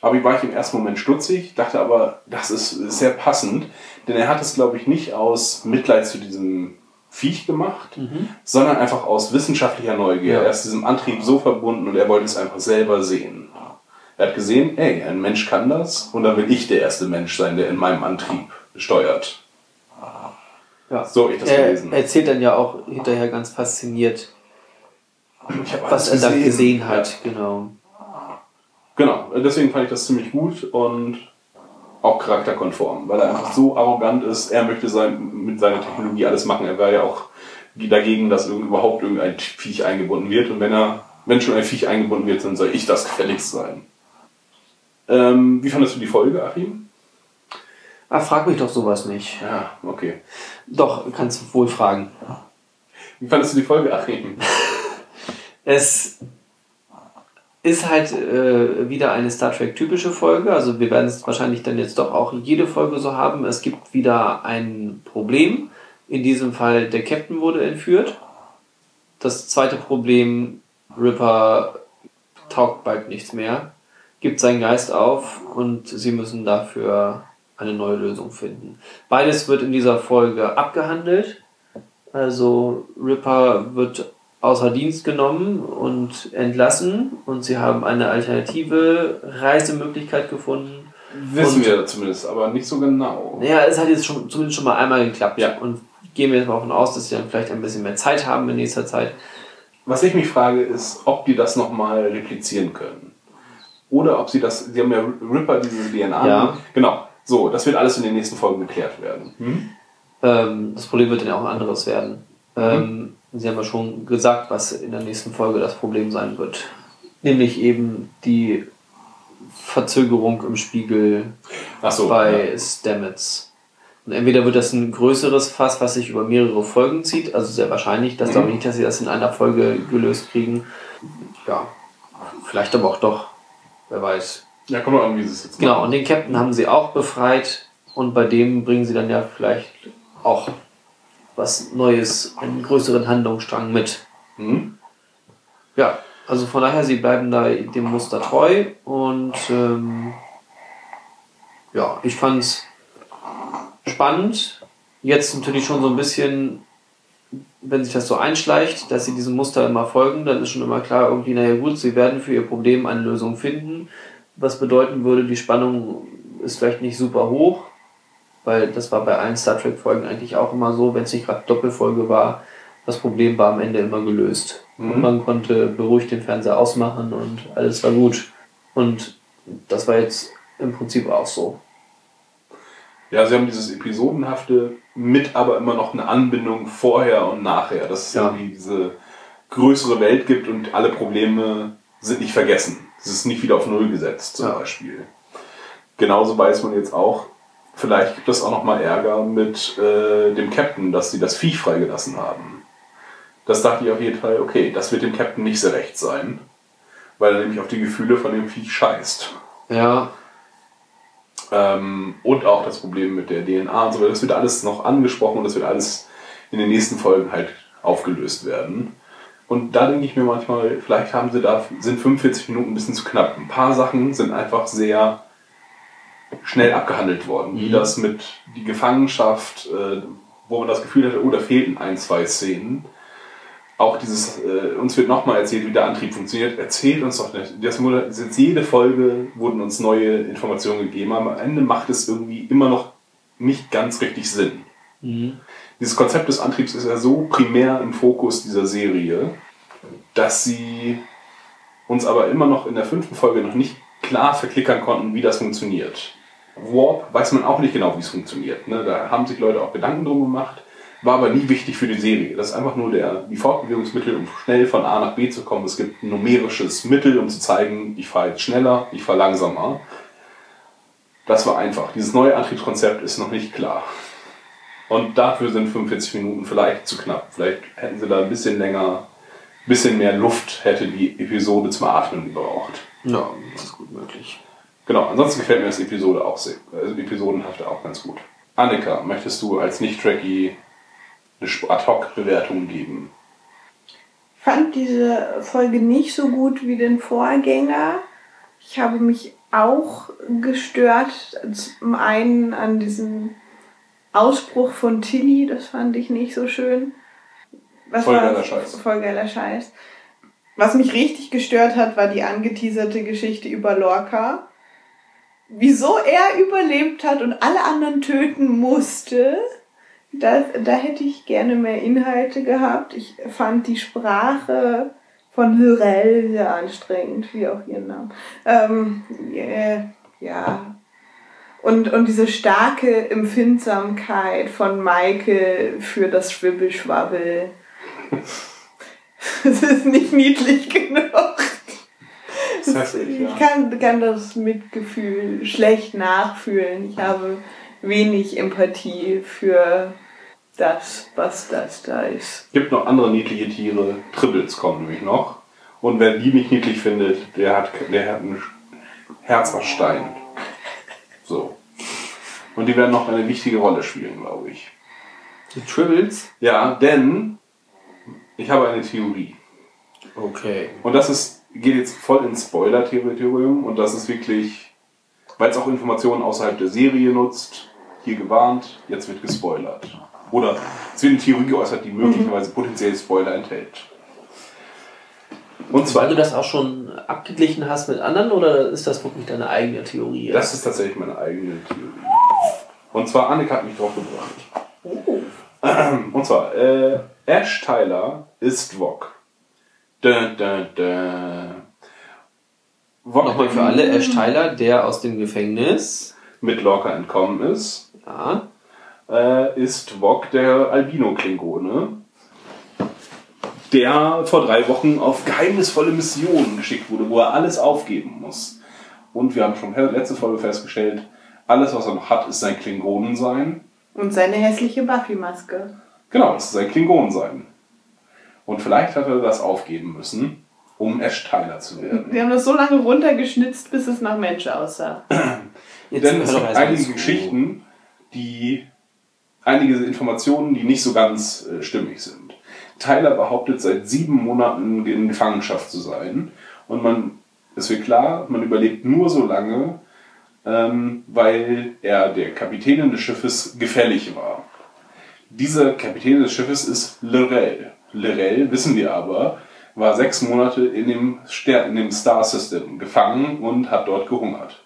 Speaker 4: aber war ich im ersten Moment stutzig, dachte aber, das ist sehr passend, denn er hat es, glaube ich, nicht aus Mitleid zu diesem Viech gemacht, sondern einfach aus wissenschaftlicher Neugier.
Speaker 5: Ja.
Speaker 4: Er ist diesem Antrieb so verbunden und er wollte es einfach selber sehen. Er hat gesehen, ey, ein Mensch kann das und dann will ich der erste Mensch sein, der in meinem Antrieb steuert.
Speaker 5: Ja.
Speaker 4: So ich das
Speaker 5: er
Speaker 4: gelesen.
Speaker 5: erzählt dann ja auch hinterher ganz fasziniert,
Speaker 4: Ich
Speaker 5: was er da gesehen hat, genau.
Speaker 4: Genau, deswegen fand ich das ziemlich gut und auch charakterkonform, weil er einfach so arrogant ist, er möchte sein, mit seiner Technologie alles machen. Er war ja auch dagegen, dass überhaupt irgendein Viech eingebunden wird und wenn er, wenn schon ein Viech eingebunden wird, dann soll ich das gefälligst sein. Ähm, wie fandest du die Folge, Achim?
Speaker 5: Ah, frag mich doch sowas nicht.
Speaker 4: Ja, okay.
Speaker 5: Doch, kannst du wohl fragen.
Speaker 4: Wie fandest du die Folge, Achim?
Speaker 5: Es ist halt äh, wieder eine Star Trek typische Folge. Also wir werden es wahrscheinlich dann jetzt doch auch jede Folge so haben. Es gibt wieder ein Problem. In diesem Fall der Captain wurde entführt. Das zweite Problem, Ripper taugt bald nichts mehr, gibt seinen Geist auf und sie müssen dafür eine neue Lösung finden. Beides wird in dieser Folge abgehandelt. Also Ripper wird außer Dienst genommen und entlassen und sie haben eine alternative Reisemöglichkeit gefunden.
Speaker 4: Wissen
Speaker 5: Und-
Speaker 4: wir zumindest, aber nicht so genau.
Speaker 5: Ja, es hat jetzt schon, zumindest schon mal einmal geklappt.
Speaker 4: Ja.
Speaker 5: Und gehen wir jetzt mal davon aus, dass sie dann vielleicht ein bisschen mehr Zeit haben in nächster Zeit.
Speaker 4: Was ich mich frage, ist, ob die das nochmal replizieren können. Oder ob sie das, sie haben ja Ripper, diese DNA.
Speaker 5: Ja.
Speaker 4: Genau. So, das wird alles in den nächsten Folgen geklärt werden.
Speaker 5: Ähm, das Problem wird dann ja auch ein anderes werden. Ähm, Sie haben ja schon gesagt, was in der nächsten Folge das Problem sein wird. Nämlich eben die Verzögerung im Spiegel
Speaker 4: so.
Speaker 5: bei Stamets. Und entweder wird das ein größeres Fass, was sich über mehrere Folgen zieht, also sehr wahrscheinlich, das glaube ich nicht, dass sie das in einer Folge gelöst kriegen. Ja, vielleicht aber auch doch, wer weiß.
Speaker 4: Ja, kommt mal an, wie sie es jetzt
Speaker 5: Genau, und den Captain haben sie auch befreit und bei dem bringen sie dann ja vielleicht auch was Neues, einen größeren Handlungsstrang mit.
Speaker 4: Mhm.
Speaker 5: Ja, also von daher, sie bleiben da dem Muster treu und ähm, ja, ich fand's spannend. Jetzt natürlich schon so ein bisschen, wenn sich das so einschleicht, dass sie diesem Muster immer folgen, dann ist schon immer klar, irgendwie, naja gut, sie werden für ihr Problem eine Lösung finden. Was bedeuten würde, die Spannung ist vielleicht nicht super hoch, weil das war bei allen Star Trek-Folgen eigentlich auch immer so, wenn es nicht gerade Doppelfolge war, das Problem war am Ende immer gelöst. Und man konnte beruhigt den Fernseher ausmachen und alles war gut. Und das war jetzt im Prinzip auch so.
Speaker 4: Ja, sie haben dieses Episodenhafte mit aber immer noch eine Anbindung vorher und nachher, dass es
Speaker 5: Ja.
Speaker 4: irgendwie diese größere Welt gibt und alle Probleme sind nicht vergessen. Es ist nicht wieder auf Null gesetzt, zum
Speaker 5: Ja.
Speaker 4: Beispiel. Genauso weiß man jetzt auch, vielleicht gibt es auch noch mal Ärger mit äh, dem Captain, dass sie das Viech freigelassen haben. Das dachte ich auf jeden Fall, okay, das wird dem Captain nicht sehr recht sein, weil er nämlich auf die Gefühle von dem Viech scheißt.
Speaker 5: Ja,
Speaker 4: Ähm, und auch das Problem mit der DNA und so weiter. Das wird alles noch angesprochen und das wird alles in den nächsten Folgen halt aufgelöst werden. Und da denke ich mir manchmal, vielleicht haben sie da, sind 45 Minuten ein bisschen zu knapp. Ein paar Sachen sind einfach sehr schnell abgehandelt worden. Wie das mit die Gefangenschaft, äh, wo man das Gefühl hatte, oh, da fehlten ein, zwei Szenen. Auch dieses, äh, uns wird nochmal erzählt, wie der Antrieb funktioniert. Erzählt uns doch nicht. Das jetzt jede Folge wurden uns neue Informationen gegeben, aber am Ende macht es irgendwie immer noch nicht ganz richtig Sinn. Dieses Konzept des Antriebs ist ja so primär im Fokus dieser Serie, dass sie uns aber immer noch in der fünften Folge noch nicht klar verklickern konnten, wie das funktioniert. Warp weiß man auch nicht genau, wie es funktioniert. Ne? Da haben sich Leute auch Gedanken drum gemacht, war aber nie wichtig für die Serie. Das ist einfach nur der, die Fortbewegungsmittel, um schnell von A nach B zu kommen. Es gibt ein numerisches Mittel, um zu zeigen, ich fahre jetzt schneller, ich fahre langsamer. Das war einfach. Dieses neue Antriebskonzept ist noch nicht klar. Und dafür sind 45 Minuten vielleicht zu knapp. Vielleicht hätten sie da ein bisschen länger, ein bisschen mehr Luft hätte die Episode zum Atmen gebraucht.
Speaker 5: ja, das ist gut möglich.
Speaker 4: Genau, ansonsten gefällt mir das Episode auch sehr, also Episodenhafte auch ganz gut. Annika, möchtest du als Nicht-Trekkie eine Ad-Hoc-Bewertung geben?
Speaker 6: Ich fand diese Folge nicht so gut wie den Vorgänger. Ich habe mich auch gestört, zum einen an diesem Ausspruch von Tilly, das fand ich nicht so schön. Was
Speaker 4: Voll geiler? Scheiß.
Speaker 6: Voll geiler Scheiß. Was mich richtig gestört hat, war die angeteaserte Geschichte über Lorca. Wieso er überlebt hat und alle anderen töten musste, da, da hätte ich gerne mehr Inhalte gehabt. Ich fand die Sprache von Hyrel, sehr anstrengend, wie auch ihr Name. Ähm, yeah, ja. Und, und diese starke Empfindsamkeit von Maike für das Schwibbelschwabbel. Es ist nicht niedlich genug.
Speaker 4: Das ist hässlich, ja.
Speaker 6: Ich kann, kann das Mitgefühl schlecht nachfühlen. Ich habe wenig Empathie für das, was das da ist.
Speaker 4: gibt noch andere niedliche Tiere. Tribbles kommen nämlich noch. Und wer die nicht niedlich findet, der hat, der hat ein Herz aus Stein. So. Und die werden noch eine wichtige Rolle spielen, glaube ich.
Speaker 5: Die Tribbles?
Speaker 4: Ja, denn ich habe eine Theorie.
Speaker 5: Okay.
Speaker 4: Und das ist, geht jetzt voll ins Spoiler-Territorium und das ist wirklich, weil es auch Informationen außerhalb der Serie nutzt, hier gewarnt, jetzt wird gespoilert. Oder es wird eine Theorie geäußert, die möglicherweise potenziell Spoiler enthält. Und zwar,
Speaker 5: Weil du das auch schon abgeglichen hast mit anderen oder ist das wirklich deine eigene Theorie?
Speaker 4: das ist tatsächlich meine eigene Theorie. Und zwar, Annika hat mich drauf gebracht. Und zwar, äh, Ash Tyler ist Vog. Dun, dun. Vog
Speaker 5: Nochmal für alle, Ash Tyler, der aus dem Gefängnis,
Speaker 4: mit Lorca entkommen ist.
Speaker 5: ja,
Speaker 4: äh, ist Vog der Albino-Klingone, der vor drei Wochen auf geheimnisvolle Missionen geschickt wurde, wo er alles aufgeben muss. Und wir haben schon letzte Folge festgestellt, alles, was er noch hat, ist sein Klingonensein.
Speaker 6: Und seine hässliche Buffy-Maske.
Speaker 4: Genau, das ist sein Klingonensein. Und vielleicht hat er das aufgeben müssen, um Ash Tyler zu werden.
Speaker 6: Wir haben das so lange runtergeschnitzt, bis es nach Mensch aussah.
Speaker 5: jetzt
Speaker 4: Denn es gibt einige
Speaker 5: zu.
Speaker 4: Geschichten, die einige Informationen, die nicht so ganz äh, stimmig sind. Tyler behauptet seit sieben Monaten in Gefangenschaft zu sein. Und man, es wird klar, man überlebt nur so lange, ähm, weil er der Kapitänin des Schiffes gefällig war. Dieser Kapitän des Schiffes ist Lorel. Lorel, wissen wir aber, war sechs Monate in dem, Ster in dem Star System gefangen und hat dort gehungert.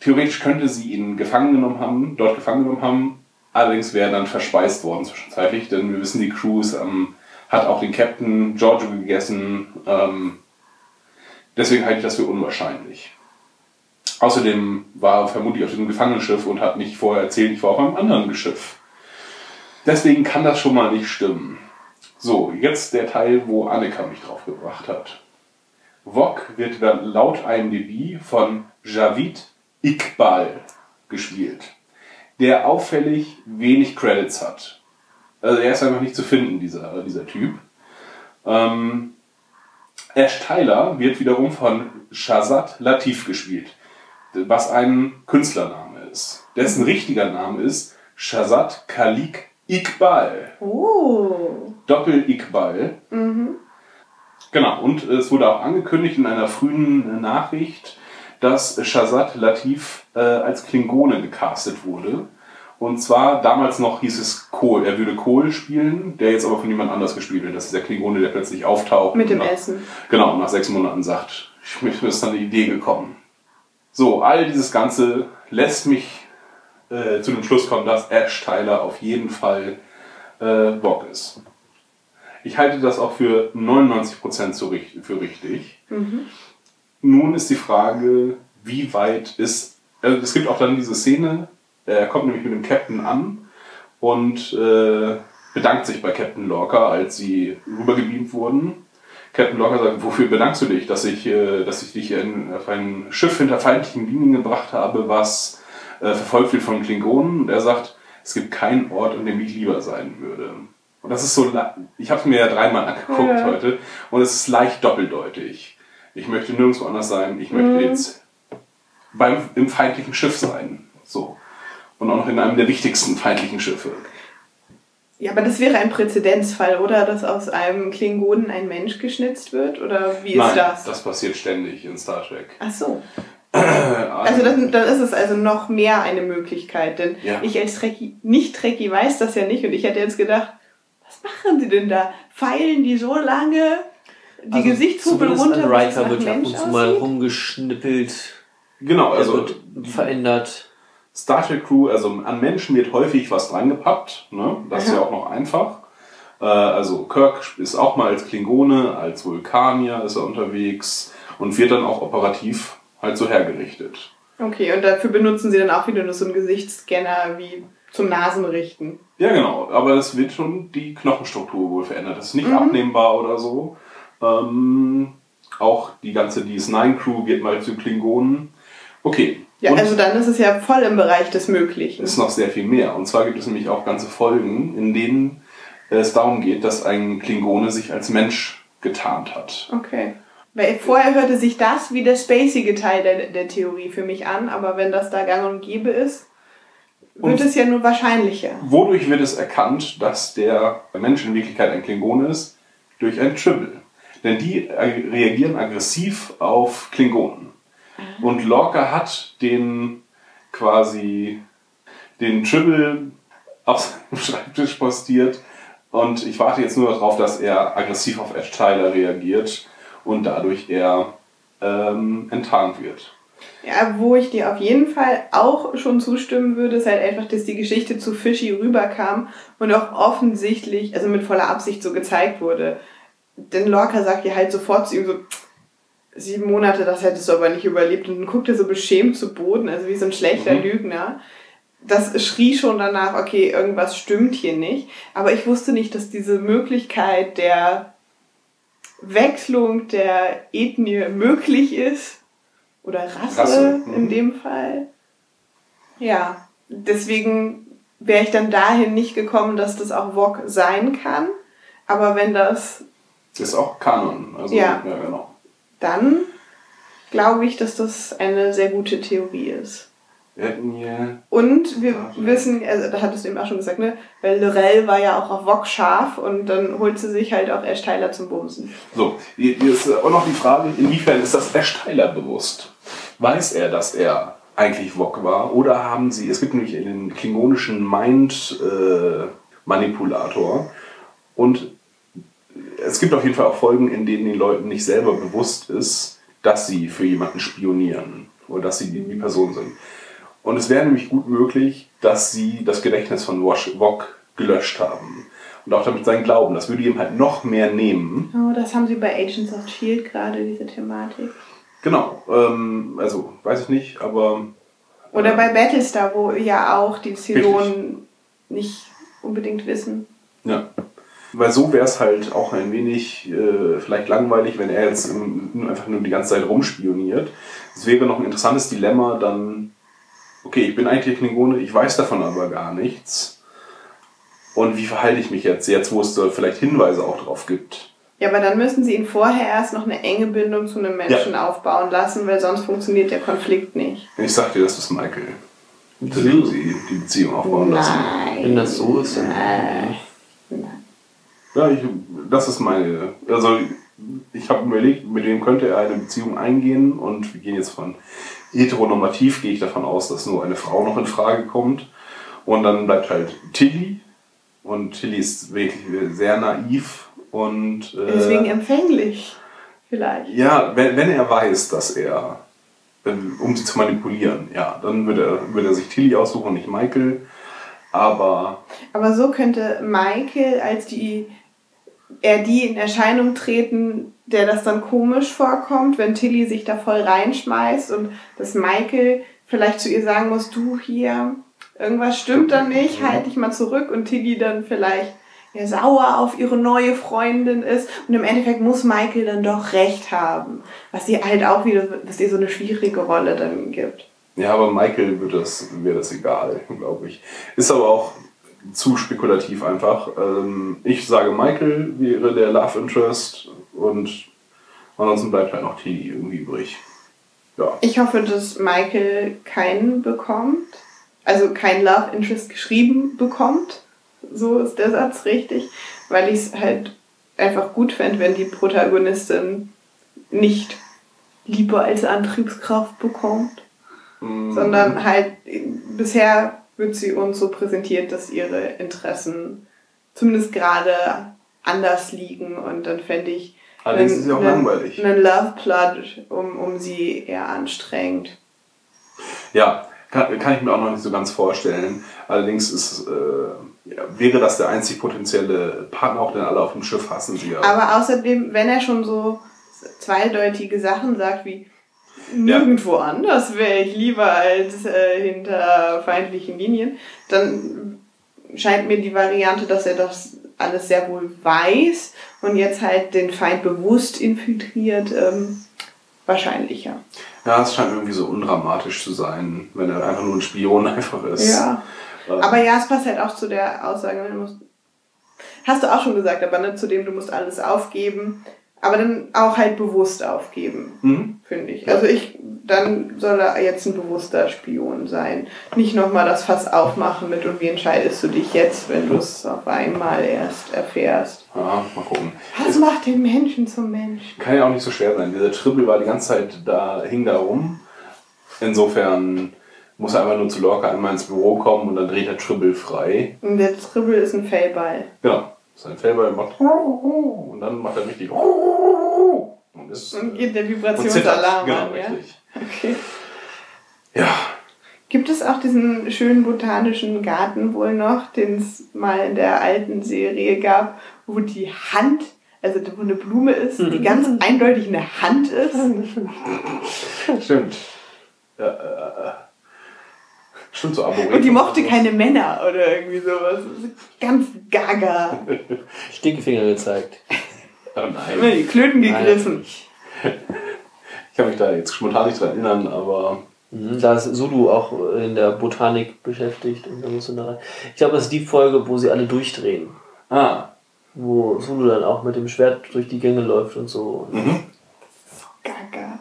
Speaker 4: Theoretisch könnte sie ihn gefangen genommen haben, dort gefangen genommen haben, allerdings wäre er dann verspeist worden zwischenzeitlich, denn wir wissen, die Crews ähm, hat auch den Captain Giorgio gegessen. Ähm, deswegen halte ich das für unwahrscheinlich. Außerdem war er vermutlich auf diesem Gefangenenschiff und hat nicht vorher erzählt, ich war auf einem anderen Schiff. Deswegen kann das schon mal nicht stimmen. So, jetzt der Teil, wo Annika mich drauf gebracht hat. Vog wird laut IMDb von Javid Iqbal gespielt, der auffällig wenig Credits hat. Also er ist einfach nicht zu finden, dieser, dieser Typ. Ähm, Ash Tyler wird wiederum von Shazad Latif gespielt, was ein Künstlername ist. Dessen richtiger Name ist Shazad Khalik Iqbal.
Speaker 6: Oh.
Speaker 4: Doppel-Iqbal. Genau, und es wurde auch angekündigt in einer frühen Nachricht, dass Shazad Latif äh, als Klingone gecastet wurde. Und zwar damals noch hieß es Kohl. Er würde Kohl spielen, der jetzt aber von jemand anders gespielt wird. Das ist der Klingone, der plötzlich auftaucht.
Speaker 6: Mit dem
Speaker 4: nach,
Speaker 6: Essen.
Speaker 4: Genau, nach sechs Monaten sagt, ich, mir ist dann eine Idee gekommen. So, all dieses Ganze lässt mich äh, zu dem Schluss kommen, dass Ash Tyler auf jeden Fall äh, Bock ist. Ich halte das auch für 99% so richt- für richtig. Nun ist die Frage, wie weit ist. Äh, es gibt auch dann diese Szene, er kommt nämlich mit dem Captain an und äh, bedankt sich bei Captain Lorca, als sie rübergebeamt wurden. Captain Lorca sagt, wofür bedankst du dich, dass ich, äh, dass ich dich in, auf ein Schiff hinter feindlichen Linien gebracht habe, was äh, verfolgt wird von Klingonen? Und er sagt, es gibt keinen Ort, an dem ich lieber sein würde. Und das ist so, ich habe es mir ja dreimal angeguckt
Speaker 6: Ja.
Speaker 4: heute und es ist leicht doppeldeutig. Ich möchte nirgendwo anders sein, ich möchte jetzt beim, im feindlichen Schiff sein. So. Und auch noch in einem der wichtigsten feindlichen Schiffe.
Speaker 6: Ja, aber das wäre ein Präzedenzfall, oder? Dass aus einem Klingonen ein Mensch geschnitzt wird? Oder wie ist
Speaker 4: Nein,
Speaker 6: das?
Speaker 4: das passiert ständig in Star Trek.
Speaker 6: Ach so. Also dann, dann ist es also noch mehr eine Möglichkeit, denn
Speaker 4: Ja.
Speaker 6: ich als Trekkie, nicht Trekkie weiß das ja nicht und ich hätte jetzt gedacht, machen sie denn da? Feilen die so lange die
Speaker 5: Also
Speaker 6: Gesichtshubel runter, es
Speaker 5: Riker wird ab und zu mal rumgeschnippelt,
Speaker 4: Genau, also
Speaker 5: wird verändert.
Speaker 4: Star Trek Crew, also an Menschen wird häufig was dran gepappt. Ne? Das ist ja auch noch einfach. Äh, also Kirk ist auch mal als Klingone, als Vulkanier ist er unterwegs und wird dann auch operativ halt so hergerichtet.
Speaker 6: Okay, und dafür benutzen sie dann auch wieder nur so einen Gesichtsscanner wie zum Nasenrichten.
Speaker 4: Ja, genau. Aber es wird schon die Knochenstruktur wohl verändert. Das ist nicht abnehmbar oder so. Ähm, auch die ganze DS9-Crew wird mal zu Klingonen. Okay.
Speaker 6: Ja,
Speaker 4: Und
Speaker 6: also dann ist es ja voll im Bereich des Möglichen.
Speaker 4: ist noch sehr viel mehr. Und zwar gibt es nämlich auch ganze Folgen, in denen es darum geht, dass ein Klingone sich als Mensch getarnt hat.
Speaker 6: Okay. Weil vorher hörte sich das wie der spacige Teil der, der Theorie für mich an, aber wenn das da gang und gäbe ist, wird
Speaker 4: Und-
Speaker 6: es ja nur wahrscheinlicher.
Speaker 4: Wodurch wird es erkannt, dass der Mensch in Wirklichkeit ein Klingone ist? Durch ein Tribble. Denn die ag- reagieren aggressiv auf Klingonen. Und Lorca hat den quasi den Tribble auf seinem Schreibtisch postiert. Und ich warte jetzt nur darauf, dass er aggressiv auf Ash Tyler reagiert und dadurch er ähm, enttarnt wird.
Speaker 6: Ja, wo ich dir auf jeden Fall auch schon zustimmen würde, ist halt einfach, dass die Geschichte zu fishy rüberkam und auch offensichtlich, also mit voller Absicht so gezeigt wurde. Denn Lorca sagt ja halt sofort zu ihm so, sieben Monate, das hättest du aber nicht überlebt. Und dann guckt er so beschämt zu Boden, also wie so ein schlechter
Speaker 4: Mhm.
Speaker 6: Lügner. Das schrie schon danach, okay, irgendwas stimmt hier nicht. Aber ich wusste nicht, dass diese Möglichkeit der Wechslung der Ethnie möglich ist. Oder Rasse,
Speaker 4: Rasse, mhm.
Speaker 6: in dem Fall. Ja, deswegen wäre ich dann dahin nicht gekommen, dass das auch Wok sein kann. Aber wenn das
Speaker 4: Ist auch Kanon. Also,
Speaker 6: Ja.
Speaker 4: ja genau.
Speaker 6: dann glaube ich, dass das eine sehr gute Theorie ist.
Speaker 4: Wir hätten hier
Speaker 6: Und wir
Speaker 4: ja.
Speaker 6: wissen, also da hattest du eben auch schon gesagt, ne? Weil Lorel war ja auch auf Wok scharf und dann holt sie sich halt auch Ash Tyler zum Bumsen.
Speaker 4: So, hier ist auch noch die Frage, inwiefern ist das Ash Tyler bewusst? Weiß er, dass er eigentlich Wok war? Oder haben sie, es gibt nämlich den klingonischen Mind-Manipulator und es gibt auf jeden Fall auch Folgen, in denen den Leuten nicht selber bewusst ist, dass sie für jemanden spionieren oder dass sie die, die Person sind. Und es wäre nämlich gut möglich, dass sie das Gedächtnis von Wash- Wok gelöscht haben. Und auch damit sein Glauben. Das würde ihm halt noch mehr nehmen.
Speaker 6: Oh, das haben sie bei Agents of Shield gerade, diese Thematik.
Speaker 4: Genau, ähm, also weiß ich nicht, aber
Speaker 6: Oder bei Battlestar, wo ja auch die Zylonen nicht unbedingt wissen.
Speaker 4: ja. Weil so wäre es halt auch ein wenig äh, vielleicht langweilig, wenn er jetzt nur einfach nur die ganze Zeit rumspioniert. Es wäre noch ein interessantes Dilemma, dann, okay, ich bin eigentlich Klingone, ich weiß davon aber gar nichts. Und wie verhalte ich mich jetzt, jetzt wo es da vielleicht Hinweise auch drauf gibt?
Speaker 6: Ja, aber dann müssen sie ihn vorher erst noch eine enge Bindung zu einem Menschen aufbauen lassen, weil sonst funktioniert der Konflikt nicht.
Speaker 4: Ich sag dir, das ist Michael. Mit dem sie die Beziehung aufbauen lassen.
Speaker 5: Wenn das so ist, dann.
Speaker 4: Ja, ich, das ist meine. Also, ich habe überlegt, mit wem könnte er eine Beziehung eingehen und wir gehen jetzt von heteronormativ, gehe ich davon aus, dass nur eine Frau noch in Frage kommt. Und dann bleibt halt Tilly. Und Tilly ist wirklich sehr naiv und. Äh,
Speaker 6: Deswegen empfänglich. Vielleicht.
Speaker 4: ja, wenn, wenn er weiß, dass er, um sie zu manipulieren, ja, dann würde er, würde er sich Tilly aussuchen und nicht Michael. Aber
Speaker 6: Aber so könnte Michael als die er die in Erscheinung treten, der das dann komisch vorkommt, wenn Tilly sich da voll reinschmeißt und dass Michael vielleicht zu ihr sagen muss, du hier, irgendwas stimmt da nicht, halt dich mal zurück und Tilly dann vielleicht ja, sauer auf ihre neue Freundin ist und im Endeffekt muss Michael dann doch recht haben, was ihr halt auch wieder, was ihr so eine schwierige Rolle dann gibt.
Speaker 4: Ja, aber Michael wird das, wäre das egal, glaube ich. Ist aber auch zu spekulativ einfach. Ähm, ich sage, Michael wäre der Love Interest und ansonsten bleibt halt noch Tilly irgendwie übrig. Ja.
Speaker 6: Ich hoffe, dass Michael keinen bekommt. Also kein Love Interest geschrieben bekommt. So ist der Satz richtig. Weil ich es halt einfach gut fände, wenn die Protagonistin nicht Liebe als Antriebskraft bekommt. Sondern halt bisher wird sie uns so präsentiert, dass ihre Interessen zumindest gerade anders liegen. Und dann fände ich
Speaker 4: Allerdings ist sie auch langweilig.
Speaker 6: einen Love Plot um, um sie eher anstrengend.
Speaker 4: Ja, Kann, kann ich mir auch noch nicht so ganz vorstellen. Allerdings ist, äh, ja, wäre das der einzig potenzielle Partner, auch denn alle auf dem Schiff hassen sie ja.
Speaker 6: Aber außerdem, wenn er schon so zweideutige Sachen sagt wie nirgendwo anders wäre ich lieber als äh, hinter feindlichen Linien, dann scheint mir die Variante, dass er das alles sehr wohl weiß und jetzt halt den Feind bewusst infiltriert, ähm, wahrscheinlicher.
Speaker 4: Ja, es scheint irgendwie so undramatisch zu sein, wenn er einfach nur ein Spion einfach ist.
Speaker 6: Ja.
Speaker 4: Ähm,
Speaker 6: Aber ja, es passt halt auch zu der Aussage, du musst, hast du auch schon gesagt, aber ne, zu dem du musst alles aufgeben, aber dann auch halt bewusst aufgeben,
Speaker 4: Mhm.
Speaker 6: finde ich. Also ich, dann soll er jetzt ein bewusster Spion sein. Nicht nochmal das Fass aufmachen mit und wie entscheidest du dich jetzt, wenn du es auf einmal erst erfährst.
Speaker 4: Ja, mal gucken.
Speaker 6: Was macht den Menschen zum Menschen?
Speaker 4: Kann ja auch nicht so schwer sein. Dieser Tribble war die ganze Zeit da, hing da rum. Insofern muss er einfach nur zu Lorca einmal ins Büro kommen und dann dreht er Tribble frei.
Speaker 6: Und der Tribbel ist ein Fellball.
Speaker 4: Genau. Sein Fellball macht und dann macht er richtig und ist
Speaker 6: Und geht der
Speaker 4: zittert.
Speaker 6: Vibrationsalarm
Speaker 4: Genau,
Speaker 6: an, ja?
Speaker 4: richtig.
Speaker 6: Okay.
Speaker 4: Ja,
Speaker 6: Gibt es auch diesen schönen botanischen Garten wohl noch, den es mal in der alten Serie gab, wo die Hand, also wo eine Blume ist, die ganz eindeutig eine Hand ist?
Speaker 4: stimmt. Ja, äh, stimmt so Arboretum.
Speaker 6: Und die mochte keine Männer oder irgendwie sowas. Ganz gaga.
Speaker 5: Stinkefinger gezeigt.
Speaker 4: Oh
Speaker 6: Immer
Speaker 4: nein.
Speaker 6: die Klöten gegriffen.
Speaker 4: Ich kann mich da jetzt spontan nicht dran erinnern, aber
Speaker 5: Mhm, Da ist Sulu auch in der Botanik beschäftigt und da muss da rein. Ich glaube, das ist die Folge, wo sie alle durchdrehen.
Speaker 4: ah,
Speaker 5: Wo Sulu dann auch mit dem Schwert durch die Gänge läuft und so.
Speaker 6: Gaga.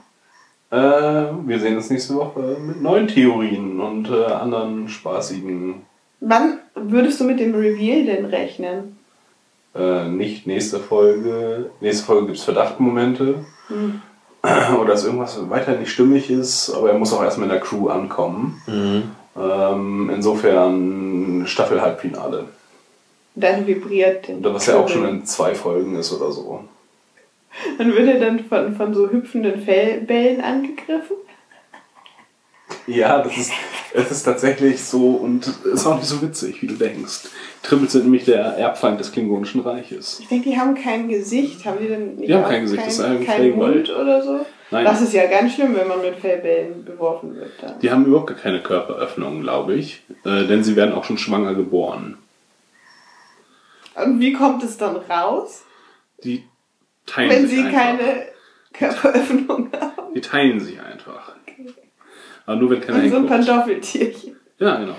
Speaker 4: Äh, wir sehen uns nächste Woche mit neuen Theorien und äh, anderen spaßigen
Speaker 6: Wann würdest du mit dem Reveal denn rechnen?
Speaker 4: Äh, nicht nächste Folge. Nächste Folge gibt es Verdachtmomente. Oder dass irgendwas weiter nicht stimmig ist, aber er muss auch erstmal in der Crew ankommen. Ähm, insofern Staffel-Halbfinale.
Speaker 6: Dann vibriert den
Speaker 4: Oder was ja auch schon in zwei Folgen ist oder so.
Speaker 6: Dann wird er dann von, von so hüpfenden Fellbällen angegriffen.
Speaker 4: Ja, das ist, es ist tatsächlich so und ist auch nicht so witzig, wie du denkst. Tribbles sind nämlich der Erbfeind des Klingonischen Reiches.
Speaker 6: Ich denke, die haben kein Gesicht. Haben die denn nicht
Speaker 4: Die haben kein Gesicht, das ist ein
Speaker 6: kein. Mund oder so?
Speaker 4: Nein.
Speaker 6: Das ist ja ganz schlimm, wenn man mit Fellbällen beworfen wird. Dann.
Speaker 4: Die haben überhaupt gar keine Körperöffnung, glaube ich. Äh, denn sie werden auch schon schwanger geboren.
Speaker 6: Und wie kommt es dann raus,
Speaker 4: Die teilen
Speaker 6: Wenn
Speaker 4: sich
Speaker 6: sie
Speaker 4: einfach.
Speaker 6: keine Körperöffnung haben.
Speaker 4: Die teilen sich einfach. Okay. Aber nur wenn keiner
Speaker 6: Und so ein Pantoffeltierchen.
Speaker 4: Ja, genau.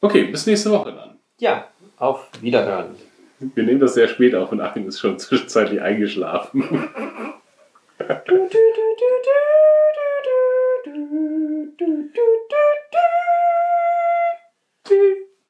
Speaker 4: Okay, bis nächste Woche dann.
Speaker 5: Ja, auf Wiederhören.
Speaker 4: Wir nehmen das sehr spät auf und Achim ist schon zwischenzeitlich eingeschlafen. du, du, du, du, du.
Speaker 6: Du, du, du, du, du, du.